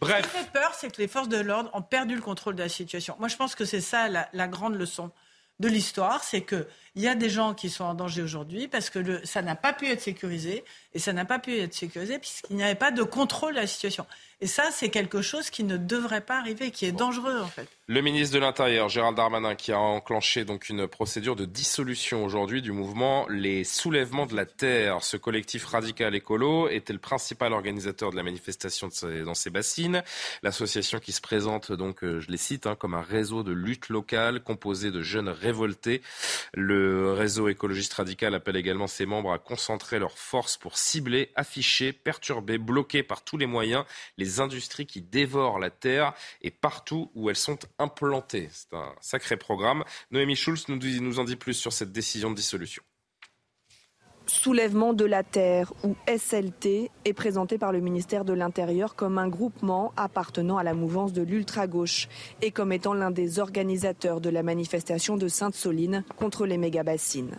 Bref. Ce qui fait peur, c'est que les forces de l'ordre ont perdu le contrôle de la situation. Moi, je pense que c'est ça la, la grande leçon de l'histoire, c'est que Il y a des gens qui sont en danger aujourd'hui parce que le, ça n'a pas pu être sécurisé et ça n'a pas pu être sécurisé puisqu'il n'y avait pas de contrôle de la situation. Et ça, c'est quelque chose qui ne devrait pas arriver, qui est dangereux en fait. Le ministre de l'Intérieur, Gérald Darmanin, qui a enclenché donc une procédure de dissolution aujourd'hui du mouvement Les Soulèvements de la Terre. Ce collectif radical écolo était le principal organisateur de la manifestation dans ces bassines. L'association qui se présente donc, euh, je les cite, hein, comme un réseau de lutte locale composé de jeunes révoltés. Le réseau écologiste radical appelle également ses membres à concentrer leurs forces pour cibler, afficher, perturber, bloquer par tous les moyens les industries qui dévorent la terre et partout où elles sont implantées. C'est un sacré programme. Noémie Schulz nous, nous en dit plus sur cette décision de dissolution. Soulèvement de la Terre, ou SLT, est présenté par le ministère de l'Intérieur comme un groupement appartenant à la mouvance de l'ultra-gauche et comme étant l'un des organisateurs de la manifestation de Sainte-Soline contre les méga-bassines.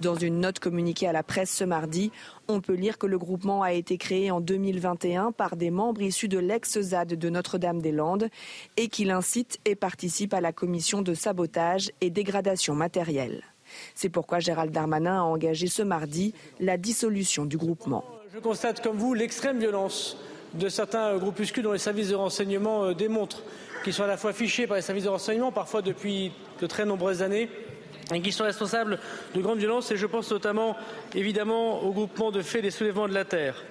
Dans une note communiquée à la presse ce mardi, on peut lire que le groupement a été créé en 2021 par des membres issus de l'ex-ZAD de Notre-Dame-des-Landes et qu'il incite et participe à la commission de sabotage et dégradation matérielle. C'est pourquoi Gérald Darmanin a engagé ce mardi la dissolution du groupement. Je constate comme vous l'extrême violence de certains groupuscules dont les services de renseignement euh, démontrent qu'ils sont à la fois fichés par les services de renseignement, parfois depuis de très nombreuses années, et qui sont responsables de grandes violences. Et je pense notamment, évidemment, au groupement de faits des soulèvements de la terre.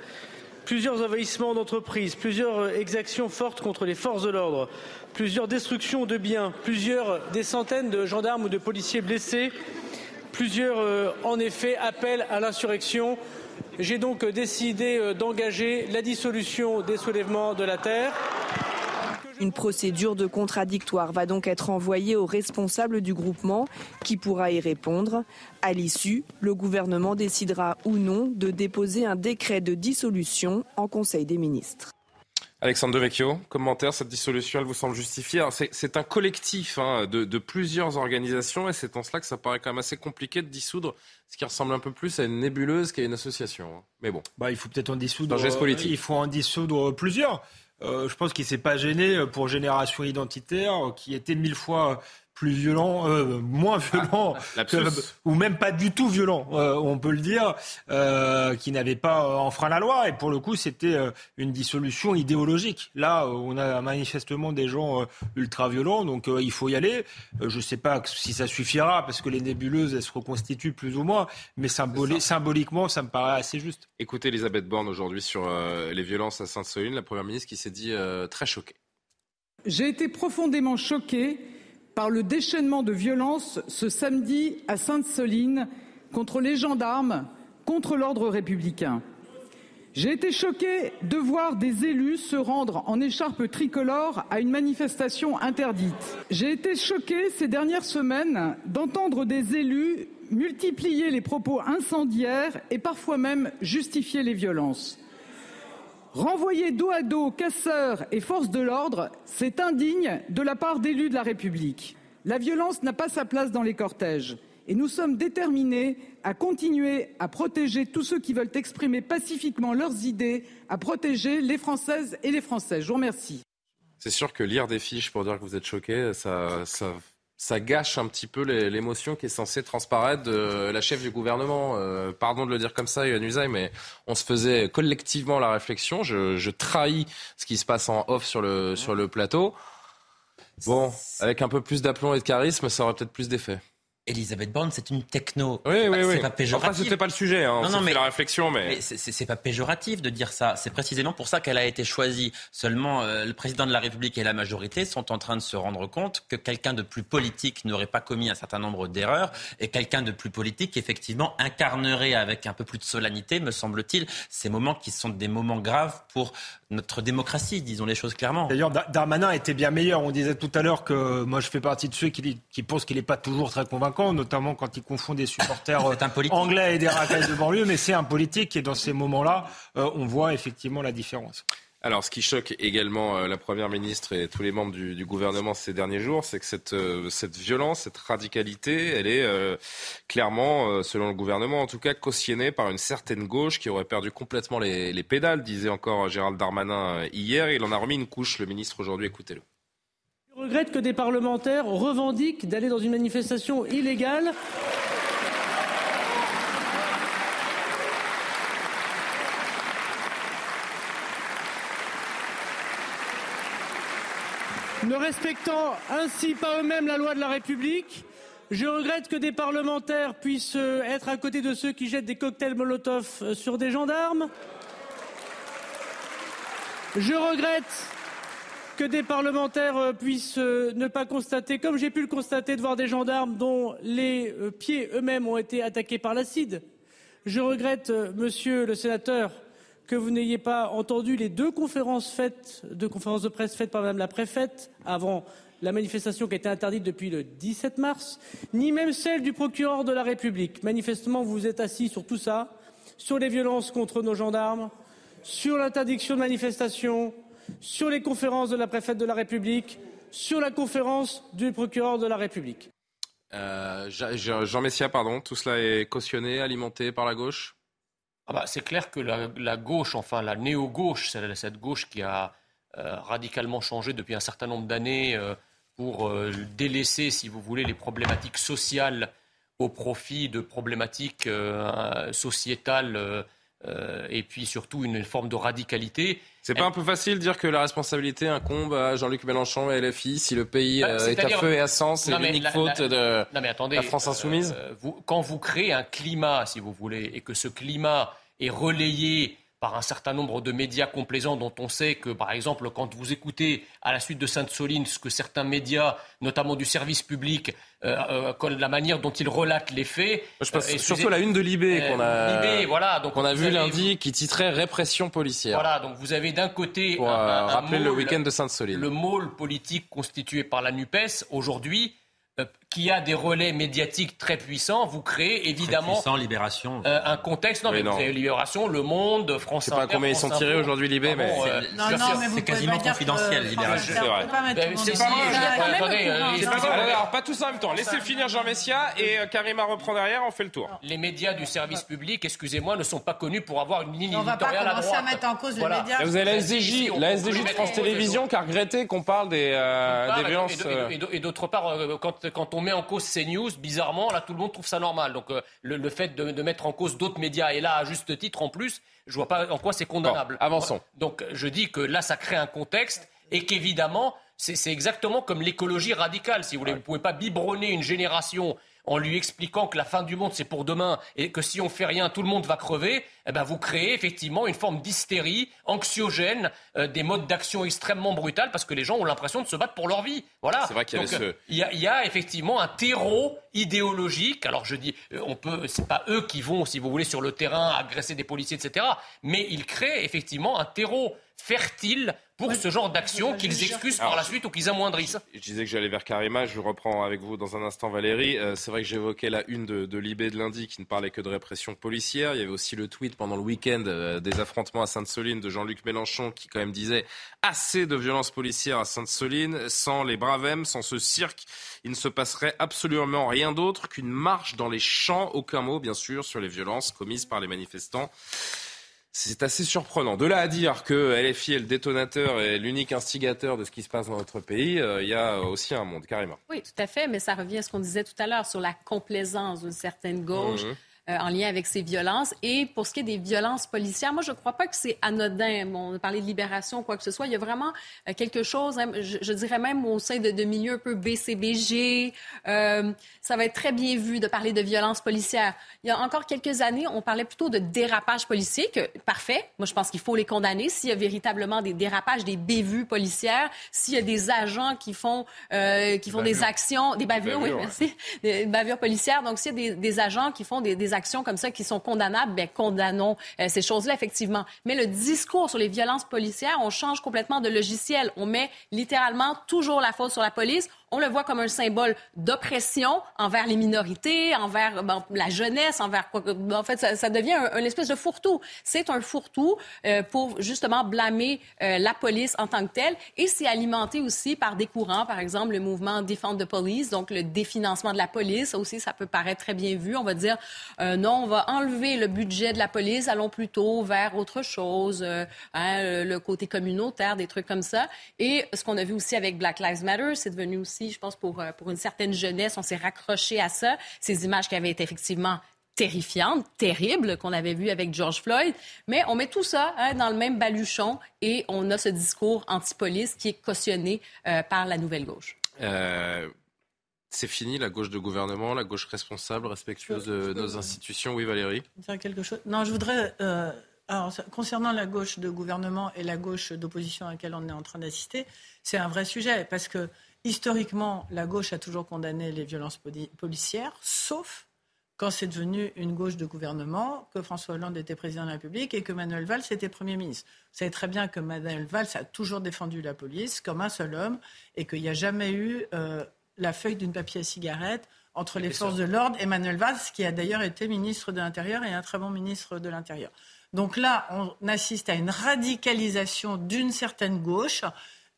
Plusieurs envahissements d'entreprises, plusieurs exactions fortes contre les forces de l'ordre, plusieurs destructions de biens, plusieurs des centaines de gendarmes ou de policiers blessés, plusieurs, euh, en effet, appels à l'insurrection. J'ai donc décidé euh, d'engager la dissolution des soulèvements de la terre. Une procédure de contradictoire va donc être envoyée au responsable du groupement qui pourra y répondre. À l'issue, le gouvernement décidera ou non de déposer un décret de dissolution en Conseil des ministres. Alexandre Devecchio, commentaire, cette dissolution, elle vous semble justifiée C'est un collectif hein, de, plusieurs organisations et c'est en cela que ça paraît quand même assez compliqué de dissoudre ce qui ressemble un peu plus à une nébuleuse qu'à une association. Hein. Mais bon. Bah, il faut peut-être en dissoudre. il faut en dissoudre plusieurs. Euh, je pense qu'il s'est pas gêné euh, pour Génération Identitaire, euh, qui était mille fois plus violent, euh, moins ah, violent, ou même pas du tout violent, euh, on peut le dire, euh, qui n'avait pas enfreint la loi. Et pour le coup, c'était une dissolution idéologique. Là, on a manifestement des gens ultra violents, donc il faut y aller. je ne sais pas si ça suffira, parce que les nébuleuses, elles se reconstituent plus ou moins, mais symboliquement, ça me paraît assez juste. Écoutez Elisabeth Borne aujourd'hui sur les violences à Sainte-Soline, la Première ministre qui s'est dit très choquée. J'ai été profondément choquée par le déchaînement de violence ce samedi à Sainte-Soline contre les gendarmes, contre l'ordre républicain. J'ai été choqué de voir des élus se rendre en écharpe tricolore à une manifestation interdite. J'ai été choqué ces dernières semaines d'entendre des élus multiplier les propos incendiaires et parfois même justifier les violences. Renvoyer dos à dos casseurs et forces de l'ordre, c'est indigne de la part d'élus de la République. La violence n'a pas sa place dans les cortèges et nous sommes déterminés à continuer à protéger tous ceux qui veulent exprimer pacifiquement leurs idées, à protéger les Françaises et les Français. Je vous remercie. C'est sûr que lire des fiches pour dire que vous êtes choqué, ça, ça ça gâche un petit peu l'émotion qui est censée transparaître de la chef du gouvernement. Euh, pardon de le dire comme ça, Yann Usaï, mais on se faisait collectivement la réflexion. Je, je, trahis ce qui se passe en off sur le, sur le plateau. Bon, avec un peu plus d'aplomb et de charisme, ça aurait peut-être plus d'effet. Elisabeth Borne, c'est une techno. Oui, oui, oui. Pas péjoratif. Enfin, c'était pas le sujet. Hein. Non, non, mais la réflexion, mais, mais c'est pas péjoratif de dire ça. C'est précisément pour ça qu'elle a été choisie. Seulement, euh, le président de la République et la majorité sont en train de se rendre compte que quelqu'un de plus politique n'aurait pas commis un certain nombre d'erreurs et quelqu'un de plus politique, effectivement, incarnerait avec un peu plus de solennité, me semble-t-il, ces moments qui sont des moments graves pour notre démocratie, disons les choses clairement. D'ailleurs, Darmanin était bien meilleur. On disait tout à l'heure que moi, je fais partie de ceux qui, qui pensent qu'il n'est pas toujours très convaincant, notamment quand il confond des supporters euh, anglais et des racailles de banlieue. Mais c'est un politique et dans ces moments-là, euh, on voit effectivement la différence. Alors, ce qui choque également euh, la Première ministre et tous les membres du, gouvernement ces derniers jours, c'est que cette, euh, cette, violence, cette radicalité, elle est euh, clairement, selon le gouvernement en tout cas, cautionnée par une certaine gauche qui aurait perdu complètement les, les pédales, disait encore Gérald Darmanin hier. Il en a remis une couche, le ministre, aujourd'hui. Écoutez-le. Je regrette que des parlementaires revendiquent d'aller dans une manifestation illégale ne respectant ainsi pas eux-mêmes la loi de la République. Je regrette que des parlementaires puissent euh, être à côté de ceux qui jettent des cocktails Molotov euh, sur des gendarmes. Je regrette que des parlementaires euh, puissent ne pas constater, comme j'ai pu le constater, de voir des gendarmes dont les pieds eux-mêmes ont été attaqués par l'acide. Je regrette, monsieur le sénateur, que vous n'ayez pas entendu les deux conférences faites, deux conférences de presse faites par madame la préfète avant la manifestation qui a été interdite depuis le 17 mars, ni même celle du procureur de la République. Manifestement, vous vous êtes assis sur tout ça, sur les violences contre nos gendarmes, sur l'interdiction de manifestation, sur les conférences de la préfète de la République, sur la conférence du procureur de la République. Euh, Jean Messia, pardon, tout cela est cautionné, alimenté par la gauche? Ah bah, C'est clair que la, gauche, enfin la néo-gauche, cette gauche qui a euh, radicalement changé depuis un certain nombre d'années, euh, pour euh, délaisser, si vous voulez, les problématiques sociales au profit de problématiques sociétales euh, et puis surtout une forme de radicalité. C'est pas un peu facile de dire que la responsabilité incombe à Jean-Luc Mélenchon et LFI si le pays bah, est, à feu et à sang, c'est l'unique faute de la France insoumise Quand vous créez un climat, si vous voulez, et que ce climat est relayé par un certain nombre de médias complaisants dont on sait que, par exemple, quand vous écoutez à la suite de Sainte-Soline ce que certains médias, notamment du service public, euh, euh, la manière dont ils relatent les faits. Je pense euh, surtout la une de Libé qu'on a, voilà, donc on a vu lundi qui titrait répression policière. Voilà, donc vous avez d'un côté Pour, rappeler le week-end de Sainte-Soline. Le môle politique constitué par la Nupes aujourd'hui euh, qui a des relais médiatiques très puissants, vous créez évidemment puissant, Libération. Euh, un contexte. Non, mais, vous avez Libération, Le Monde, France Je sais pas combien ils sont tirés aujourd'hui, Libé, mais euh, non, non, mais c'est quasiment confidentiel, Libération. C'est vrai. C'est pas Attendez, alors pas tous en même temps. Laissez finir Jean Messia et Karima reprend derrière. On fait le tour. Les médias du service public, excusez-moi, ne sont pas connus pour avoir une ligne éditoriale à droite. On va pas commencer à mettre en cause les médias. Vous avez la SDJ, la SDJ de France Télévisions qui a regretté qu'on parle des violences. Et d'autre part, quand on met en cause ces news, bizarrement, là, tout le monde trouve ça normal. Donc, euh, le, fait de, mettre en cause d'autres médias, et là, à juste titre, en plus, je vois pas en quoi c'est condamnable. avançons. Donc, je dis que là, ça crée un contexte, et qu'évidemment, c'est exactement comme l'écologie radicale, si vous voulez. Vous ne pouvez pas biberonner une génération en lui expliquant que la fin du monde c'est pour demain et que si on fait rien tout le monde va crever, eh ben vous créez effectivement une forme d'hystérie anxiogène, euh, des modes d'action extrêmement brutales parce que les gens ont l'impression de se battre pour leur vie. Voilà. C'est vrai qu'il y, Donc, euh, il, y a, effectivement un terreau idéologique. Alors je dis, euh, on peut, c'est pas eux qui vont, si vous voulez, sur le terrain agresser des policiers, etc. Mais ils créent effectivement un terreau fertile pour ce genre d'action qu'ils excusent par la suite ou qu'ils amoindrissent. Je disais que j'allais vers Karima, je reprends avec vous dans un instant Valérie. Euh, c'est vrai que j'évoquais la une de, de Libé de lundi qui ne parlait que de répression policière. Il y avait aussi le tweet pendant le week-end euh, des affrontements à Sainte-Soline de Jean-Luc Mélenchon qui quand même disait assez de violences policières à Sainte-Soline, sans les Bravem, sans ce cirque, il ne se passerait absolument rien d'autre qu'une marche dans les champs, aucun mot bien sûr sur les violences commises par les manifestants. C'est assez surprenant. De là à dire que LFI est le détonateur et l'unique instigateur de ce qui se passe dans notre pays, euh, il y a aussi un monde, carrément. Oui, tout à fait, mais ça revient à ce qu'on disait tout à l'heure sur la complaisance d'une certaine gauche. Mmh. Euh, en lien avec ces violences. Et pour ce qui est des violences policières, moi, je ne crois pas que c'est anodin. Bon, on a parlé de libération, quoi que ce soit. Il y a vraiment euh, quelque chose, hein, je, dirais même au sein de, de milieux un peu BCBG. Euh, ça va être très bien vu de parler de violences policières. Il y a encore quelques années, on parlait plutôt de dérapage policier, que parfait. Moi, je pense qu'il faut les condamner s'il y a véritablement des dérapages, des bévues policières, s'il y a des agents qui font, qui font des actions, des bavures, oui, merci, des bavures policières. Donc, s'il y a des, des agents qui font des, des actions comme ça qui sont condamnables, bien, condamnons euh, ces choses-là, effectivement. Mais le discours sur les violences policières, on change complètement de logiciel. On met littéralement toujours la faute sur la police on le voit comme un symbole d'oppression envers les minorités, envers la jeunesse, envers quoi En fait, ça, devient un, espèce de fourre-tout. C'est un fourre-tout euh, pour justement blâmer euh, la police en tant que telle, et c'est alimenté aussi par des courants, par exemple le mouvement Defend the Police, donc le définancement de la police. Ça aussi, ça peut paraître très bien vu. On va dire euh, non, on va enlever le budget de la police, allons plutôt vers autre chose, hein, le côté communautaire, des trucs comme ça. Et ce qu'on a vu aussi avec Black Lives Matter, c'est devenu aussi je pense, pour, euh, pour une certaine jeunesse. On s'est raccroché à ça. Ces images qui avaient été effectivement terrifiante, terrible qu'on avait vu avec George Floyd, mais on met tout ça hein, dans le même baluchon et on a ce discours anti-police qui est cautionné euh, par la nouvelle gauche. Euh, c'est fini la gauche de gouvernement, la gauche responsable, respectueuse de nos institutions. Oui, Valérie. Dire quelque chose. Non, je voudrais. Euh, alors, concernant la gauche de gouvernement et la gauche d'opposition à laquelle on est en train d'assister, c'est un vrai sujet parce que historiquement, la gauche a toujours condamné les violences policières, sauf quand c'est devenu une gauche de gouvernement, que François Hollande était président de la République et que Manuel Valls était Premier ministre. Vous savez très bien que Manuel Valls a toujours défendu la police comme un seul homme et qu'il n'y a jamais eu euh, la feuille d'une papier à cigarette entre les forces de l'ordre et Manuel Valls, qui a d'ailleurs été ministre de l'Intérieur et un très bon ministre de l'Intérieur. Donc là, on assiste à une radicalisation d'une certaine gauche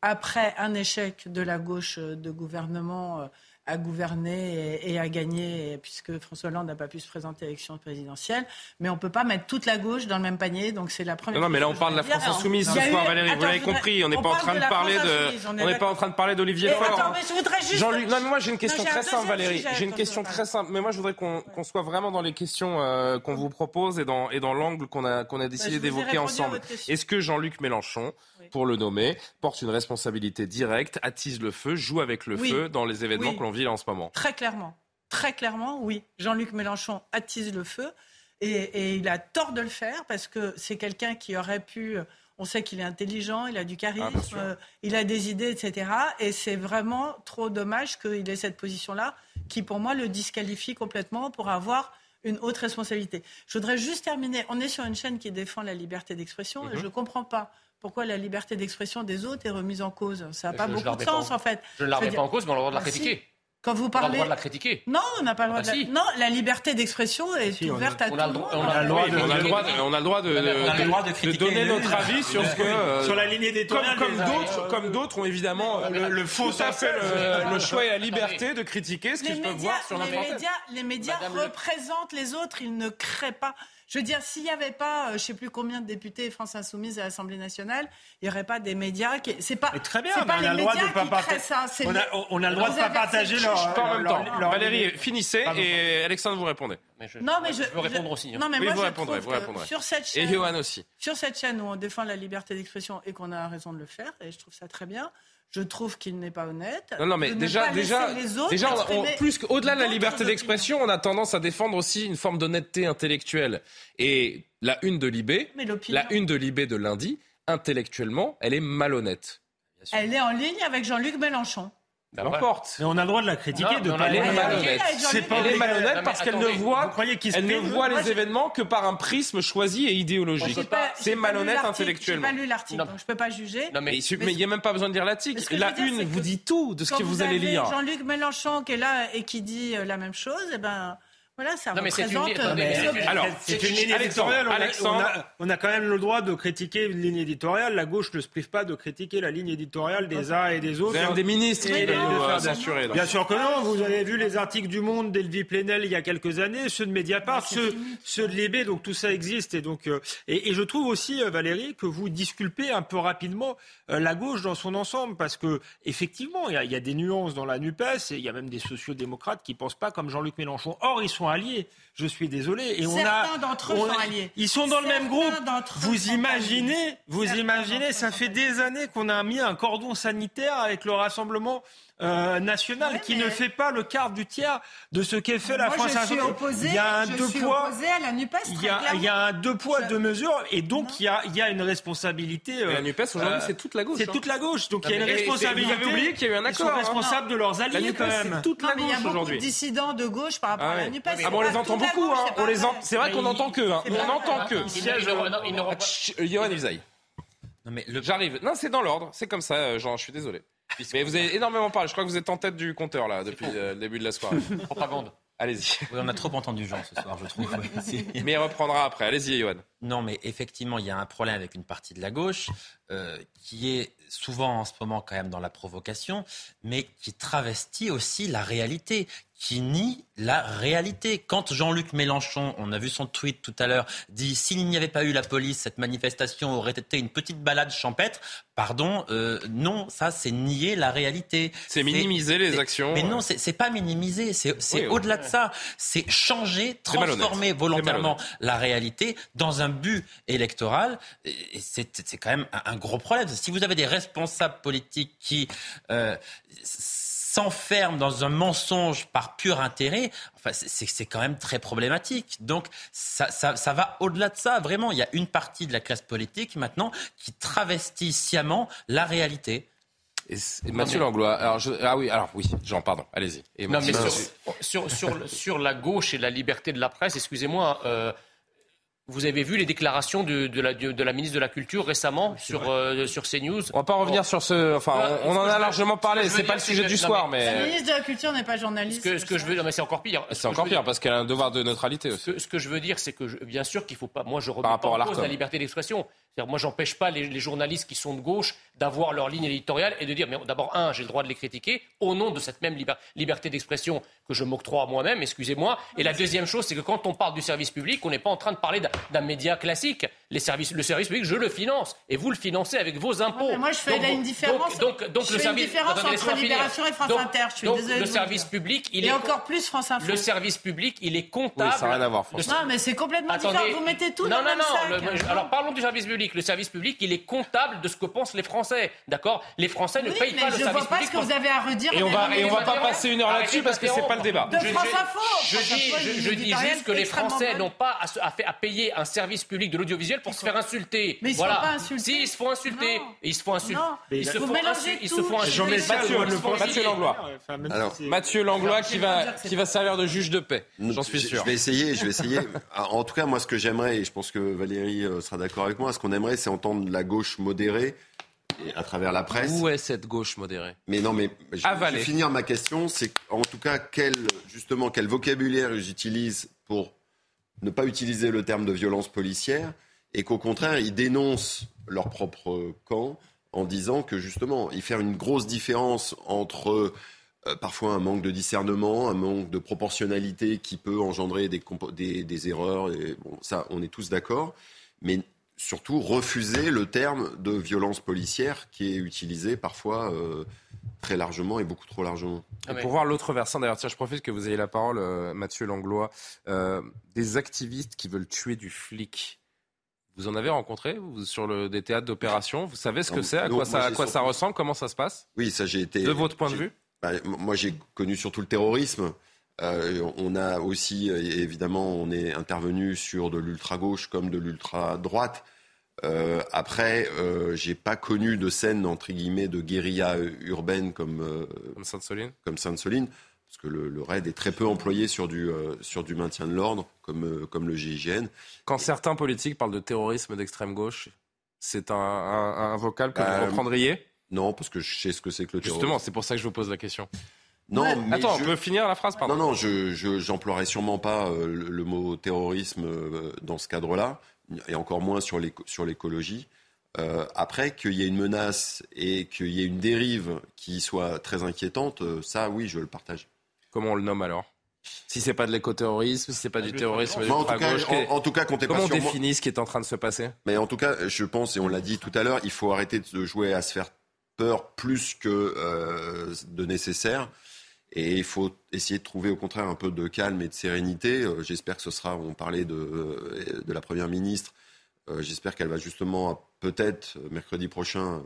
après un échec de la gauche de gouvernement euh, à gouverner et, à gagner, puisque François Hollande n'a pas pu se présenter à l'élection présidentielle. Mais on ne peut pas mettre toute la gauche dans le même panier, donc c'est la première. Non, non mais là on parle de la France insoumise ce soir, Valérie. vous l'avez compris, on n'est pas en train de, parler de, on n'est pas en train de parler d'Olivier Faure. Attends, mais je voudrais juste. Jean-Luc, non, mais moi j'ai une question très simple, Valérie. J'ai une question très simple, mais moi je voudrais qu'on soit vraiment dans les questions euh, qu'on vous propose et dans et dans l'angle qu'on a qu'on a décidé bah, d'évoquer ensemble. Est-ce que Jean-Luc Mélenchon, pour le nommer, porte une responsabilité directe, attise le feu, joue avec le feu dans les événements que l'on vit en ce moment Très clairement. Très clairement, oui. Jean-Luc Mélenchon attise le feu et, il a tort de le faire parce que c'est quelqu'un qui aurait pu. On sait qu'il est intelligent, il a du charisme, ah, euh, il a des idées, etc. Et c'est vraiment trop dommage qu'il ait cette position-là qui, pour moi, le disqualifie complètement pour avoir une haute responsabilité. Je voudrais juste terminer. On est sur une chaîne qui défend la liberté d'expression et mhm. je ne comprends pas pourquoi la liberté d'expression des autres est remise en cause. Ça n'a pas beaucoup de sens, en fait. Je ne la remets pas en cause, mais on a le droit de la bah, critiquer. Quand vous parlez. On a le droit de la critiquer. Non, on n'a pas le droit bah, de la... Non, la liberté d'expression est ouverte à tout le monde. On a le droit de, on a le droit de, on a le droit de, de, donner notre avis sur ce que. Euh, sur la ligne éditoriale. Comme, comme d'autres, comme d'autres ont évidemment le, le faux à fait le, choix et la liberté de critiquer ce qu'ils peuvent voir sur l'internet. Les médias, les médias représentent les autres, ils ne créent pas. Je veux dire, s'il n'y avait pas, euh, je ne sais plus combien de députés France Insoumise à l'Assemblée nationale, il n'y aurait pas des médias qui. C'est pas. très bien, on a, le droit de pas partager. Ça. On, a, on a le droit de pas partager leur. Pas en même temps. Valérie, finissez et Alexandre vous répondez. non, mais je, veux répondre aussi. Hein. Non, mais moi, vous je répondrez, vous répondrez. Sur cette chaîne, et Johan aussi. Sur cette chaîne où on défend la liberté d'expression et qu'on a raison de le faire, et je trouve ça très bien je trouve qu'il n'est pas honnête. Non, non mais déjà, déjà, déjà, plus qu'au-delà de la liberté d'expression, on a tendance à défendre aussi une forme d'honnêteté intellectuelle. Et la une de Libé, la une de Libé de lundi, intellectuellement, elle est malhonnête. Elle est en ligne avec Jean-Luc Mélenchon. N'importe. Mais on a le droit de la critiquer, de pas Elle est malhonnête. C'est pas elle est malhonnête parce qu'elle ne voit, elle ne voit les événements que par un prisme choisi et idéologique. C'est malhonnête intellectuellement. Je n'ai pas lu l'article, donc je peux pas juger. mais il n'y a même pas besoin de lire l'article. La une vous dit tout de ce que vous allez lire. Jean-Luc Mélenchon qui est là et qui dit euh, la même chose, eh ben. Voilà, ça non, représente... Mais c'est une, euh, alors, c'est une ligne éditoriale. On a, on, a, quand même le droit de critiquer une ligne éditoriale. La gauche ne se prive pas de critiquer la ligne éditoriale des uns et des autres. Même des ministres qui de Bien sûr que non. Vous avez vu les articles du Monde d'Elvie Plenel il y a quelques années, ceux de Mediapart, ceux, ceux de Libé. Donc tout ça existe. Et, donc, euh, et, et, je trouve aussi, euh, Valérie, que vous disculpez un peu rapidement la gauche dans son ensemble. Parce que effectivement, il y, y a des nuances dans la NUPES. Et il y a même des sociodémocrates qui ne pensent pas comme Jean-Luc Mélenchon. Or, ils sont alliés. Je suis désolé. Et on a, d'entre eux sont alliés. Ils sont dans le même groupe. Vous imaginez, vous imaginez, ça fait des années qu'on a mis un cordon sanitaire avec le rassemblement euh, national qui ne fait pas le quart du tiers de ce qu'est fait la France insoumise. Il y a un deux poids. il, y a, un deux poids deux mesures et donc il y, a, il y a une responsabilité. Euh, la Nupes aujourd'hui c'est toute la gauche. C'est hein. toute la gauche donc il y a une responsabilité. Vous avez oublié qu'il y a eu un accord. Ils sont responsables de leurs alliés quand même. C'est toute la gauche aujourd'hui. Il y a beaucoup de dissidents de gauche par rapport à la Nupes. Ah bon, on les entend beaucoup. Hein. On les C'est vrai qu'on entend que. On entend que. Johan Ilzaï. Non mais J'arrive. Non, c'est dans l'ordre. C'est comme ça, euh, Jean. Je suis désolé. Mais vous avez énormément parlé. Je crois que vous êtes en tête du compteur là depuis euh, le début de la soirée. Propagande. Allez-y. Oui, on a trop entendu Jean ce soir, je trouve. Mais il reprendra après. Allez-y, Johan. Non, mais effectivement, il y a un problème avec une partie de la gauche euh, qui est souvent en ce moment quand même dans la provocation, mais qui travestit aussi la réalité, qui nie la réalité. Quand Jean-Luc Mélenchon, on a vu son tweet tout à l'heure, dit s'il n'y avait pas eu la police, cette manifestation aurait été une petite balade champêtre. Pardon, euh, non, ça c'est nier la réalité. C'est minimiser les actions. Mais non, c'est pas minimiser, c'est oui. au-delà de ça. C'est changer, transformer volontairement la réalité dans un but électoral. Et c'est quand même un, un gros problème. Si vous avez des responsables politiques qui euh, s'enferment dans un mensonge par pur intérêt, enfin, c'est- quand même très problématique. Donc ça, ça, ça va au-delà de ça. Vraiment, il y a une partie de la classe politique maintenant qui travestit sciemment la réalité. Et, Mathieu Langlois, alors je- ah oui, alors oui, Jean, pardon, allez-y. Non, mais sur, sur, sur la gauche et la liberté de la presse, excusez-moi, euh, vous avez vu les déclarations de, de la, de la ministre de la Culture récemment sur, euh, sur CNews On va pas revenir sur ce. Enfin, on, on en a largement parlé. C'est pas le sujet du soir, La mais ministre de la Culture n'est pas journaliste. Ce que, ce que je veux dire, mais c'est encore pire. c'est encore pire parce qu'elle a un devoir de neutralité aussi. Ce que, ce que je veux dire, c'est que je- bien sûr qu'il faut pas. Moi, je remets rapport pas à en cause l'Arcom. la liberté d'expression. C'est-à-dire, pas les, journalistes qui sont de gauche d'avoir leur ligne éditoriale et de dire, mais d'abord, un, j'ai le droit de les critiquer au nom de cette même liber- liberté d'expression que je m'octroie à moi-même, excusez-moi. Et la deuxième chose, c'est que quand on parle du service public, on n'est pas en train de parler d'un média classique. Les services, le service public, je le finance et vous le financez avec vos impôts. mais moi, je fais Donc, là une différence- Donc, donc, donc je le fais une service. différence attendez, entre. Libération et France Donc- Inter. Je suis de le service public, il Et est encore plus France Info. Le service public, il est comptable. Oui, ça n'a rien à voir, France Non, mais c'est complètement Attendez. différent. Vous mettez tout non, dans non, le même non, sac. le- je- alors parlons du service public. Le service public, il est comptable de ce que pensent les Français. D'accord? Les Français ne Oui, payent pas le je service vois pas public. ce que vous avez à redire. Et on va- et on va pas passer une heure là-dessus parce que c'est pas le débat. De Je- France je- Info. Je dis, je, je juste que les Français n'ont pas à payer un service public de l'audiovisuel pour se faire insulter. Mais ils se voilà. font pas insulter. Si, ils se font insulter. Ils se font insulter. Non. Ils se font insulter. Ils se font insulter. Mathieu, Langlois, ils se font Mathieu. Langlois. Alors, Mathieu Langlois qui va, qui va servir de juge de paix. J'en suis sûr. Je vais essayer, je vais essayer. En tout cas, moi, ce que j'aimerais, et je pense que Valérie euh, sera d'accord avec moi, ce qu'on aimerait, c'est entendre la gauche modérée et à travers la presse. Où est cette gauche modérée? Mais non, mais je Avalée. je vais finir ma question. C'est en tout cas quel justement quel vocabulaire ils utilisent pour ne pas utiliser le terme de violence policière et qu'au contraire ils dénoncent leur propre camp en disant que justement il fait une grosse différence entre euh, parfois un manque de discernement, un manque de proportionnalité qui peut engendrer des, des, des erreurs. Et bon, ça, on est tous d'accord. Mais surtout refuser le terme de violence policière qui est utilisé parfois euh, très largement et beaucoup trop largement. Et pour voir l'autre versant, d'ailleurs, tiens, je profite que vous ayez la parole, euh, Mathieu Langlois, euh, des activistes qui veulent tuer du flic. Vous en avez rencontré vous, sur le, des théâtres d'opération? Vous savez ce que Non, c'est? À quoi, ça, à ressemble? Comment ça se passe? Oui, ça j'ai été. De votre point de vue? Bah, Moi j'ai connu surtout le terrorisme. Euh, on a aussi, évidemment, on est intervenu sur de l'ultra-gauche comme de l'ultra-droite. Euh, après, euh, j'ai pas connu de scène entre guillemets de guérilla euh, urbaine comme Comme Sainte-Soline? comme Sainte-Soline, parce que le, le raid est très peu employé sur du euh, sur du maintien de l'ordre, comme euh, comme le GIGN. Quand certains politiques parlent de terrorisme d'extrême gauche, c'est un, un- un vocal que Bah, vous reprendriez? Non, parce que je sais ce que c'est que le terrorisme. Justement, c'est pour ça que je vous pose la question. Non, mais Attends, je- on peut finir la phrase, pardon Non, non, je, je j'emploierai sûrement pas euh, le, le mot terrorisme euh, dans ce cadre-là, et encore moins sur l'éco- sur l'écologie. Euh, après, qu'il y ait une menace et qu'il y ait une dérive qui soit très inquiétante, euh, ça, oui, je le partage. Comment on le nomme alors? Si c'est pas de l'écoterrorisme, si c'est pas du terrorisme Moi, en, tout cas, en, en tout cas, comptez pas comment on moi. définit ce qui est en train de se passer? Mais en tout cas, je pense, et on l'a dit tout à l'heure, il faut arrêter de jouer à se faire peur plus que euh, de nécessaire. Et il faut essayer de trouver au contraire un peu de calme et de sérénité. Euh, J'espère que ce sera, on parlait de, euh, de la Première ministre, j'espère qu'elle va justement peut-être mercredi prochain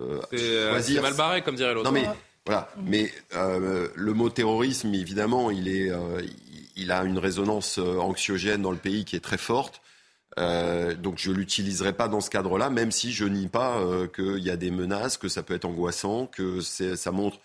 euh, C'est euh, choisir- c'est mal barré, comme dirait l'autre. non mais voilà, mais euh, le mot terrorisme, évidemment, il est, euh, il- a une résonance euh, anxiogène dans le pays qui est très forte. Euh, donc je l'utiliserai pas dans ce cadre-là, même si je nie pas euh, qu'il y a des menaces, que ça peut être angoissant, que c'est- ça montre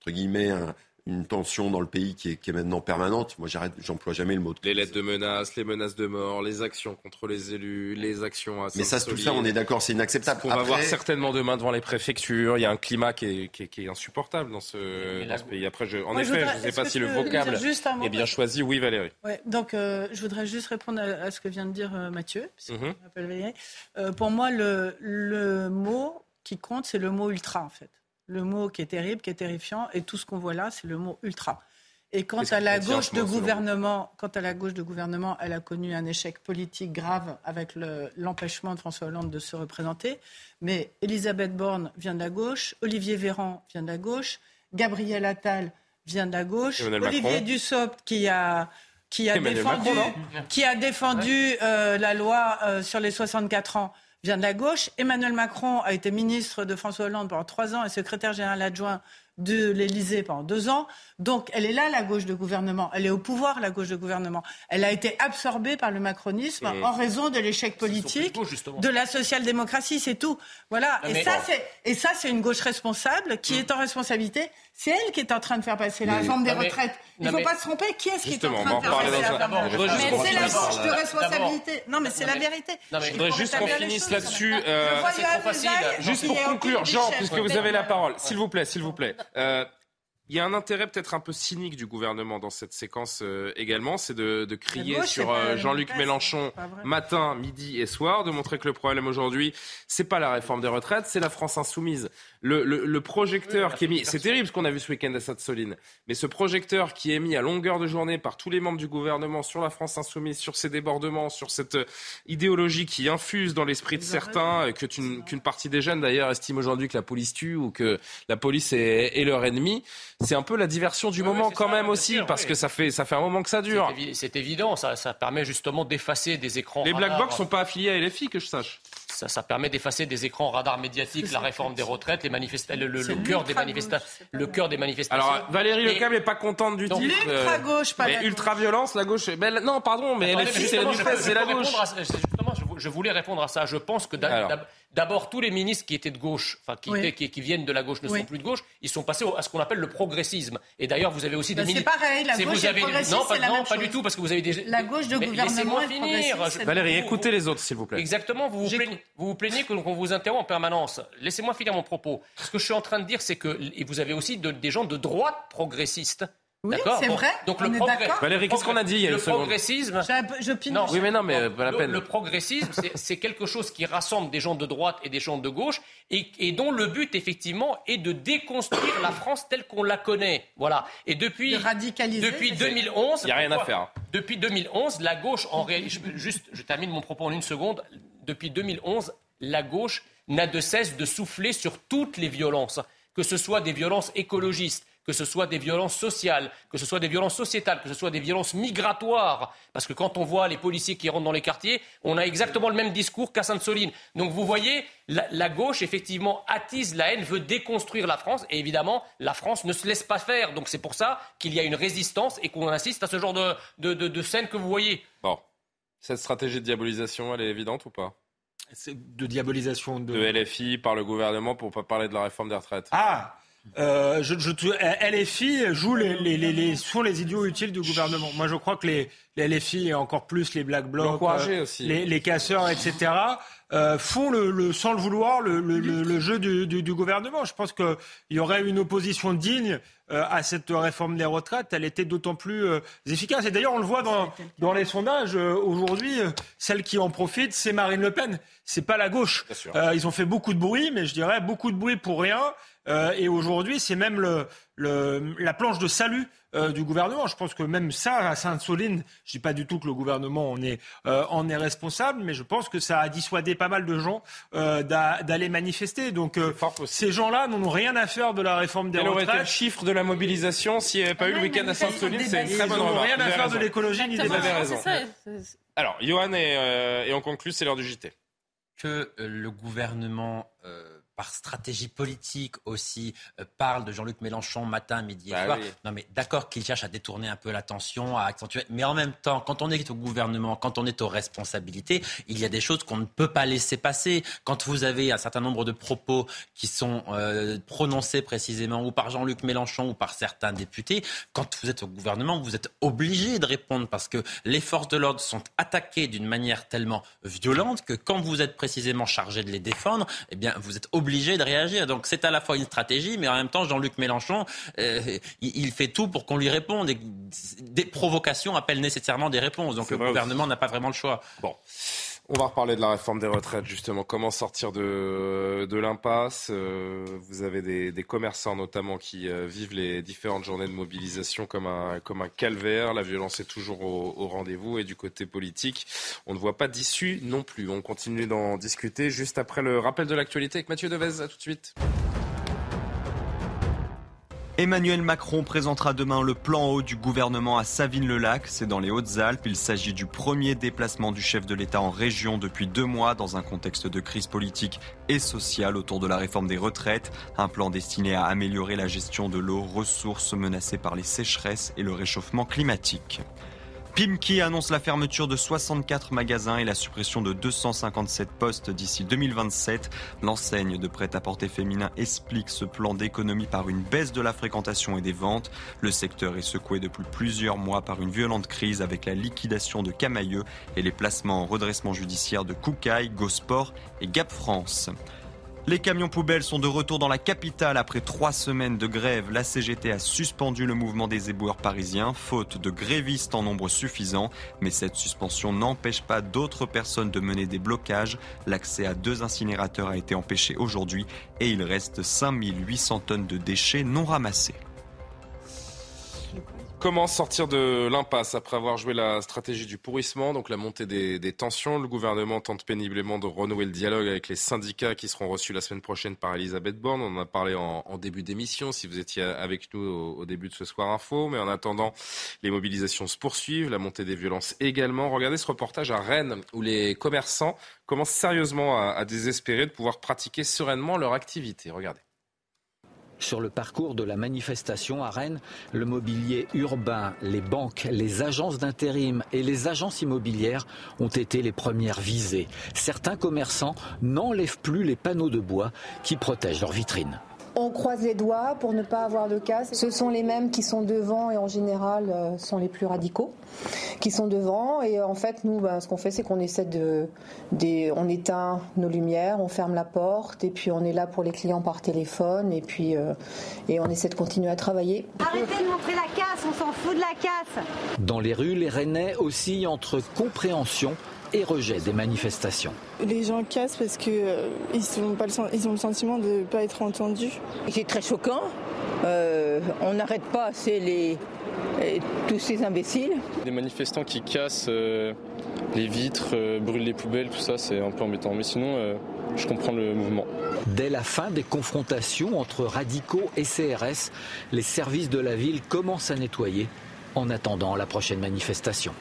entre guillemets un- une tension dans le pays qui est, qui est maintenant permanente. Moi, j'arrête, j'emploie jamais le mot. De les lettres de menaces, les menaces de mort, les actions contre les élus, les actions à Mais ça, tout ça, on est d'accord, c'est inacceptable. On va voir certainement demain devant les préfectures. Il y a un climat qui est, qui est, qui est insupportable dans ce, dans ce pays. Après, je, en Moi, je effet, voudrais- je ne sais pas si le vocable est bien choisi. Oui, Valérie. Ouais, donc, euh, je voudrais juste répondre à, à ce que vient de dire euh, Mathieu. Mhm. Valérie. Euh, pour moi, le, le mot qui compte, c'est le mot ultra, en fait. Le mot qui est terrible, qui est terrifiant, et tout ce qu'on voit là, c'est le mot ultra. Et quant à la gauche de gouvernement, quant à la gauche de gouvernement, elle a connu un échec politique grave avec le- l'empêchement de François Hollande de se représenter. Mais Elisabeth Borne vient de la gauche, Olivier Véran vient de la gauche, Gabriel Attal vient de la gauche, Emmanuel Olivier Macron. Dussopt qui a qui a Emmanuel défendu, Macron, qui a défendu euh, la loi euh, sur les 64 ans vient de la gauche. Emmanuel Macron a été ministre de François Hollande pendant trois ans et secrétaire général adjoint de l'Élysée pendant deux ans. Donc elle est là, la gauche de gouvernement. Elle est au pouvoir, la gauche de gouvernement. Elle a été absorbée par le macronisme Et- en raison de l'échec politique de la social-démocratie, c'est tout. Voilà. Non, et, ça, Bon. c'est, et ça, c'est une gauche responsable qui est en responsabilité. C'est elle qui est en train de faire passer la réforme des mais- retraites. Il ne faut mais- pas se tromper. Qui est-ce qui est en train de faire passer la réforme des retraites Mais c'est la gauche de responsabilité. Non, mais c'est la vérité. Non, mais je voudrais juste qu'on finisse là-dessus. euh, Juste pour conclure, Jean, puisque vous avez la parole, s'il vous plaît, s'il vous plaît. Euh, il y a un intérêt peut-être un peu cynique du gouvernement dans cette séquence euh, également, c'est de, de crier gauche, sur euh, Jean-Luc Mélenchon matin, midi et soir, de montrer que le problème aujourd'hui, c'est pas la réforme des retraites, c'est la France insoumise. Le, le- le projecteur qui est mis, c'est terrible ce qu'on a vu ce week-end à Sainte-Soline, mais ce projecteur qui est mis à longueur de journée par tous les membres du gouvernement sur la France insoumise, sur ses débordements, sur cette euh, idéologie qui infuse dans l'esprit de certains, que tu- qu'une partie des jeunes d'ailleurs estime aujourd'hui que la police tue ou que la police est, est leur ennemi, c'est un peu la diversion du moment quand même aussi, parce que ça fait, ça fait un moment que ça dure. C'est évi- C'est évident, ça, ça permet justement d'effacer des écrans. Les Black radars. Box sont pas affiliés à LFI, que je sache. Ça, ça permet d'effacer des écrans radars médiatiques, la réforme des retraites, les manifesta- le, le- C'est le cœur des c'est Le cœur des manifestations. Alors Valérie Et- Lecam n'est pas contente du Donc, titre. euh, L'ultra-gauche, pas mais la gauche. ultra-violence, la gauche. Mais, non, pardon, mais LFI, c'est la je- c'est la gauche. à. Justement, je, vou- je voulais répondre à ça. Je pense que d'abord, tous les ministres qui étaient de gauche, enfin qui, Oui. étaient- qui, qui viennent de la gauche ne Oui. sont plus de gauche, ils sont passés au- à ce qu'on appelle le progressisme. Et d'ailleurs, vous avez aussi des c'est ministres. pareil, la C'est- gauche vous et le avez- progressisme, Non, pas, c'est la non, même pas chose. du tout, parce que vous avez des. La gauche de Mais gouvernement laissez-moi le finir. c'est- Valérie, écoutez les autres, s'il vous plaît. Exactement, vous vous plaignez, vous vous plaignez que- qu'on vous interrompt en permanence. Laissez-moi finir mon propos. Ce que je suis en train de dire, c'est que et vous avez aussi de- des gens de droite progressistes. Oui, D'accord c'est Bon, vrai, Donc on le est progrès- d'accord. Valérie, qu'est-ce qu'on a dit il y a Le une seconde progressisme. Je. Non, Oui, mais non, mais pas la le, peine. le progressisme, c'est- quelque chose qui rassemble des gens de droite et des gens de gauche et, et dont le but, effectivement, est de déconstruire la France telle qu'on la connaît. Voilà. Et depuis, De radicaliser, depuis c'est- 2011, Il y a rien à faire. Depuis 2011, la gauche, en réalité, juste, je termine mon propos en une seconde. Depuis 2011, la gauche n'a de cesse de souffler sur toutes les violences, que ce soit des violences écologistes, que ce soit des violences sociales, que ce soit des violences sociétales, que ce soit des violences migratoires. Parce que quand on voit les policiers qui rentrent dans les quartiers, on a exactement le même discours qu'à Sainte-Soline. Donc vous voyez, la, gauche, effectivement, attise la haine, veut déconstruire la France. Et évidemment, la France ne se laisse pas faire. Donc c'est pour ça qu'il y a une résistance et qu'on insiste à ce genre de, de, de, de scène que vous voyez. Bon. Cette stratégie de diabolisation, elle est évidente ou pas? De diabolisation de. De LFI par le gouvernement pour pas parler de la réforme des retraites. Ah euh, je, je, LFI joue les, les, les, les- sont les idiots utiles du gouvernement. Moi, je crois que les, les LFI et encore plus les Black Blocs, euh, aussi. les, les casseurs, etc., euh, font le, le, sans le vouloir le, le, le, le jeu du, du, du gouvernement. Je pense qu'il y aurait une opposition digne euh, à cette réforme des retraites. Elle était d'autant plus euh, efficace. Et d'ailleurs, on le voit dans, dans les sondages euh, aujourd'hui. euh, celle qui en profite, c'est Marine Le Pen. C'est pas la gauche. Bien sûr. Euh, ils ont fait beaucoup de bruit, mais je dirais beaucoup de bruit pour rien. Euh, et aujourd'hui, c'est même le, le, la planche de salut euh, du gouvernement. Je pense que même ça, à Sainte-Soline, je dis pas du tout que le gouvernement en est, euh, en est responsable, mais je pense que ça a dissuadé pas mal de gens euh, d'a- d'aller manifester. Donc euh, ces gens-là n'ont rien à faire de la réforme des aurait été le retraites. chiffre de la mobilisation s'il n'y avait pas eu le week-end à Sainte-Soline C'est une Ils très bonne n'ont remarque. rien à faire de l'écologie ni des Vous avez raison. C'est ça. c'est- Alors, Johan et, euh, et on conclut, c'est l'heure du JT. que le gouvernement, euh, par stratégie politique aussi, euh, parle de Jean-Luc Mélenchon matin, midi et Bah soir. oui. Non, mais d'accord qu'il cherche à détourner un peu l'attention, à accentuer. Mais en même temps, quand on est au gouvernement, quand on est aux responsabilités, il y a des choses qu'on ne peut pas laisser passer. Quand vous avez un certain nombre de propos qui sont euh, prononcés précisément ou par Jean-Luc Mélenchon ou par certains députés, quand vous êtes au gouvernement, vous êtes obligé de répondre parce que les forces de l'ordre sont attaquées d'une manière tellement violente que quand vous êtes précisément chargé de les défendre, eh bien, vous êtes obligé de réagir. Donc c'est à la fois une stratégie, mais en même temps, Jean-Luc Mélenchon, euh, il, fait tout pour qu'on lui réponde. Et des provocations appellent nécessairement des réponses. Donc le gouvernement n'a pas vraiment le choix. Bon. On va reparler de la réforme des retraites, justement. Comment sortir de, de l'impasse Euh, Vous avez des, des commerçants, notamment, qui euh, vivent les différentes journées de mobilisation comme un, comme un calvaire. La violence est toujours au, au rendez-vous. Et du côté politique, on ne voit pas d'issue non plus. On continue d'en discuter juste après le rappel de l'actualité avec Mathieu Devez. À tout de suite. Emmanuel Macron présentera demain le plan haut du gouvernement à Savines-le-Lac. C'est dans les Hautes-Alpes. Il s'agit du premier déplacement du chef de l'État en région depuis deux mois dans un contexte de crise politique et sociale autour de la réforme des retraites. Un plan destiné à améliorer la gestion de l'eau, ressources menacées par les sécheresses et le réchauffement climatique. Pimki annonce la fermeture de 64 magasins et la suppression de 257 postes d'ici 2027. L'enseigne de prêt-à-porter féminin explique ce plan d'économie par une baisse de la fréquentation et des ventes. Le secteur est secoué depuis plusieurs mois par une violente crise avec la liquidation de Camailleux et les placements en redressement judiciaire de Koukaï, Gosport et Gap France. Les camions poubelles sont de retour dans la capitale après trois semaines de grève. La CGT a suspendu le mouvement des éboueurs parisiens, faute de grévistes en nombre suffisant. Mais cette suspension n'empêche pas d'autres personnes de mener des blocages. L'accès à deux incinérateurs a été empêché aujourd'hui et il reste 5800 tonnes de déchets non ramassés. Comment sortir de l'impasse après avoir joué la stratégie du pourrissement, donc la montée des, tensions? Le gouvernement tente péniblement de renouer le dialogue avec les syndicats qui seront reçus la semaine prochaine par Elisabeth Borne. On en a parlé en, début d'émission, si vous étiez avec nous au, début de ce soir info. Mais en attendant, les mobilisations se poursuivent, la montée des violences également. Regardez ce reportage à Rennes où les commerçants commencent sérieusement à désespérer de pouvoir pratiquer sereinement leur activité. Regardez. Sur le parcours de la manifestation à Rennes, le mobilier urbain, les banques, les agences d'intérim et les agences immobilières ont été les premières visées. Certains commerçants n'enlèvent plus les panneaux de bois qui protègent leurs vitrines. On croise les doigts pour ne pas avoir de casse. Ce sont les mêmes qui sont devant et en général euh, sont les plus radicaux qui sont devant. Et en fait, nous, ben, ce qu'on fait, c'est qu'on essaie de, de, on éteint nos lumières, on ferme la porte et puis on est là pour les clients par téléphone et puis euh, et on essaie de continuer à travailler. Arrêtez de montrer la casse, on s'en fout de la casse. Dans les rues, les Rennais oscillent entre compréhension et rejet des manifestations. Les gens cassent parce qu'ils euh, ont, pas le, ils ont le sentiment de ne pas être entendus. C'est très choquant. Euh, on n'arrête pas assez les, les, tous ces imbéciles. Des manifestants qui cassent euh, les vitres, euh, brûlent les poubelles, tout ça, c'est un peu embêtant. Mais sinon, euh, je comprends le mouvement. Dès la fin des confrontations entre radicaux et CRS, les services de la ville commencent à nettoyer en attendant la prochaine manifestation.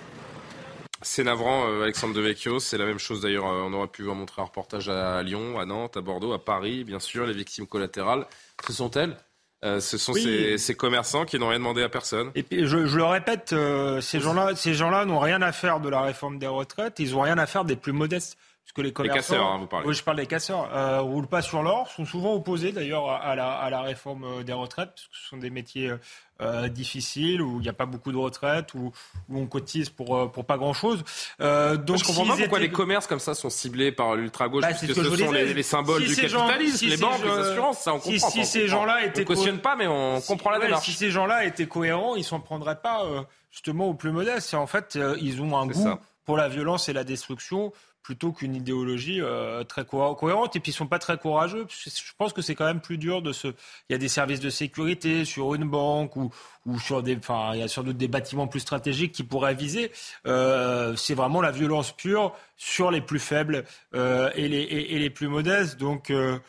C'est navrant, euh, Alexandre Devecchio. C'est la même chose d'ailleurs. Euh, on aurait pu vous montrer un reportage à Lyon, à Nantes, à Bordeaux, à Paris, bien sûr. Les victimes collatérales, ce sont elles euh, ce sont oui. ces, ces, commerçants qui n'ont rien demandé à personne. Et puis, je, je le répète, ces gens-là, ces gens-là n'ont rien à faire de la réforme des retraites. Ils n'ont rien à faire des plus modestes. Parce que les commerçants, les casseurs, hein, vous parlez. Oui, je parle des casseurs. Euh, roulent pas sur l'or, sont souvent opposés d'ailleurs à la, à la réforme euh, des retraites, parce que ce sont des métiers euh, difficiles où il n'y a pas beaucoup de retraites, où, où on cotise pour euh, pour pas grand chose. Euh, donc je comprends pas pourquoi les commerces comme ça sont ciblés par l'ultra gauche, bah, puisque ce, ce sont les, les, symboles si du capitalisme, gens, si les banques, les assurances, ça on comprend. Si, si ces gens-là étaient, on cautionne pas, mais on comprend la ouais, démarche. Si ces gens-là étaient cohérents, ils s'en prendraient pas euh, justement aux plus modestes. En fait, euh, ils ont un goût ça. pour la violence et la destruction plutôt qu'une idéologie euh, très co cohérente. Et puis, ils sont pas très courageux. Je pense que c'est quand même plus dur de se... Il y a des services de sécurité sur une banque ou, ou sur des... Enfin, il y a sans doute des bâtiments plus stratégiques qui pourraient viser. Euh, c'est vraiment la violence pure sur les plus faibles euh, et, les, et, les plus modestes. Donc, euh,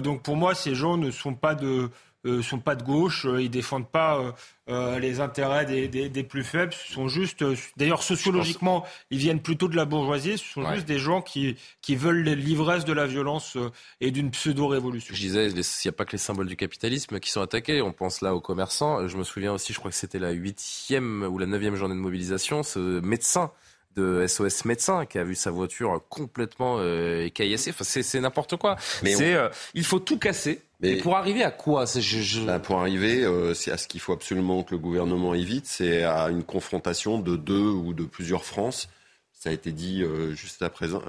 donc, pour moi, ces gens ne sont pas de euh, sont pas de gauche, euh, ils défendent pas euh, les intérêts des, des, plus faibles. Ce sont juste, d'ailleurs sociologiquement, ils viennent plutôt de la bourgeoisie. Ce sont juste des gens qui, qui veulent l'ivresse de la violence et d'une pseudo-révolution. Je disais, il n'y a pas que les symboles du capitalisme qui sont attaqués. On pense là aux commerçants. Je me souviens aussi, je crois que c'était la huitième ou la neuvième journée de mobilisation, ce médecin de SOS médecin qui a vu sa voiture complètement euh, écaillassée. Enfin, c'est n'importe quoi. Mais c'est euh, il faut tout casser. Mais pour arriver à quoi? Je, bah, Pour arriver, euh, c'est à ce qu'il faut absolument que le gouvernement évite, c'est à une confrontation de deux ou de plusieurs France ça a été dit euh, juste à présent.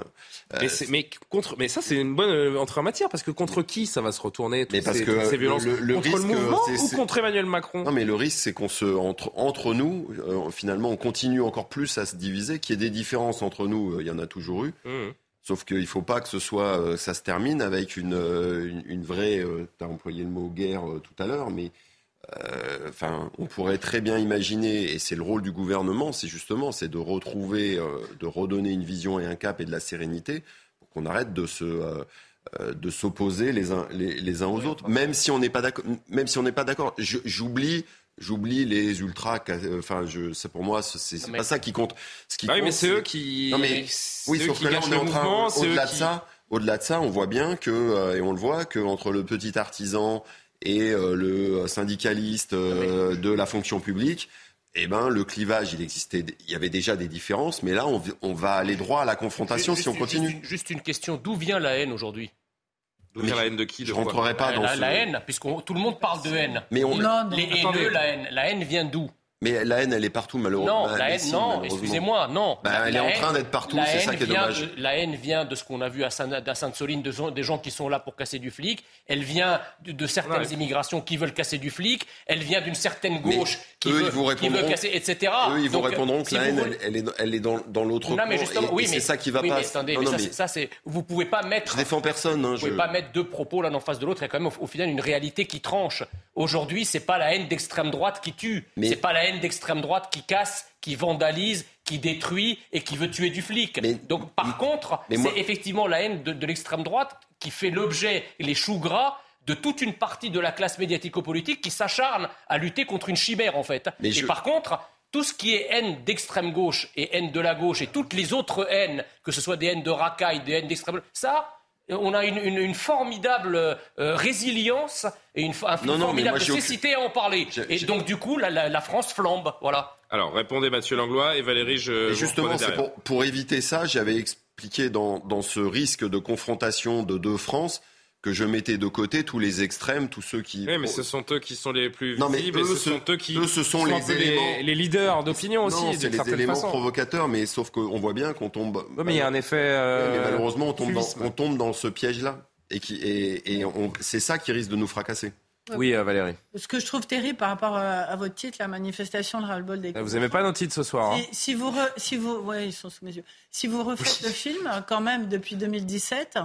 Euh, mais, contre, mais ça, c'est une bonne entrée en matière parce que contre qui ça va se retourner toutes parce ces, que ces violences le, Contre le mouvement ou contre Emmanuel Macron? Non, mais le risque, c'est qu'on se entre entre nous, finalement, on continue encore plus à se diviser. Qu'il y ait des différences entre nous, il y en a toujours eu. Mmh. Sauf qu'il ne faut pas que ce soit, ça se termine avec une, une, une vraie. tu as employé le mot guerre tout à l'heure, mais euh, enfin, on pourrait très bien imaginer, et c'est le rôle du gouvernement, c'est justement, c'est de retrouver, euh, de redonner une vision et un cap et de la sérénité pour qu'on arrête de se euh, de s'opposer les uns les, uns aux autres, même si on n'est pas d'accord. Même si on n'est pas d'accord, j'oublie. J'oublie les ultras. Enfin, je, c'est pour moi, c'est pas ça qui compte. Ce qui bah oui, mais c'est eux qui. Non mais oui, sauf que là, on est en train. Au-delà de ça, au-delà de ça, on voit bien que et on le voit que entre le petit artisan et euh, le syndicaliste euh, de la fonction publique, eh ben, le clivage, il existait, il y avait déjà des différences, mais là, on, on va aller droit à la confrontation si on continue. Juste une, question, d'où vient la haine aujourd'hui? La haine de qui Je ne rentrerai pas dans la, ce... la haine, puisque tout le monde parle de haine. Mais on... non, les haineux, la haine. La haine vient d'où? Mais la haine, elle est partout, malheureusement. Non, la haine, non, excusez-moi, non. Bah, elle est en train d'être partout, c'est ça qui est dommage. la haine vient de ce qu'on a vu à Sainte-Soline, des gens qui sont là pour casser du flic. Elle vient de, certaines immigrations qui veulent casser du flic. Elle vient d'une certaine gauche qui, veut, qui, veut, casser, etc. Eux, ils vous répondront que la haine, elle, est, elle est dans, dans l'autre camp. oui, c'est ça qui va pas. Mais attendez, ça, c'est, vous pouvez pas mettre. Je défends personne. Hein, vous pouvez pas mettre deux propos l'un en face de l'autre. Il y a quand même au, final une réalité qui tranche. Aujourd'hui, c'est pas la haine d'extrême droite qui tue. C'est pas la haine d'extrême droite qui casse, qui vandalise, qui détruit et qui veut tuer du flic. Donc par contre, c'est effectivement la haine de, l'extrême droite qui fait l'objet, les choux gras de toute une partie de la classe médiatico-politique qui s'acharne à lutter contre une chimère en fait. et par contre, tout ce qui est haine d'extrême gauche et haine de la gauche et toutes les autres haines, que ce soit des haines de racaille, des haines d'extrême ça, on a une, formidable euh, résilience et une, formidable nécessité à en parler. et donc, du coup, la, France flambe. Voilà. Alors, répondez Mathieu Langlois et Valérie, je. justement, c'est pour, éviter ça, j'avais expliqué dans, dans, ce risque de confrontation de deux France que je mettais de côté tous les extrêmes, tous ceux qui. Oui, mais ce sont eux qui sont les plus visibles. et ce sont eux qui. ce sont, les, éléments... les, leaders d'opinion aussi. C'est les éléments provocateurs, mais sauf qu'on voit bien qu'on tombe. Non, mais il y a un effet. Euh, mais malheureusement, on tombe, dans, on tombe dans ce piège-là, et qui et, et c'est ça qui risque de nous fracasser. Oui, euh, Valérie. Ce que je trouve terrible par rapport à, votre titre, la manifestation, le ras-le-bol des. Vous n'aimez pas nos titres ce soir. Hein si, vous, si vous, ouais, ils sont sous mes yeux. Si vous refaites le film, quand même, depuis 2017,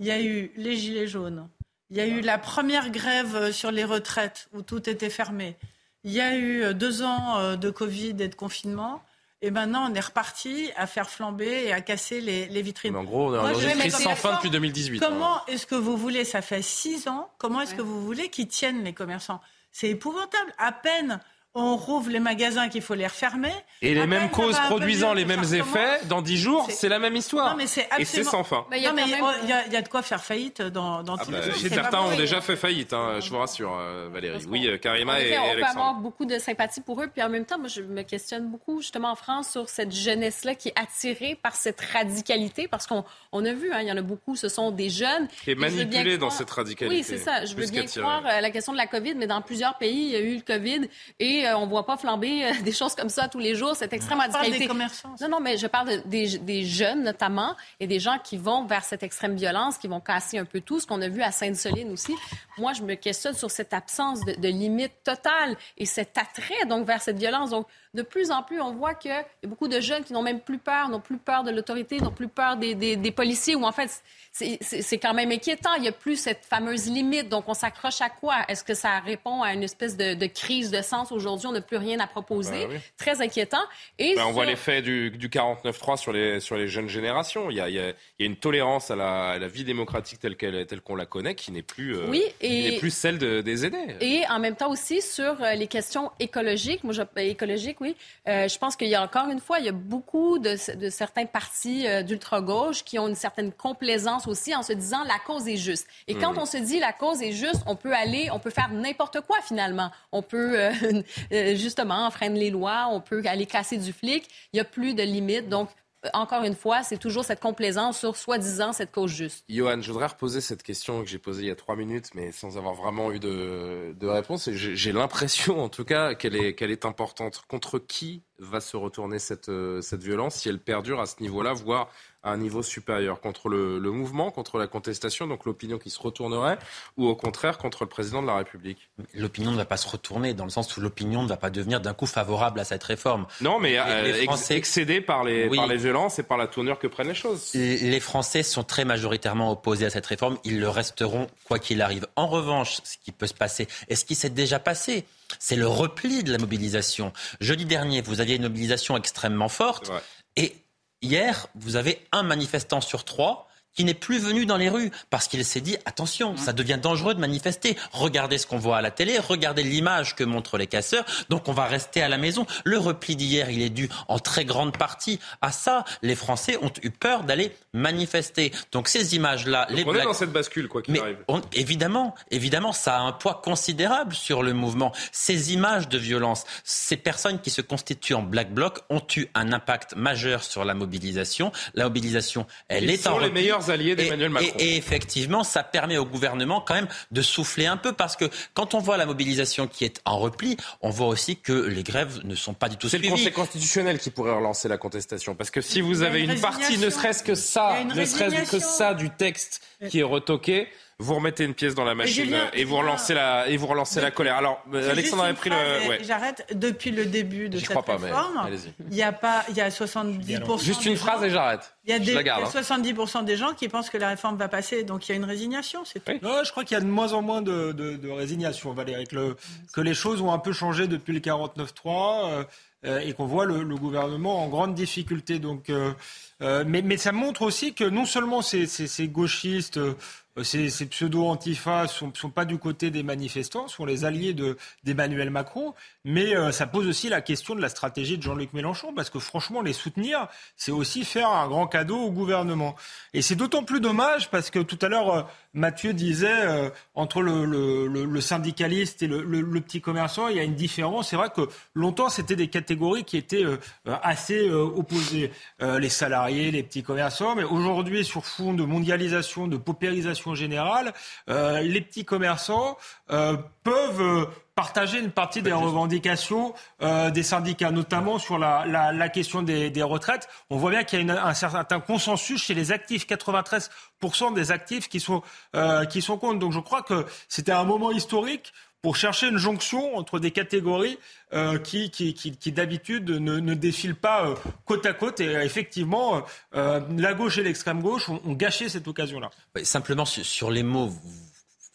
il y a eu les gilets jaunes, il y a eu la première grève euh, sur les retraites où tout était fermé. Il y a eu euh, deux ans euh, de Covid et de confinement. Et maintenant, on est reparti à faire flamber et à casser les, vitrines. en gros, on est dans une crise sans fin depuis 2018. Comment hein. est-ce que vous voulez, ça fait six ans, comment est-ce que vous voulez qu'ils tiennent les commerçants? C'est épouvantable. À peine on rouvre les magasins qu'il faut les refermer. Et les mêmes causes produisant les mêmes effets, dans dix jours, c'est la même histoire. Non, mais c'est absolument... Et c'est sans fin. Bah, il y, a de quoi faire faillite dans, dans ah bah, Certains ont déjà fait faillite, hein, je vous rassure, euh, Valérie. Oui, euh, Karima et, On peut avoir beaucoup de sympathie pour eux, puis en même temps, moi, je me questionne beaucoup, justement, en France, sur cette jeunesse-là qui est attirée par cette radicalité, parce qu'on on a vu, hein, il y en a beaucoup, ce sont des jeunes. Qui est manipulé dans cette radicalité. Oui, c'est ça. Je veux bien croire à la question de la COVID, mais dans plusieurs pays, il y a eu le COVID et on euh, on voit pas flamber euh, des choses comme ça tous les jours, cette extrême radicalité. des commerçants. Non, non, mais je parle des, jeunes notamment et des gens qui vont vers cette extrême violence, qui vont casser un peu tout, ce qu'on a vu à Sainte-Soline aussi. Moi, je me questionne sur cette absence de, de limite totale et cet attrait donc vers cette violence. Donc, de plus en plus, on voit qu'il y a beaucoup de jeunes qui n'ont même plus peur, n'ont plus peur de l'autorité, n'ont plus peur des, des, policiers, ou en fait, c'est quand même inquiétant. Il n'y a plus cette fameuse limite. Donc, on s'accroche à quoi? Est-ce que ça répond à une espèce de, de crise de sens? Aujourd'hui? on n'a plus rien à proposer. Oui. Très inquiétant. Et Ben, on voit l'effet du, du 49-3 sur les, sur les jeunes générations. Il y a, il y a- il y a une tolérance à la, à la vie démocratique telle qu'on la connaît qui n'est plus, euh, Oui, et- plus celle de- des aînés. Et en même temps aussi sur euh, les questions écologiques. Moi, je, écologiques, oui. Euh, je pense qu'il y a encore une fois, il y a beaucoup de, de certains partis euh, d'ultra-gauche qui ont une certaine complaisance aussi en se disant la cause est juste. Et quand Mhm. on se dit la cause est juste, on peut aller, on peut faire n'importe quoi finalement. On peut euh, justement enfreindre les lois, on peut aller casser du flic. Il n'y a plus de limites. Donc, encore une fois, c'est toujours cette complaisance sur soi-disant cette cause juste. Johan, je voudrais reposer cette question que j'ai posée il y a trois minutes, mais sans avoir vraiment eu de, réponse. J'ai l'impression, en tout cas, qu'elle est, importante. Contre qui va se retourner cette, euh, cette violence si elle perdure à ce niveau-là, voire à un niveau supérieur Contre le, le mouvement, contre la contestation, donc l'opinion qui se retournerait, ou au contraire contre le président de la République L'opinion ne va pas se retourner dans le sens où l'opinion ne va pas devenir d'un coup favorable à cette réforme. Non, mais Les- euh, les ex- Français- excédé par les, Oui. par les violences et par la tournure que prennent les choses. Les Français sont très majoritairement opposés à cette réforme. Ils le resteront quoi qu'il arrive. En revanche, ce qui peut se passer, et ce qui s'est déjà passé, c'est le repli de la mobilisation. Jeudi dernier, vous aviez une mobilisation extrêmement forte. Et hier, vous avez un manifestant sur trois qui n'est plus venu dans les rues parce qu'il s'est dit attention, ça devient dangereux de manifester. Regardez ce qu'on voit à la télé, regardez l'image que montrent les casseurs. Donc on va rester à la maison. Le repli d'hier, il est dû en très grande partie à ça. Les Français ont eu peur d'aller manifester. Donc ces images-là, les on est dans cette bascule, quoi qu'il arrive. on- évidemment, évidemment, ça a un poids considérable sur le mouvement. Ces images de violence, ces personnes qui se constituent en black bloc ont eu un impact majeur sur la mobilisation. La mobilisation, elle Ils est sont en les. Meilleurs alliés Et- d'Emmanuel Macron. Et, et effectivement, ça permet au gouvernement quand même de souffler un peu parce que quand on voit la mobilisation qui est en repli, on voit aussi que les grèves ne sont pas du tout C'est le. Conseil constitutionnel qui pourrait relancer la contestation. Parce que si vous avez une une, partie, ne serait-ce que ça, ne serait-ce que ça du texte qui est retoqué, vous remettez une pièce dans la machine Julien, et vous relancez la, et vous relancez la colère. Alors, euh, Alexandre avait pris le. ouais. J'arrête. Depuis le début de cette crois pas, mais réforme, allez-y. il y a pas, il y a 70%. Juste une des phrase gens- et j'arrête. Il y a, des, la garde, il y a hein. 70% des gens qui pensent que la réforme va passer, donc il y a une résignation, c'est tout. Non, je crois qu'il y a de moins en moins de, de- de résignation, Valérie, que, le- que les choses ont un peu changé depuis le 49-3 euh, euh, et qu'on voit le, le gouvernement en grande difficulté. Donc, euh, euh, mais, ça montre aussi que non seulement ces, gauchistes, euh, ces, pseudo-antifas sont, sont pas du côté des manifestants, sont les alliés de- d'Emmanuel Macron, mais euh, ça pose aussi la question de la stratégie de Jean-Luc Mélenchon, parce que franchement, les soutenir, c'est aussi faire un grand cadeau au gouvernement. Et c'est d'autant plus dommage parce que tout à l'heure, Mathieu disait, entre le, syndicaliste et le, petit commerçant, il y a une différence. C'est vrai que longtemps, c'était des catégories qui étaient assez opposées. Les salariés, les petits commerçants, mais aujourd'hui, sur fond de mondialisation, de paupérisation générale, euh, les petits commerçants euh, peuvent... euh, partager une partie des revendications euh, des syndicats, notamment sur la, la, la question des, des retraites. On voit bien qu'il y a une- un certain consensus chez les actifs, 93% des actifs qui sont, euh, qui sont contre. Donc je crois que c'était un moment historique pour chercher une jonction entre des catégories euh, qui, d'habitude ne, défilent pas euh, côte à côte. Et euh, effectivement, la gauche et l'extrême gauche ont, gâché cette occasion-là. Simplement sur, les mots,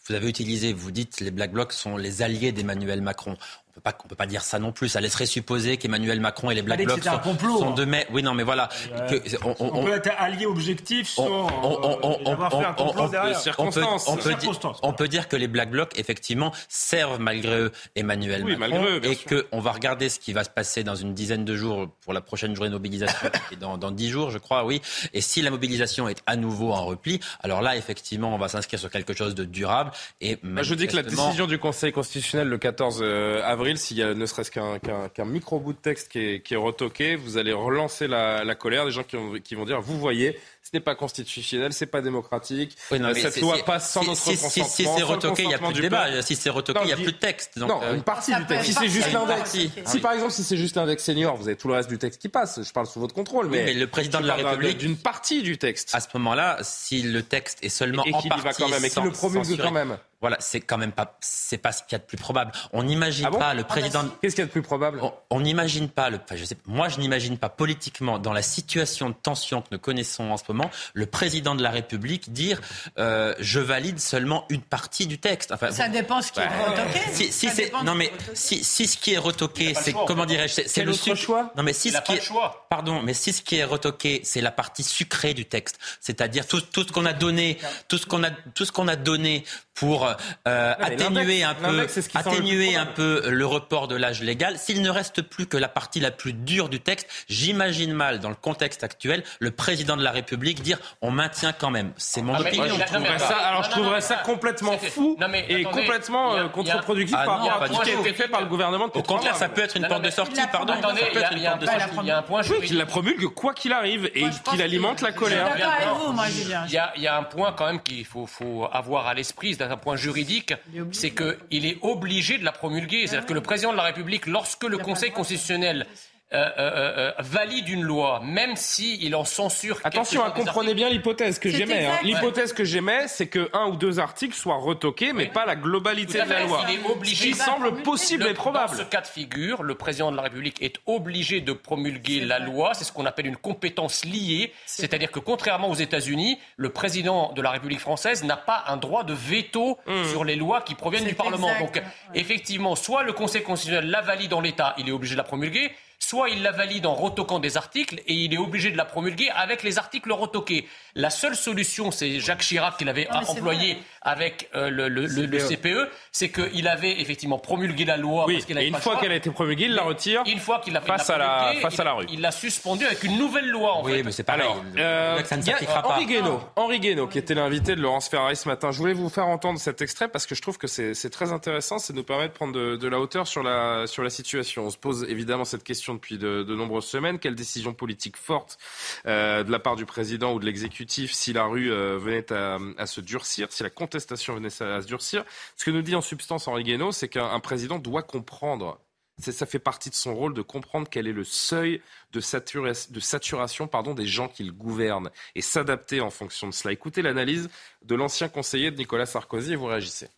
vous avez utilisé, vous dites les Black Blocs sont les alliés d'Emmanuel Macron. On peut pas, on peut pas dire ça non plus. Ça laisserait supposer qu'Emmanuel Macron et les Black Blocs sont, complot, sont hein. de mai. Oui, non, mais voilà. Euh, Que- on, on- on, peut être allié objectif sans on- euh, avoir fait un complot derrière. on peut, on peut dire, Circonstances. on peut dire que les Black Blocs, effectivement, servent malgré eux Emmanuel Oui, Macron. malgré eux, et qu'on va regarder ce qui va se passer dans une dizaine de jours pour la prochaine journée de mobilisation, qui est dans, dans 10 jours, je crois, oui. Et si la mobilisation est à nouveau en repli, alors là, effectivement, on va s'inscrire sur quelque chose de durable. Et Moi, je dis que la décision du Conseil constitutionnel le 14 euh, s'il y a ne serait-ce qu'un micro bout de texte qui est, retoqué, vous allez relancer la, colère des gens qui vont dire vous voyez, ce n'est pas constitutionnel, c'est pas démocratique. Oui, non, Euh, mais cette loi passe sans si- notre consentement. Si c'est retoqué, il n'y a plus de débat. Si c'est retoqué, il n'y a plus de texte. Donc, non, euh, une partie du texte. Si c'est juste l'index, si par exemple si c'est juste l'index senior, vous avez tout le reste du texte qui passe. Je parle sous votre contrôle, Oui, mais, le président de la République- d'une partie du texte. À ce moment-là, si le texte est seulement Et en partie quand même, et qu'il le promulgue quand même. Voilà, c'est quand même pas, c'est pas ce qu'il y a de plus probable. On n'imagine Ah bon pas le Ah bah président. Qu'est-ce qu'il y a de plus probable On- On n'imagine pas le. enfin, je sais, moi, je n'imagine pas politiquement dans la situation de tension que nous connaissons en ce moment comment le président de la République dire euh, je valide seulement une partie du texte. Enfin, Ça dépend ce qui est retoqué. Si, si Ça c'est dépend non mais si, si ce qui est retoqué, c'est comment dirais-je, c'est- le autre choix? Non mais si Il ce a qui pas est le choix. pardon, mais si ce qui est retoqué, c'est la partie sucrée du texte, c'est-à-dire tout, tout ce qu'on a donné, tout ce qu'on a tout ce qu'on a donné pour euh, atténuer un peu atténuer un peu le report de l'âge légal. S'il ne reste plus que la partie la plus dure du texte, j'imagine mal dans le contexte actuel le président de la République dire on maintient quand même. C'est mon Ah, opinion. moi, je Je trouverais ça, alors je trouverais ça complètement fou Non, mais et attendez, complètement a- euh, contre-productif par rapport pas à tout ce qui a été fait par le gouvernement. Au contraire, ça peut être une porte de sortie, pardon. Attendez, Ça il peut y, être a- une un porte de point- sortie. il y a un point Oui, juridique. qu'il la promulgue quoi qu'il arrive et qu'il alimente la colère. d'accord avec vous, moi, Julien. Il y, a, un point quand même qu'il faut avoir à l'esprit d'un point juridique, c'est qu'il est obligé de la promulguer. C'est-à-dire que le président de la République, lorsque le Conseil constitutionnel euh, euh, euh, valide une loi, même s'il en censure. Attention, hein, quelques-uns des comprenez bien l'hypothèse que j'émets. hein. L'hypothèse que j'émets, c'est que un ou deux articles soient retoqués, mais pas la globalité à de la loi. Il est obligé. Ce qui semble possible Le- et probable. Dans ce cas de figure, le président de la République est obligé de promulguer la loi. C'est ce qu'on appelle une compétence liée. C'est-à-dire que contrairement aux États-Unis, le président de la République française n'a pas un droit de veto sur les lois qui proviennent du Parlement. exact, Donc, effectivement, soit le Conseil constitutionnel la valide en l'état, il est obligé de la promulguer. Soit il la valide en retoquant des articles et il est obligé de la promulguer avec les articles retoqués. La seule solution, c'est Jacques Chirac qui l'avait employé vrai. avec euh, le, le- le- le CPE, c'est qu'il avait effectivement promulgué la loi. Oui, parce qu'il et une pas le fois qu'elle a été promulguée, il la retire Une fois qu'il l'a face à la- face il- à la rue. Il l'a suspendu avec une nouvelle loi, en Oui, fait. mais c'est pareil. Alors, euh, ça ne s'appliquera pas. Henri Guénaud, Henri Guénaud, qui était l'invité de Laurence Ferrari ce matin. Je voulais vous faire entendre cet extrait parce que je trouve que c'est c'est très intéressant. Ça nous permet de prendre de, de la hauteur sur la, sur la situation. On se pose évidemment cette question depuis de, nombreuses semaines. Quelle décision politique forte euh, de la part du président ou de l'exécutif si la rue euh, venait à, se durcir, si la contestation venait à, se durcir? Ce que nous dit en substance Henri Guénaud, c'est qu'un un président doit comprendre ça fait partie de son rôle de comprendre quel est le seuil de, satura- de saturation des gens qu'il gouverne et s'adapter en fonction de cela. Écoutez l'analyse de l'ancien conseiller de Nicolas Sarkozy et vous réagissez.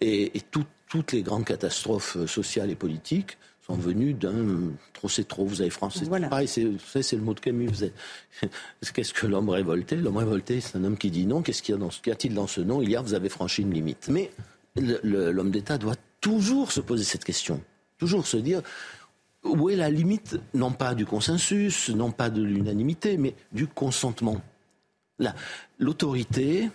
Et, et tout- toutes les grandes catastrophes euh, sociales et politiques sont venues d'un trop c'est trop. Vous avez France, c'est pareil, c'est, c'est le mot de Camus. Vous avez- Qu'est-ce que l'homme révolté L'homme révolté, c'est un homme qui dit non. Qu'est-ce qu'il y a dans ce, qu'y a-t-il dans ce nom? Il y a, vous avez franchi une limite. Mais le- le- l'homme d'État doit toujours se poser cette question, toujours se dire où est la limite, non pas du consensus, non pas de l'unanimité, mais du consentement. La- L'autorité,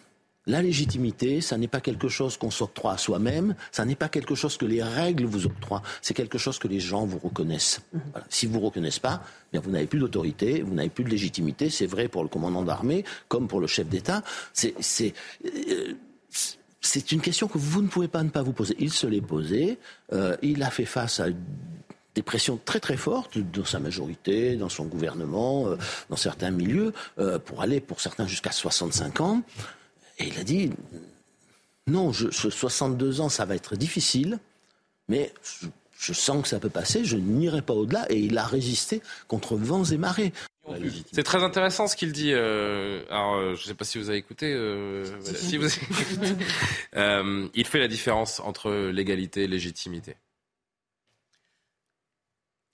la légitimité, ça n'est pas quelque chose qu'on s'octroie à soi-même, ça n'est pas quelque chose que les règles vous octroient, c'est quelque chose que les gens vous reconnaissent. Voilà. Si vous ne reconnaissez pas, bien vous n'avez plus d'autorité, vous n'avez plus de légitimité, c'est vrai pour le commandant d'armée comme pour le chef d'État. C'est, c'est, euh, c'est une question que vous ne pouvez pas ne pas vous poser. Il se l'est posée, euh, il a fait face à des pressions très très fortes dans sa majorité, dans son gouvernement, euh, dans certains milieux, euh, pour aller pour certains jusqu'à 65 ans. Et il a dit, non, je, ce 62 ans, ça va être difficile, mais je, je sens que ça peut passer, je n'irai pas au-delà. Et il a résisté contre vents et marées. C'est très intéressant ce qu'il dit. euh, alors, euh, je ne sais pas si vous avez écouté. euh, voilà, si vous avez écouté. Euh, il fait la différence entre légalité et légitimité.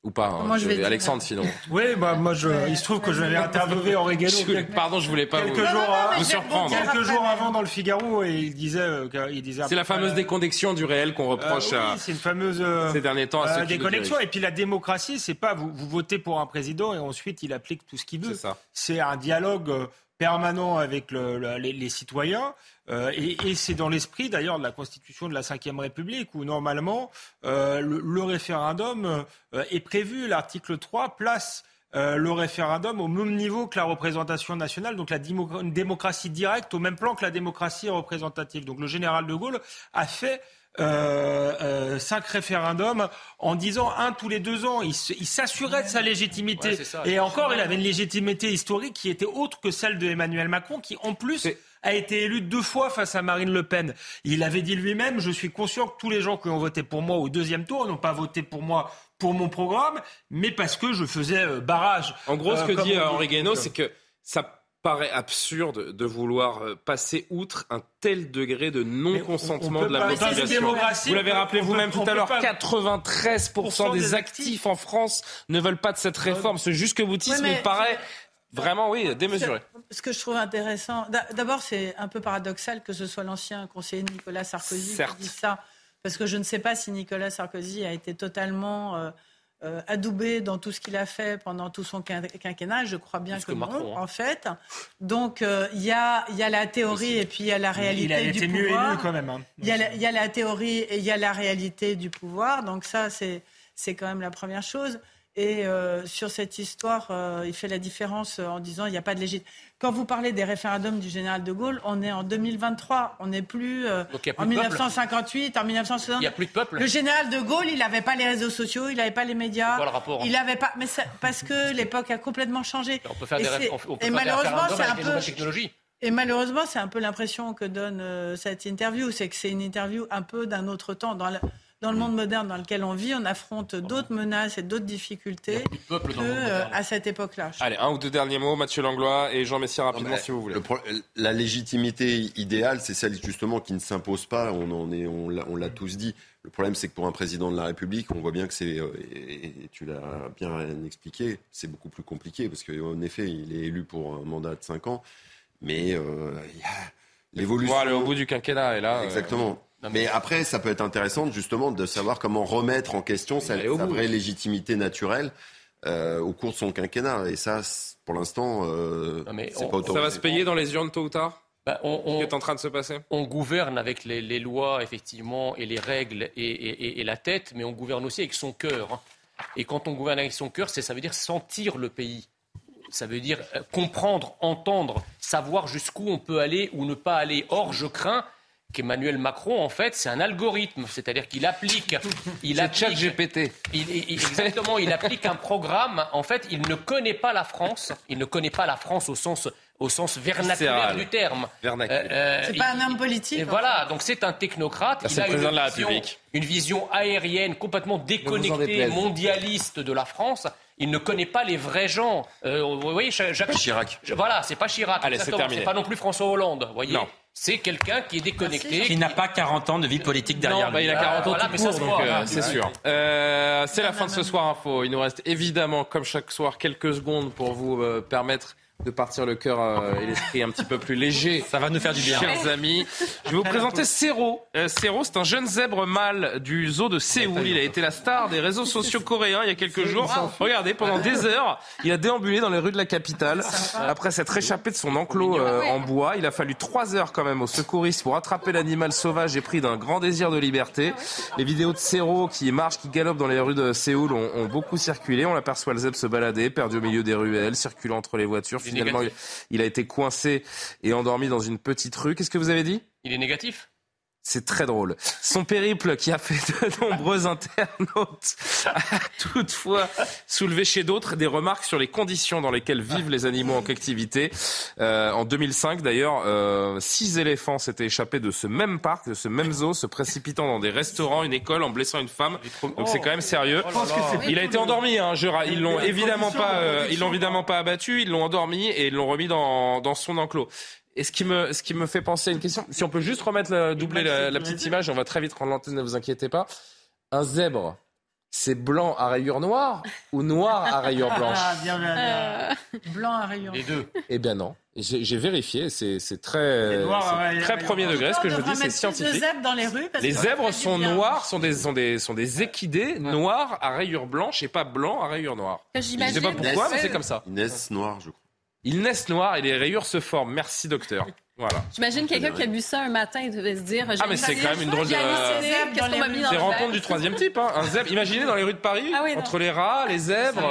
Ou pas, hein, Moi, je vais je- dire- Alexandre, sinon. Oui, bah, moi, je, il se trouve que j'avais interviewé Henri Guénaud. Je- Pardon, je voulais pas quelques vous- jours, Non, non, non, mais vous je vais surprendre. Quelques jours avant dans le Figaro, et il disait, euh, disait. C'est la fameuse euh, déconnexion du réel qu'on reproche euh, oui, à c'est une fameuse euh, ces derniers temps à ceux euh, déconnexion. Et puis la démocratie, c'est pas vous, vous votez pour un président et ensuite il applique tout ce qu'il veut. C'est un dialogue euh, permanent avec le- le- les, les citoyens. euh, et et c'est dans l'esprit d'ailleurs de la Constitution de la Ve République où normalement euh, le, le référendum euh, est prévu. L'article 3 place euh, le référendum au même niveau que la représentation nationale, donc la démocratie directe au même plan que la démocratie représentative. Donc le général de Gaulle a fait euh, euh, cinq référendums en disant un tous les deux ans. Il s'assurait de sa légitimité. Ouais, c'est ça. Et encore, il avait une légitimité historique qui était autre que celle de Emmanuel Macron, qui en plus a été élu deux fois face à Marine Le Pen. Il avait dit lui-même, je suis conscient que tous les gens qui ont voté pour moi au deuxième tour n'ont pas voté pour moi pour mon programme, mais parce que je faisais euh, barrage. En gros, ce Euh, que comme dit euh, Henri Guénaud, c'est que ça paraît absurde de vouloir euh, passer outre un tel degré de non-consentement de la population. Vous l'avez rappelé vous-même tout à l'heure, pas- 93% des des actifs en France ne veulent pas de cette réforme. Ce jusque-boutisme Ouais, paraît Vraiment, oui, démesuré. Ce que je trouve intéressant, d'abord, c'est un peu paradoxal que ce soit l'ancien conseiller Nicolas Sarkozy qui dise ça, parce que je ne sais pas si Nicolas Sarkozy a été totalement euh, euh, adoubé dans tout ce qu'il a fait pendant tout son quinquennat. Je crois bien que, non, hein. en fait. Donc, euh, il y, a, y, a, la théorie et puis il y a la réalité il a été mieux élu quand même. Hein. Il y, y, a la théorie et il y a la réalité du pouvoir. Donc ça, c'est quand même la première chose. Et euh, sur cette histoire, euh, il fait la différence en disant il n'y a pas de légitimité. Quand vous parlez des référendums du général de Gaulle, on est en 2023. On n'est plus, euh, en 1958, en 1960. Il n'y a plus de peuple. Le général de Gaulle, il n'avait pas les réseaux sociaux, il n'avait pas les médias. Quoi, le rapport, Il n'avait pas. Mais parce que l'époque a complètement changé. On peut faire des, on peut et malheureusement, c'est un peu. Et malheureusement, c'est un peu l'impression que donne cette interview, c'est que c'est une interview un peu d'un autre temps. Dans la dans le monde moderne dans lequel on vit, on affronte d'autres menaces et d'autres difficultés que euh, à cette époque-là. Allez, un ou deux derniers mots, Mathieu Langlois et Jean Messia rapidement si vous voulez. la légitimité idéale, c'est celle justement qui ne s'impose pas. On en est, on l'a tous dit. Le problème, c'est que pour un président de la République, on voit bien que c'est, euh, et tu l'as bien expliqué, c'est beaucoup plus compliqué parce qu'en effet, il est élu pour un mandat de 5 ans, mais euh, il y a l'évolution. Voilà, au bout du quinquennat, et là. Exactement mais après, ça peut être intéressant justement de savoir comment remettre en question sa, vraie légitimité naturelle euh, au cours de son quinquennat. Et ça, pour l'instant, euh, c'est pas Ça va se payer dans les urnes tôt ou tard bah, on, est en train de se passer On gouverne avec les, lois, effectivement, et les règles et, la tête, mais on gouverne aussi avec son cœur. Et quand on gouverne avec son cœur, ça veut dire sentir le pays. Ça veut dire euh, comprendre, entendre, savoir jusqu'où on peut aller ou ne pas aller. Or, je crains qu'Emmanuel Macron, en fait, c'est un algorithme, c'est-à-dire qu'il applique, il applique, GPT. exactement, il applique un programme. En fait, il ne connaît pas la France. Il ne connaît pas la France au sens au sens vernaculaire du terme. Euh, euh, c'est pas un homme politique. voilà, donc c'est un technocrate. il a une, vision, une vision aérienne complètement déconnectée, mondialiste de la France. Il ne connaît pas les vrais gens. Euh, vous voyez, Jacques Chirac. Voilà, c'est pas Chirac. Allez, c'est terminé. C'est pas non plus François Hollande. Voyez. Non. C'est quelqu'un qui est déconnecté. Qui n'a pas 40 ans de vie politique derrière non, lui. Bah, il a 40 ans voilà, tout court, donc euh, c'est sûr. Euh, c'est la fin de ce soir info. Il nous reste évidemment, comme chaque soir, quelques secondes pour vous euh, permettre de partir le cœur euh, et l'esprit un petit peu plus léger. Ça va nous faire du bien. Chers amis, je vais vous présenter Sero. Euh, Sero, c'est un jeune zèbre mâle du zoo de Séoul. Il a été la star des réseaux sociaux coréens il y a quelques jours. Regardez, pendant des heures, il a déambulé dans les rues de la capitale. Après s'être échappé de son enclos euh, en bois, il a fallu trois heures quand même aux secouristes pour attraper l'animal sauvage et pris d'un grand désir de liberté. Les vidéos de Sero qui marche, qui galope dans les rues de Séoul ont, ont beaucoup circulé. On l'aperçoit le zèbre se balader, perdu au milieu des ruelles, circulant entre les voitures finalement, il, a été coincé et endormi dans une petite rue. Qu'est-ce que vous avez dit? Il est négatif? C'est très drôle. Son périple, qui a fait de nombreux internautes, a toutefois soulevé chez d'autres des remarques sur les conditions dans lesquelles vivent les animaux en captivité. Euh, en 2005, d'ailleurs, euh, six éléphants s'étaient échappés de ce même parc, de ce même zoo, se précipitant dans des restaurants, une école, en blessant une femme. Donc c'est quand même sérieux. Oh il a été endormi. Hein, je... Ils l'ont évidemment pas, euh, ils l'ont évidemment pas abattu. Ils l'ont endormi et ils l'ont remis dans, dans son enclos. Et ce qui me, ce qui me fait penser à une question, si on peut juste remettre, la, doubler la, petite image, on va très vite rendre l'antenne, ne vous inquiétez pas. Un zèbre, c'est blanc à rayures noires ou noir à rayures blanches? ah, bien, bien, bien. Euh, blanc à rayures. Les deux. Eh bien non. J'ai vérifié, c'est très, très premier degré ce que je dis, c'est scientifique. Zèbres dans les, rues les zèbres sont noirs, sont des, sont des, sont des équidés noirs à rayures blanches et pas blancs à rayures noires. Je ne sais pas pourquoi, mais c'est comme ça. Inès noir, je crois. Ils naissent noirs et les rayures se forment. Merci, docteur. Voilà. J'imagine quelqu'un qui a bu ça un matin et devait se dire. Ah, mais c'est quand même une drôle de. C'est rencontre du troisième type. Hein. Un zèbre. Imaginez dans les rues de Paris, ah entre les rats, les zèbres.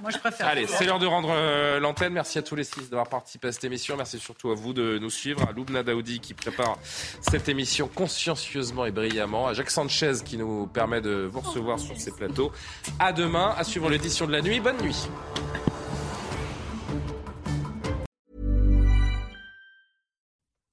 Moi, je préfère. Allez, c'est l'heure de rendre euh, l'antenne. Merci à tous les six d'avoir participé à cette émission. Merci surtout à vous de nous suivre. À Loubna Daoudi qui prépare cette émission consciencieusement et brillamment. À Jacques Sanchez qui nous permet de vous recevoir sur ces plateaux. À demain. À suivre l'édition de la nuit. Bonne nuit.